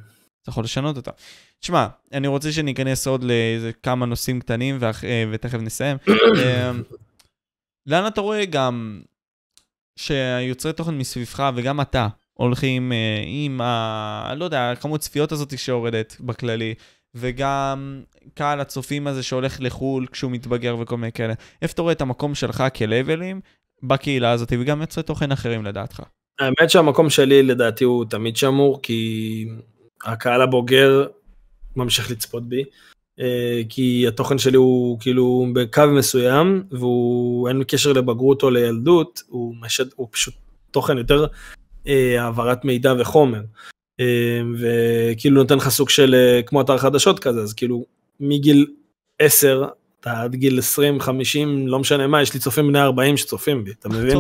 אתה יכול לשנות אותה. תשמע, אני רוצה שניכנס עוד לאיזה כמה נושאים קטנים, ואח... אה, ותכף נסיים. אה, לאן אתה רואה גם שיוצרי תוכן מסביבך וגם אתה הולכים אה, עם ה... לא יודע, כמות צפיות הזאת שיורדת בכללי, וגם קהל הצופים הזה שהולך לחו"ל כשהוא מתבגר וכל מיני כאלה. איפה אתה רואה את המקום שלך כלבלים בקהילה הזאת, וגם יוצרי תוכן אחרים לדעתך?
האמת שהמקום שלי לדעתי הוא תמיד שמור, כי הקהל הבוגר ממשיך לצפות בי. אה, כי התוכן שלי הוא כאילו בקו מסוים והוא אין קשר לבגרות או לילדות, הוא, משד, הוא פשוט תוכן יותר אה, העברת מידע וחומר. אה, וכאילו נותן לך סוג של כמו אתר חדשות כזה, אז כאילו מגיל 10 אתה עד גיל 20, 50, לא משנה מה, יש לי צופים בני 40 שצופים בי, אתה מבין?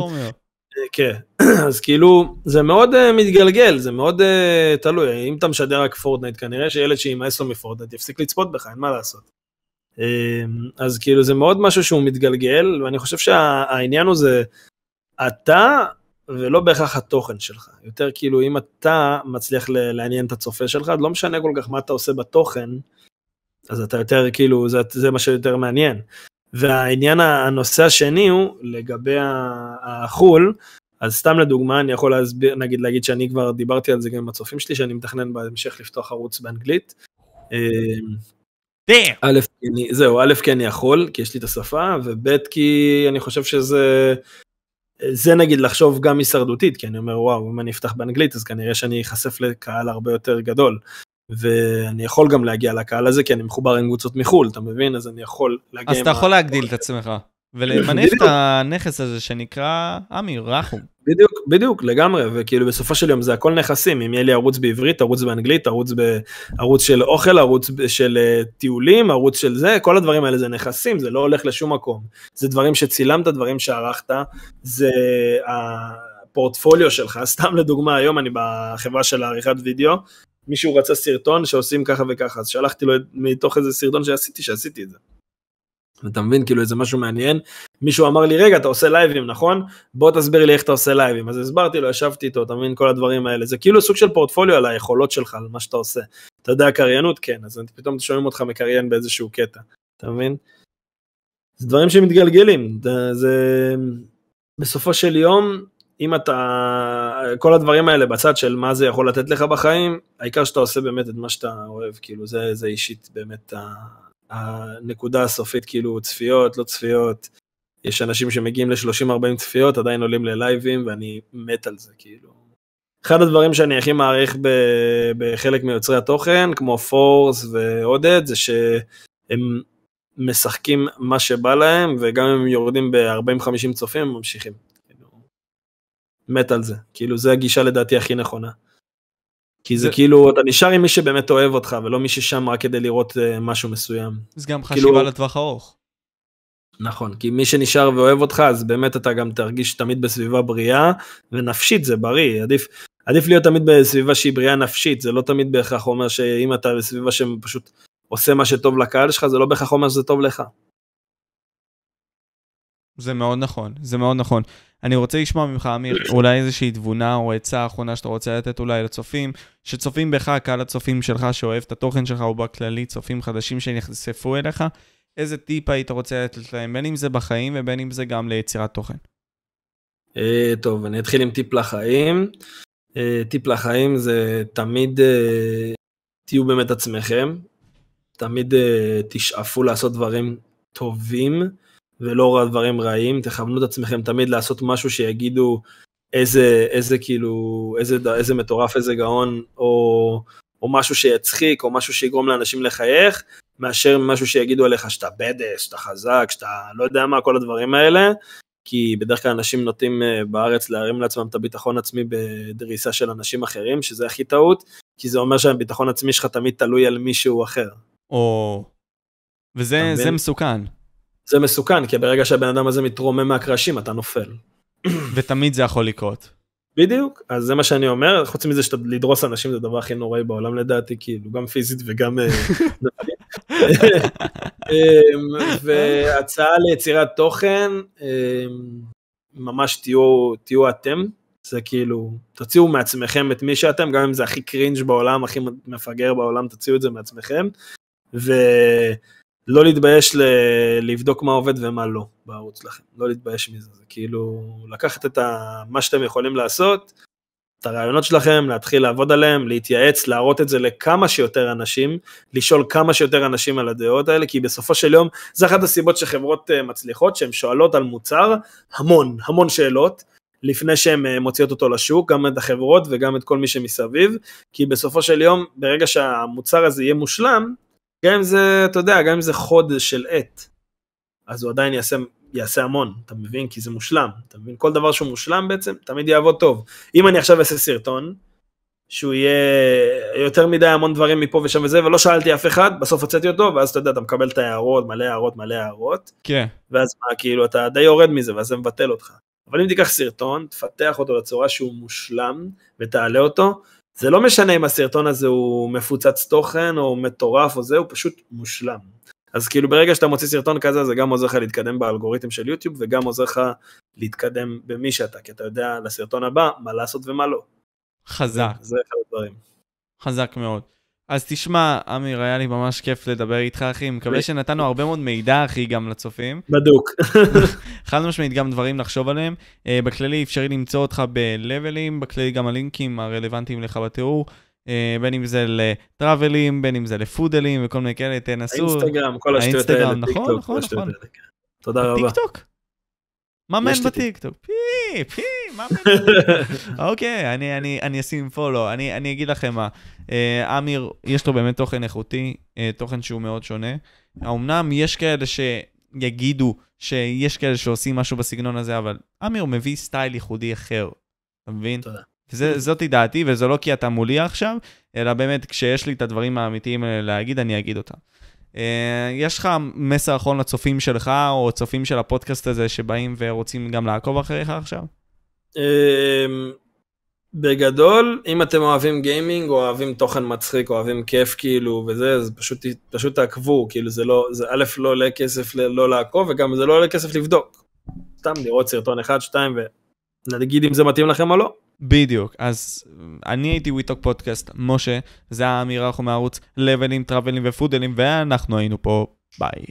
כן, אז כאילו זה מאוד uh, מתגלגל, זה מאוד uh, תלוי, אם אתה משדר רק פורטנייט כנראה שילד שימאס לו מפורטנייט יפסיק לצפות בך, אין מה לעשות. Uh, אז כאילו זה מאוד משהו שהוא מתגלגל, ואני חושב שהעניין הוא זה אתה ולא בהכרח התוכן שלך, יותר כאילו אם אתה מצליח לעניין את הצופה שלך, לא משנה כל כך מה אתה עושה בתוכן, אז אתה יותר כאילו, זה, זה מה שיותר מעניין. והעניין הנושא השני הוא לגבי החו"ל, אז סתם לדוגמה אני יכול להסביר, נגיד להגיד שאני כבר דיברתי על זה גם עם הצופים שלי, שאני מתכנן בהמשך לפתוח ערוץ באנגלית. א', זהו, א', כי אני יכול, כי יש לי את השפה, וב', כי אני חושב שזה, זה נגיד לחשוב גם הישרדותית, כי אני אומר וואו, אם אני אפתח באנגלית אז כנראה שאני אחשף לקהל הרבה יותר גדול. ואני יכול גם להגיע לקהל הזה כי אני מחובר עם קבוצות מחו"ל, אתה מבין? אז אני יכול
להגיע... אז אתה יכול להגדיל את עצמך. ולמנף את הנכס הזה שנקרא עמי, רחום.
בדיוק, בדיוק, לגמרי, וכאילו בסופו של יום זה הכל נכסים, אם יהיה לי ערוץ בעברית, ערוץ באנגלית, ערוץ, ערוץ של אוכל, ערוץ של uh, טיולים, ערוץ של זה, כל הדברים האלה זה נכסים, זה לא הולך לשום מקום. זה דברים שצילמת, דברים שערכת, זה הפורטפוליו שלך, סתם לדוגמה, היום אני בחברה של עריכת וידאו, מישהו רצה סרטון שעושים ככה וככה, אז שלחתי לו מתוך איזה סרטון שעשיתי, שעשיתי את זה. אתה מבין כאילו איזה משהו מעניין. מישהו אמר לי רגע אתה עושה לייבים נכון? בוא תסביר לי איך אתה עושה לייבים. אז הסברתי לו ישבתי איתו אתה מבין כל הדברים האלה. זה כאילו סוג של פורטפוליו על היכולות שלך על מה שאתה עושה. אתה יודע קריינות כן אז פתאום שומעים אותך מקריין באיזשהו קטע אתה מבין. זה דברים שמתגלגלים. זה, בסופו של יום אם אתה כל הדברים האלה בצד של מה זה יכול לתת לך בחיים העיקר שאתה עושה באמת את מה שאתה אוהב כאילו זה זה אישית באמת. הנקודה הסופית, כאילו צפיות, לא צפיות. יש אנשים שמגיעים ל-30-40 צפיות, עדיין עולים ללייבים, ואני מת על זה, כאילו. אחד הדברים שאני הכי מעריך בחלק מיוצרי התוכן, כמו פורס ועודד, זה שהם משחקים מה שבא להם, וגם אם הם יורדים ב-40-50 צופים, הם ממשיכים. מת על זה. כאילו, זה הגישה לדעתי הכי נכונה. כי זה, זה כאילו אתה נשאר עם מי שבאמת אוהב אותך ולא מי ששם רק כדי לראות uh, משהו מסוים.
זה גם כאילו- חשיבה כאילו... לטווח ארוך.
נכון כי מי שנשאר ואוהב אותך אז באמת אתה גם תרגיש תמיד בסביבה בריאה ונפשית זה בריא עדיף עדיף להיות תמיד בסביבה שהיא בריאה נפשית זה לא תמיד בהכרח אומר שאם אתה בסביבה שפשוט עושה מה שטוב לקהל שלך זה לא בהכרח אומר שזה טוב לך.
זה מאוד נכון, זה מאוד נכון. אני רוצה לשמוע ממך, אמיר, אולי איזושהי תבונה או עצה אחרונה שאתה רוצה לתת אולי לצופים, שצופים בך, קהל הצופים שלך שאוהב את התוכן שלך, או בכללי צופים חדשים שנחשפו אליך, איזה טיפ היית רוצה לתת להם, בין אם זה בחיים ובין אם זה גם ליצירת תוכן?
Uh, טוב, אני אתחיל עם טיפ לחיים. Uh, טיפ לחיים זה תמיד uh, תהיו באמת עצמכם, תמיד תשאפו לעשות דברים טובים ולא דברים רעים, תכוונו את עצמכם תמיד לעשות משהו שיגידו איזה, איזה כאילו, איזה, איזה מטורף, איזה גאון, או, או משהו שיצחיק, או משהו שיגרום לאנשים לחייך, מאשר משהו שיגידו עליך שאתה בדס, שאתה חזק, שאתה לא יודע מה, כל הדברים האלה. כי בדרך כלל אנשים נוטים אה, בארץ להרים לעצמם את הביטחון עצמי בדריסה של אנשים אחרים, שזה הכי טעות, כי זה אומר שהביטחון עצמי שלך תמיד תלוי על מישהו אחר.
או... וזה מסוכן.
זה מסוכן, כי ברגע שהבן אדם הזה מתרומם מהקרשים, אתה נופל.
ותמיד זה יכול לקרות.
בדיוק, אז זה מה שאני אומר, חוץ מזה שאתה לדרוס אנשים זה הדבר הכי נוראי בעולם לדעתי, כאילו, גם פיזית וגם... אה, אמ, והצעה ליצירת תוכן, אמ, ממש תהיו, תהיו אתם, זה כאילו, תוציאו מעצמכם את מי שאתם, גם אם זה הכי קרינג' בעולם, הכי מפגר בעולם, תוציאו את זה מעצמכם. ו... לא להתבייש ל- לבדוק מה עובד ומה לא בערוץ שלכם, לא להתבייש מזה, זה כאילו לקחת את ה- מה שאתם יכולים לעשות, את הרעיונות שלכם, להתחיל לעבוד עליהם, להתייעץ, להראות את זה לכמה שיותר אנשים, לשאול כמה שיותר אנשים על הדעות האלה, כי בסופו של יום זה אחת הסיבות שחברות אה, מצליחות, שהן שואלות על מוצר המון, המון שאלות, לפני שהן אה, מוציאות אותו לשוק, גם את החברות וגם את כל מי שמסביב, כי בסופו של יום, ברגע שהמוצר הזה יהיה מושלם, גם אם זה, אתה יודע, גם אם זה חוד של עט, אז הוא עדיין יעשה, יעשה המון, אתה מבין? כי זה מושלם, אתה מבין? כל דבר שהוא מושלם בעצם, תמיד יעבוד טוב. אם אני עכשיו אעשה סרטון, שהוא יהיה יותר מדי המון דברים מפה ושם וזה, ולא שאלתי אף אחד, בסוף הוצאתי אותו, ואז אתה יודע, אתה מקבל את ההערות, מלא הערות, מלא הערות.
כן.
ואז מה, כאילו, אתה די יורד מזה, ואז זה מבטל אותך. אבל אם תיקח סרטון, תפתח אותו לצורה שהוא מושלם, ותעלה אותו, זה לא משנה אם הסרטון הזה הוא מפוצץ תוכן או מטורף או זה, הוא פשוט מושלם. אז כאילו ברגע שאתה מוציא סרטון כזה זה גם עוזר לך להתקדם באלגוריתם של יוטיוב וגם עוזר לך להתקדם במי שאתה, כי אתה יודע לסרטון הבא מה לעשות ומה לא.
חזק.
זה אחד הדברים.
חזק מאוד. אז תשמע, אמיר, היה לי ממש כיף לדבר איתך, אחי. מקווה שנתנו הרבה מאוד מידע, אחי, גם לצופים.
בדוק.
חד משמעית גם דברים לחשוב עליהם. Uh, בכללי אפשרי למצוא אותך בלבלים, בכללי גם הלינקים הרלוונטיים לך בתיאור. Uh, בין אם זה לטראבלים, בין אם זה לפודלים וכל מיני כאלה, תנסו.
האינסטגרם, כל השטויות האלה,
האינסטגרם, נכון, נכון, נכון. כן.
תודה רבה.
טיקטוק. מאמן בטיקטוק. פי, פי, מאמן. אוקיי, אני, אני, אני אשים follow. אני, אני אגיד לכם מה, אה, אמיר, יש לו באמת תוכן איכותי, אה, תוכן שהוא מאוד שונה. אמנם יש כאלה שיגידו שיש כאלה שעושים משהו בסגנון הזה, אבל אמיר מביא style ייחודי אחר, אתה מבין?
תודה.
זאתי דעתי, וזה לא כי אתה מולי עכשיו, אלא באמת כשיש לי את הדברים האמיתיים להגיד, אני אגיד אותם. אה, יש לך מסר אחרון לצופים שלך, או צופים של הפודקאסט הזה, שבאים ורוצים גם לעקוב אחריך עכשיו?
אמ, בגדול, אם אתם אוהבים גיימינג, או אוהבים תוכן מצחיק, או אוהבים כיף, כאילו, וזה, אז פשוט, פשוט תעקבו, כאילו, זה לא, זה א', לא עולה כסף לא לעקוב, וגם זה לא עולה כסף לבדוק. סתם לראות סרטון אחד, שתיים, ולהגיד אם זה מתאים לכם או לא.
בדיוק, אז אני הייתי וויטוק פודקאסט, משה, זה האמירה אנחנו מערוץ לבלים, טראבלים ופודלים, ואנחנו היינו פה, ביי.